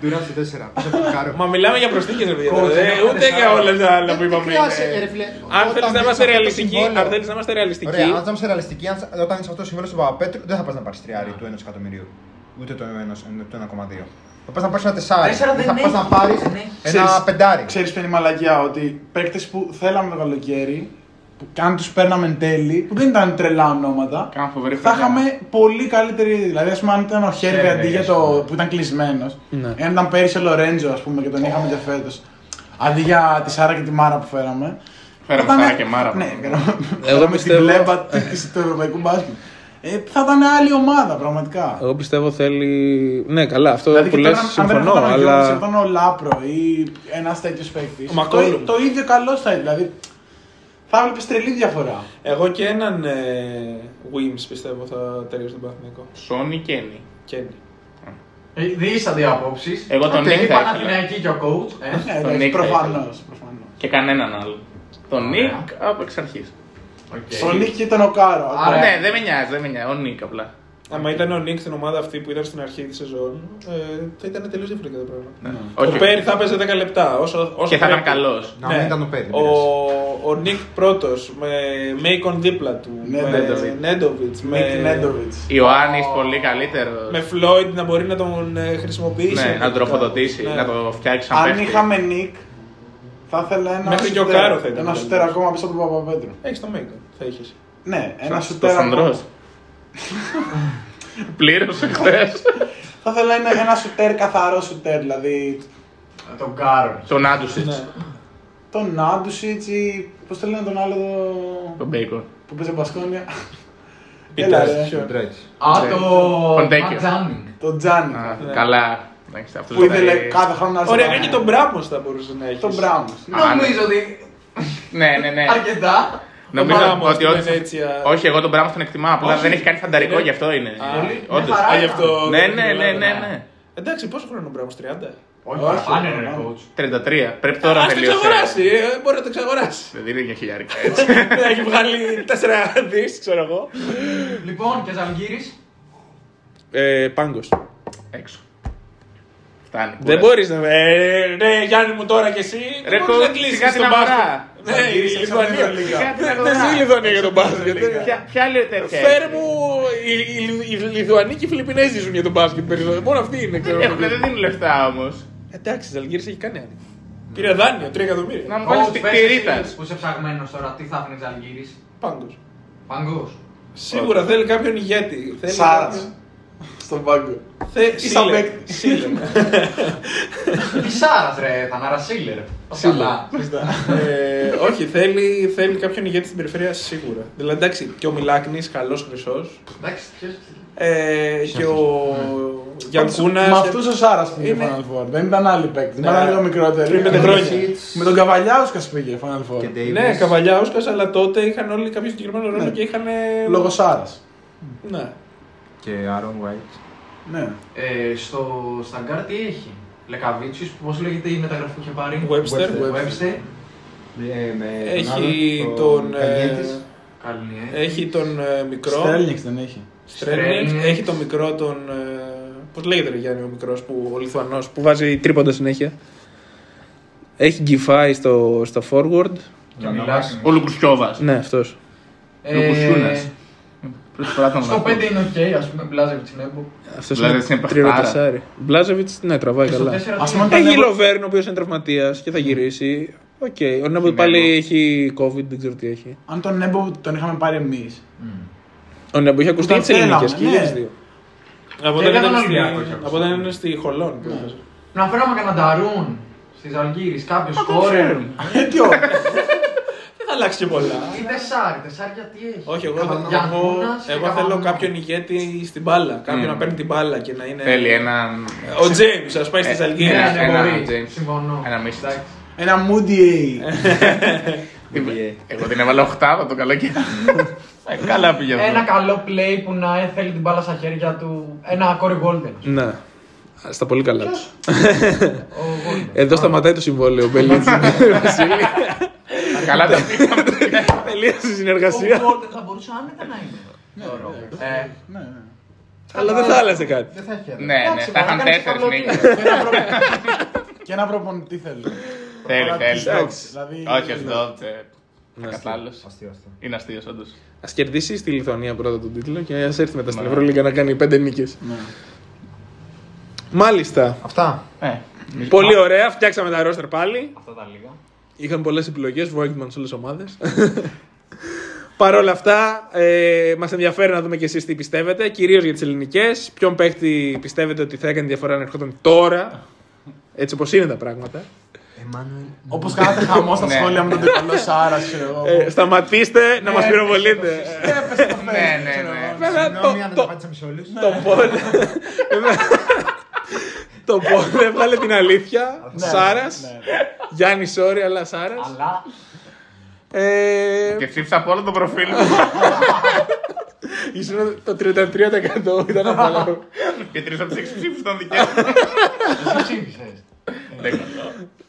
Ντουράν στο 4. Πίσω από το κάρο. Μα μιλάμε για προσθήκες, ρε παιδιά. Coach, Ε, ένα Ούτε τεσσάρι. για όλα τα άλλα που Δεν είπαμε. χρειάζεται, είναι- ρε φίλε; Αν Όταν θέλεις να έχεις είμαστε αυτό το ρεαλιστικοί, συμβόλαιο- αν θέλεις να είμαστε ρεαλιστικοί. Ωραία, αν θα είμαστε ρεαλιστικοί, αν- όταν έχει αυτό το συμβόλαιο στον Παπαπέτρου, δεν θα πας να πάρεις τριάρι του 1 εκατομμυρίου. Ούτε το 1,2. Θα πας να πάρεις ένα τεσάρι. Τέσσερα Δεν δεν θα πας να έχει. πάρεις Δεν έχει. ένα Ξέρεις- πεντάρι. Ξέρεις ποια είναι η μαλακιά, ότι παίκτες που θέλαμε το καλοκαίρι, που κι αν τους παίρναμε εν τέλει, που δεν ήταν τρελά ονόματα, Κάναμε φοβερή θα χρονιά. είχαμε πολύ καλύτερη. Δηλαδή, ας πούμε, αν ήταν ο Χέρβι Χέρβι, αντί για ας το. πούμε. που ήταν κλεισμένος, Ναι. αν ήταν πέρυσι ο Λορέντζο, ας πούμε, και τον είχαμε και φέτος, αντί για τη Σάρα και τη Μάρα που φέραμε. Φέραμε θα ήταν- Σάρα και Μάρα, Ναι, πράγμα. φέραμε- Εγώ φέραμε πιστεύω- την πλέμπα της- του ευρωπαϊκού μπάσκετ. Ε, θα ήταν άλλη ομάδα, πραγματικά. Εγώ πιστεύω θέλει. Ναι, καλά, αυτό Δηλαδή, που και λες τώρα, αν δεν συμφωνώ, ήταν ο Γιώργος, αλλά. ήταν ο Λάπρο ή ένας τέτοιος παίκτης. Ο Μακόλουμ. Το, το ίδιο καλό θα ήταν. Δηλαδή, θα έβλεπε τρελή διαφορά. Εγώ και έναν ε, Wims πιστεύω θα ταιριάζει στον Παναθηναϊκό. Σόνι και Ένι. Κένι. Δίστανται οι απόψεις. Εγώ τον Οκ, Νίκ θα η ήθελα. Παναθηναϊκή και ο coach. Ε. Ναι, Τον εντάξει, Νίκ θα προφανώς, προφανώς. Και κανέναν άλλο. Τον Ωραία. Νίκ από εξ αρχής. Οκ. Ο Νίκ και τον Οκάρο. Άρα- ακόμα. Ναι, δεν με νοιάζει, δεν με νοιάζει. Ο Νίκ απλά. Άμα ήταν ο Νίκ στην ομάδα αυτή που ήταν στην αρχή της σεζόν, ε, θα ήταν τελείως διαφορετικά το πράγμα. Ναι. Ο Όχι. Πέρι θα έπαιζε 10 λεπτά. Όσο, όσο Και θα ήταν πρέπει. καλός. Να μην ήταν ο Πέρι. Ο, ο Νίκ πρώτος με Μέικον δίπλα του. Ναι, με Νέντοβιτς. Νέντοβιτς, με, Νίκ Νέντοβιτς. Ιωάννης πολύ καλύτερος. με Φλόιντ να μπορεί να τον ε, χρησιμοποιήσει. Ναι, να τον τροφοδοτήσει, Ναι. να το φτιάξει σαν Αν παίχτη. είχαμε Νίκ, θα ήθελα ένα Μέχρι και ο σουτέρ. Κάρο θα ήταν Ένα καλύτερος. σουτέρ ακόμα πίσω από τον Παπαπέτρου. Έχεις το Μέικον, θα είχες. Ναι, ένα Το σουτέρ. Σανδρός. ακόμα. Πλήρωσε χθες. Θα ήθελα ένα, ένα σουτέρ καθαρό σουτέρ. Δηλαδή Τον Κάρο. Τον Άντουσιτς. Ναι. τον Νάντουσιτ ή. Πώς το λένε τον άλλο εδώ, Τον Μπέικον. που παίζει Μπασκόνια. Πείτε, Έλα, ρε. ποιο. Ντρέτς. Α, το. Φοντέκιο. Ματζάνινγκ. Τον Τζάνι. Α, Ναι. Καλά. Εντάξει, αυτός Που ήθελε δηλαδή- κάθε χρόνο να έρθει Ωραία, στο και τον Μπράμος θα μπορούσε να έχεις. Τον Μπράουν. Α, Νομίζω ότι. Ναι, ναι, ναι. Αρκετά. Νομίζω Μπράμος ότι στην όντως- Βενέτσια. Όχι, εγώ τον Μπράμος τον εκτιμάω. Απλά Όχι. δεν έχει κάνει φανταρικό, Είναι- γι' αυτό είναι. Α, Πολύ. Όντως. Μια χαρά Α, γι' ήταν. αυτό. Ναι, δεν ναι, την ναι, ναι, Ελλάδα. ναι. Εντάξει, πόσο χρόνο ο Μπράμος, 30. Όχι, Όχι, παραπάνω όχι. είναι coach. 33. Πρέπει τώρα Α να το τελειώσει. εξαγοράσει, ε, μπορεί να το εξαγοράσει. Δεν δίνει μια χιλιάρικα έτσι. Έχει βγάλει 4 δις, ξέρω εγώ. Λοιπόν, και Ζαλγκύρη. Ε, Πάγκος. Έξω. Φτάνει. Δεν κούρασε. μπορείς να. Ε, ναι, Γιάννη μου τώρα κι εσύ. Ρε, δεν μπορείς να κο- κλείσεις σιγά την τον αγορά. μπάσκετ. Ναι, η Λιθουανία. Σιγά την Δεν αγορά. ζει η Λιθουανία για τον μπάσκετ. Ποια- Ποια άλλη τέτοια. Φέρε έχει; μου. Οι οι- οι Λιθουανοί και οι Φιλιππινέζοι ζουν για τον μπάσκετ περισσότερο. Μόνο αυτοί είναι, ξέρω Δεν εγώ. έχουν, δεν δίνουν λεφτά όμως. Εντάξει, Ζαλγκύρη έχει κάνει άλλο. Πήρε δάνειο, 3 εκατομμύρια. Να μου βάλεις Coach, τη πες τυρίτας. εσύ Που είσαι ψαγμένος τώρα, τι θα έφερε Ζαλγκύρη. Πάγκος. Παγκό. Σίγουρα θέλει κάποιον ηγέτη. Θέλει Σάρας. κάποιον- Στον πάγκο. Θε- Ή σαν Σίλερ. παίκτη. Σίλερ. Τι Σάρα, ρε, θα ανάρα Σίλερ. Καλά. Ε, όχι, θέλει, θέλει κάποιον ηγέτη στην περιφέρεια σίγουρα. Δηλαδή, εντάξει, και ο Μιλάκνης, καλός χρυσός. Εντάξει, ποιος- Ε, και ο Γιανκούνας. Με αυτούς ο Σάρας πήγε Είναι- Final Four. Δεν ήταν άλλοι παίκτε. Ναι. Ήταν λίγο μικρότεροι. Πριν πέντε Με- χρόνια. Με τον Καβαλιάουσκα πήγε Final Four. Και Davis. Ναι, καβαλιάουσκα, αλλά τότε είχαν όλοι κάποιο συγκεκριμένο ρόλο Ναι. και είχαν. Λόγω Σάρας. Ναι. Και Aaron White. Ναι. Ε, στο Σταγκάρ τι έχει; Λεκαβίτσιος, πώς λέγεται η μεταγραφή που είχε πάρει; Webster. Webster. Ε, με τον Έχει άλλον, τον. το ε, Καλιέτης. Καληνιέ. Έχει τον ε, μικρό. Στέλνιξ δεν έχει. Στρέλνιξ. Στρέλνιξ. Έχει τον μικρό τον. Πώς λέγεται ρε Γιάννη ο μικρός, ο Λιθουανός που βάζει τρίποντα συνέχεια. Έχει γκυφάει στο, στο forward. Και μιλάς. Ο Λουκουσιόβα. Ναι, αυτός. Ε, Λουκουσιούνας. Πρώτη φορά τον Στο ακούω. 5 είναι οκ, ας πούμε, Μπλάζεβιτς Νέμπο. Αυτός Μπλάζεβιτς είναι τρίρο παιχτάρα. τεσσάρι. Μπλάζεβιτς, ναι, τραβάει Και στο καλά. 4 Ας πούμε, Έχει Νέμπο- Λοβέρν, ο οποίος είναι τραυματίας και θα γυρίσει. Οκ. Ο Νέμπο πάλι έχει COVID, δεν ξέρω τι έχει. Αν τον Νέμπο τον είχαμε πάρει εμείς. Ο Νέμπο είχε ακουστεί Τον τι ελληνικέ θέλαμε, και ναι. για τις δύο. Από Και όταν για τον ήταν Ολυμπιακό στη- είχε ακουστεί. από όταν είναι στη Χολόν. που έπαιζε. Να φέραμε κανένα Νταρούν στη Ζαλγκύρη, κάποιος σκόρερ. Τι ωραία. Δεν θα αλλάξει και πολλά. Ή Τεσάρι, Τεσάρι γιατί έχει. Όχι, εγώ, Καβα- εγώ, Γιαννούνας και εγώ θέλω Καβανούνα. κάποιον ηγέτη στην μπάλα. Κάποιον Mm. να παίρνει την μπάλα και να είναι. Θέλει έναν. Ο Τζέιμς, ας πάει στη Ε, Ζαλγκύρη. Ναι, Ένα- ναι, ένα μπορεί. James. Συμφωνώ. Ένα Μίσιτς. Εντάξει. Ένα Moody A. Εγώ την έβαλα οχτάδα το καλοκαίρι. Ε, Καλά πήγε αυτό. Ένα καλό play που να ε, θέλει την μπάλα στα χέρια του. Ένα Corey Golden. Ναι. Στα πολύ καλά τους. Ο Golden. Εδώ σταματάει το συμβόλαιο. Ο Μπελίτσι. Βασίλη. Καλά τα πήγαμε. Τελείωσε η Ο συνεργασία. Golden θα μπορούσε άνετα να είναι. Θεωρώ. Ε, Ναι, ναι. Αλλά δεν θα άλλαζε κάτι. Δεν θα έχει έδρα. Ναι, ναι, εντάξει, θα είχαν μπορεί να κάνεις τέσσερις καλό νίκες. play. Και ένα προ- Και ένα προπονητή θέλει. Θέλει, Αλλά θέλει. εντάξει, δηλαδή- Όχι, όχι, τότε. Κατάλληλος. Αστείο αυτό. Είναι αστείο, όντως. Α κερδίσεις στη Λιθουανία πρώτα τον τίτλο και ας έρθει μετά στην Ναι. Ευρωλίγκα να κάνει πέντε νίκες. Μάλιστα. Αυτά. Ε, Πολύ ωραία. Φτιάξαμε τα ρόστερ πάλι. Αυτά τα λίγα. Είχαν πολλές επιλογές. Βόγκμαν σε όλες τις ομάδες. Παρ' όλα αυτά, ε, μας ενδιαφέρει να δούμε και εσείς τι πιστεύετε, κυρίως για τις ελληνικές. Ποιον παίχτη πιστεύετε ότι θα έκανε διαφορά αν ερχόταν τώρα, έτσι όπως είναι τα πράγματα; Εμμάνουελ. Όπως κάνατε χαμός στα Ναι. σχόλια με τον τριπλό Σάρας, ξέρω εγώ. Ε, σταματήστε να μας πυροβολείτε. Ναι, ναι, ναι. Βέβαια, Συγγνώμη αν το- δεν το- απάντησαμε σε όλους. Το πόδι. Το πόδι έβγαλε την αλήθεια. Σάρας. Γιάννη, sorry, αλλά Σάρας. Αλλά Και ψήφισα από όλο το προφίλ μου. Ήσουν το 33% ήταν από όλα. Και τρεις από τις έξι ψήφους ήταν δικές μου. εσύ ψήφισες. Δεν-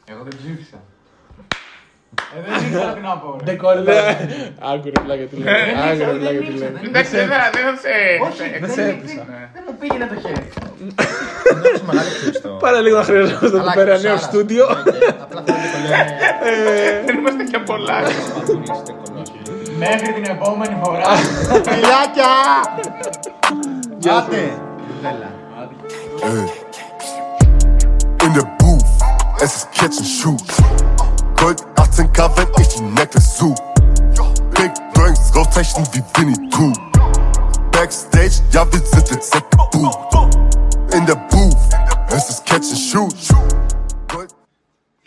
Εγώ δεν ψήφισα. Ε, δεν ήξερα τι να πω. ρε. Άγκουρε πλάκα τι λέει. Δεν ήξερα, Άγκουρε δεν πλάκα τι ήξερα, λέει. δεν Εντάξει, δεν θα δεν θα σε. Όχι, σε- δεν, σε δεν, έπεισα. Ναι. δεν μου πήγαινε το χέρι. Δεν δώσω μεγάλη ευχαριστώ. Πάρα λίγο να χρειαζόμαστε εδώ Αλλά πέρα και νέο Σάρας. στούντιο. Οκ, Απλά θέλω να το λέω. Δεν είμαστε και πολλά. Πατούνιστε κολόσι. Μέχρι την επόμενη φορά. Φιλάκια! Άντε! Βέλα. Ey. In der Booth, es ist Catch and Shoot. Gold 18k, wenn ich die Necklace such. Big Drinks, rauszeichnen wie Winnie Pooh. Backstage, ja, wir sind jetzt weggebucht. In der Booth, es ist Catch and Shoot.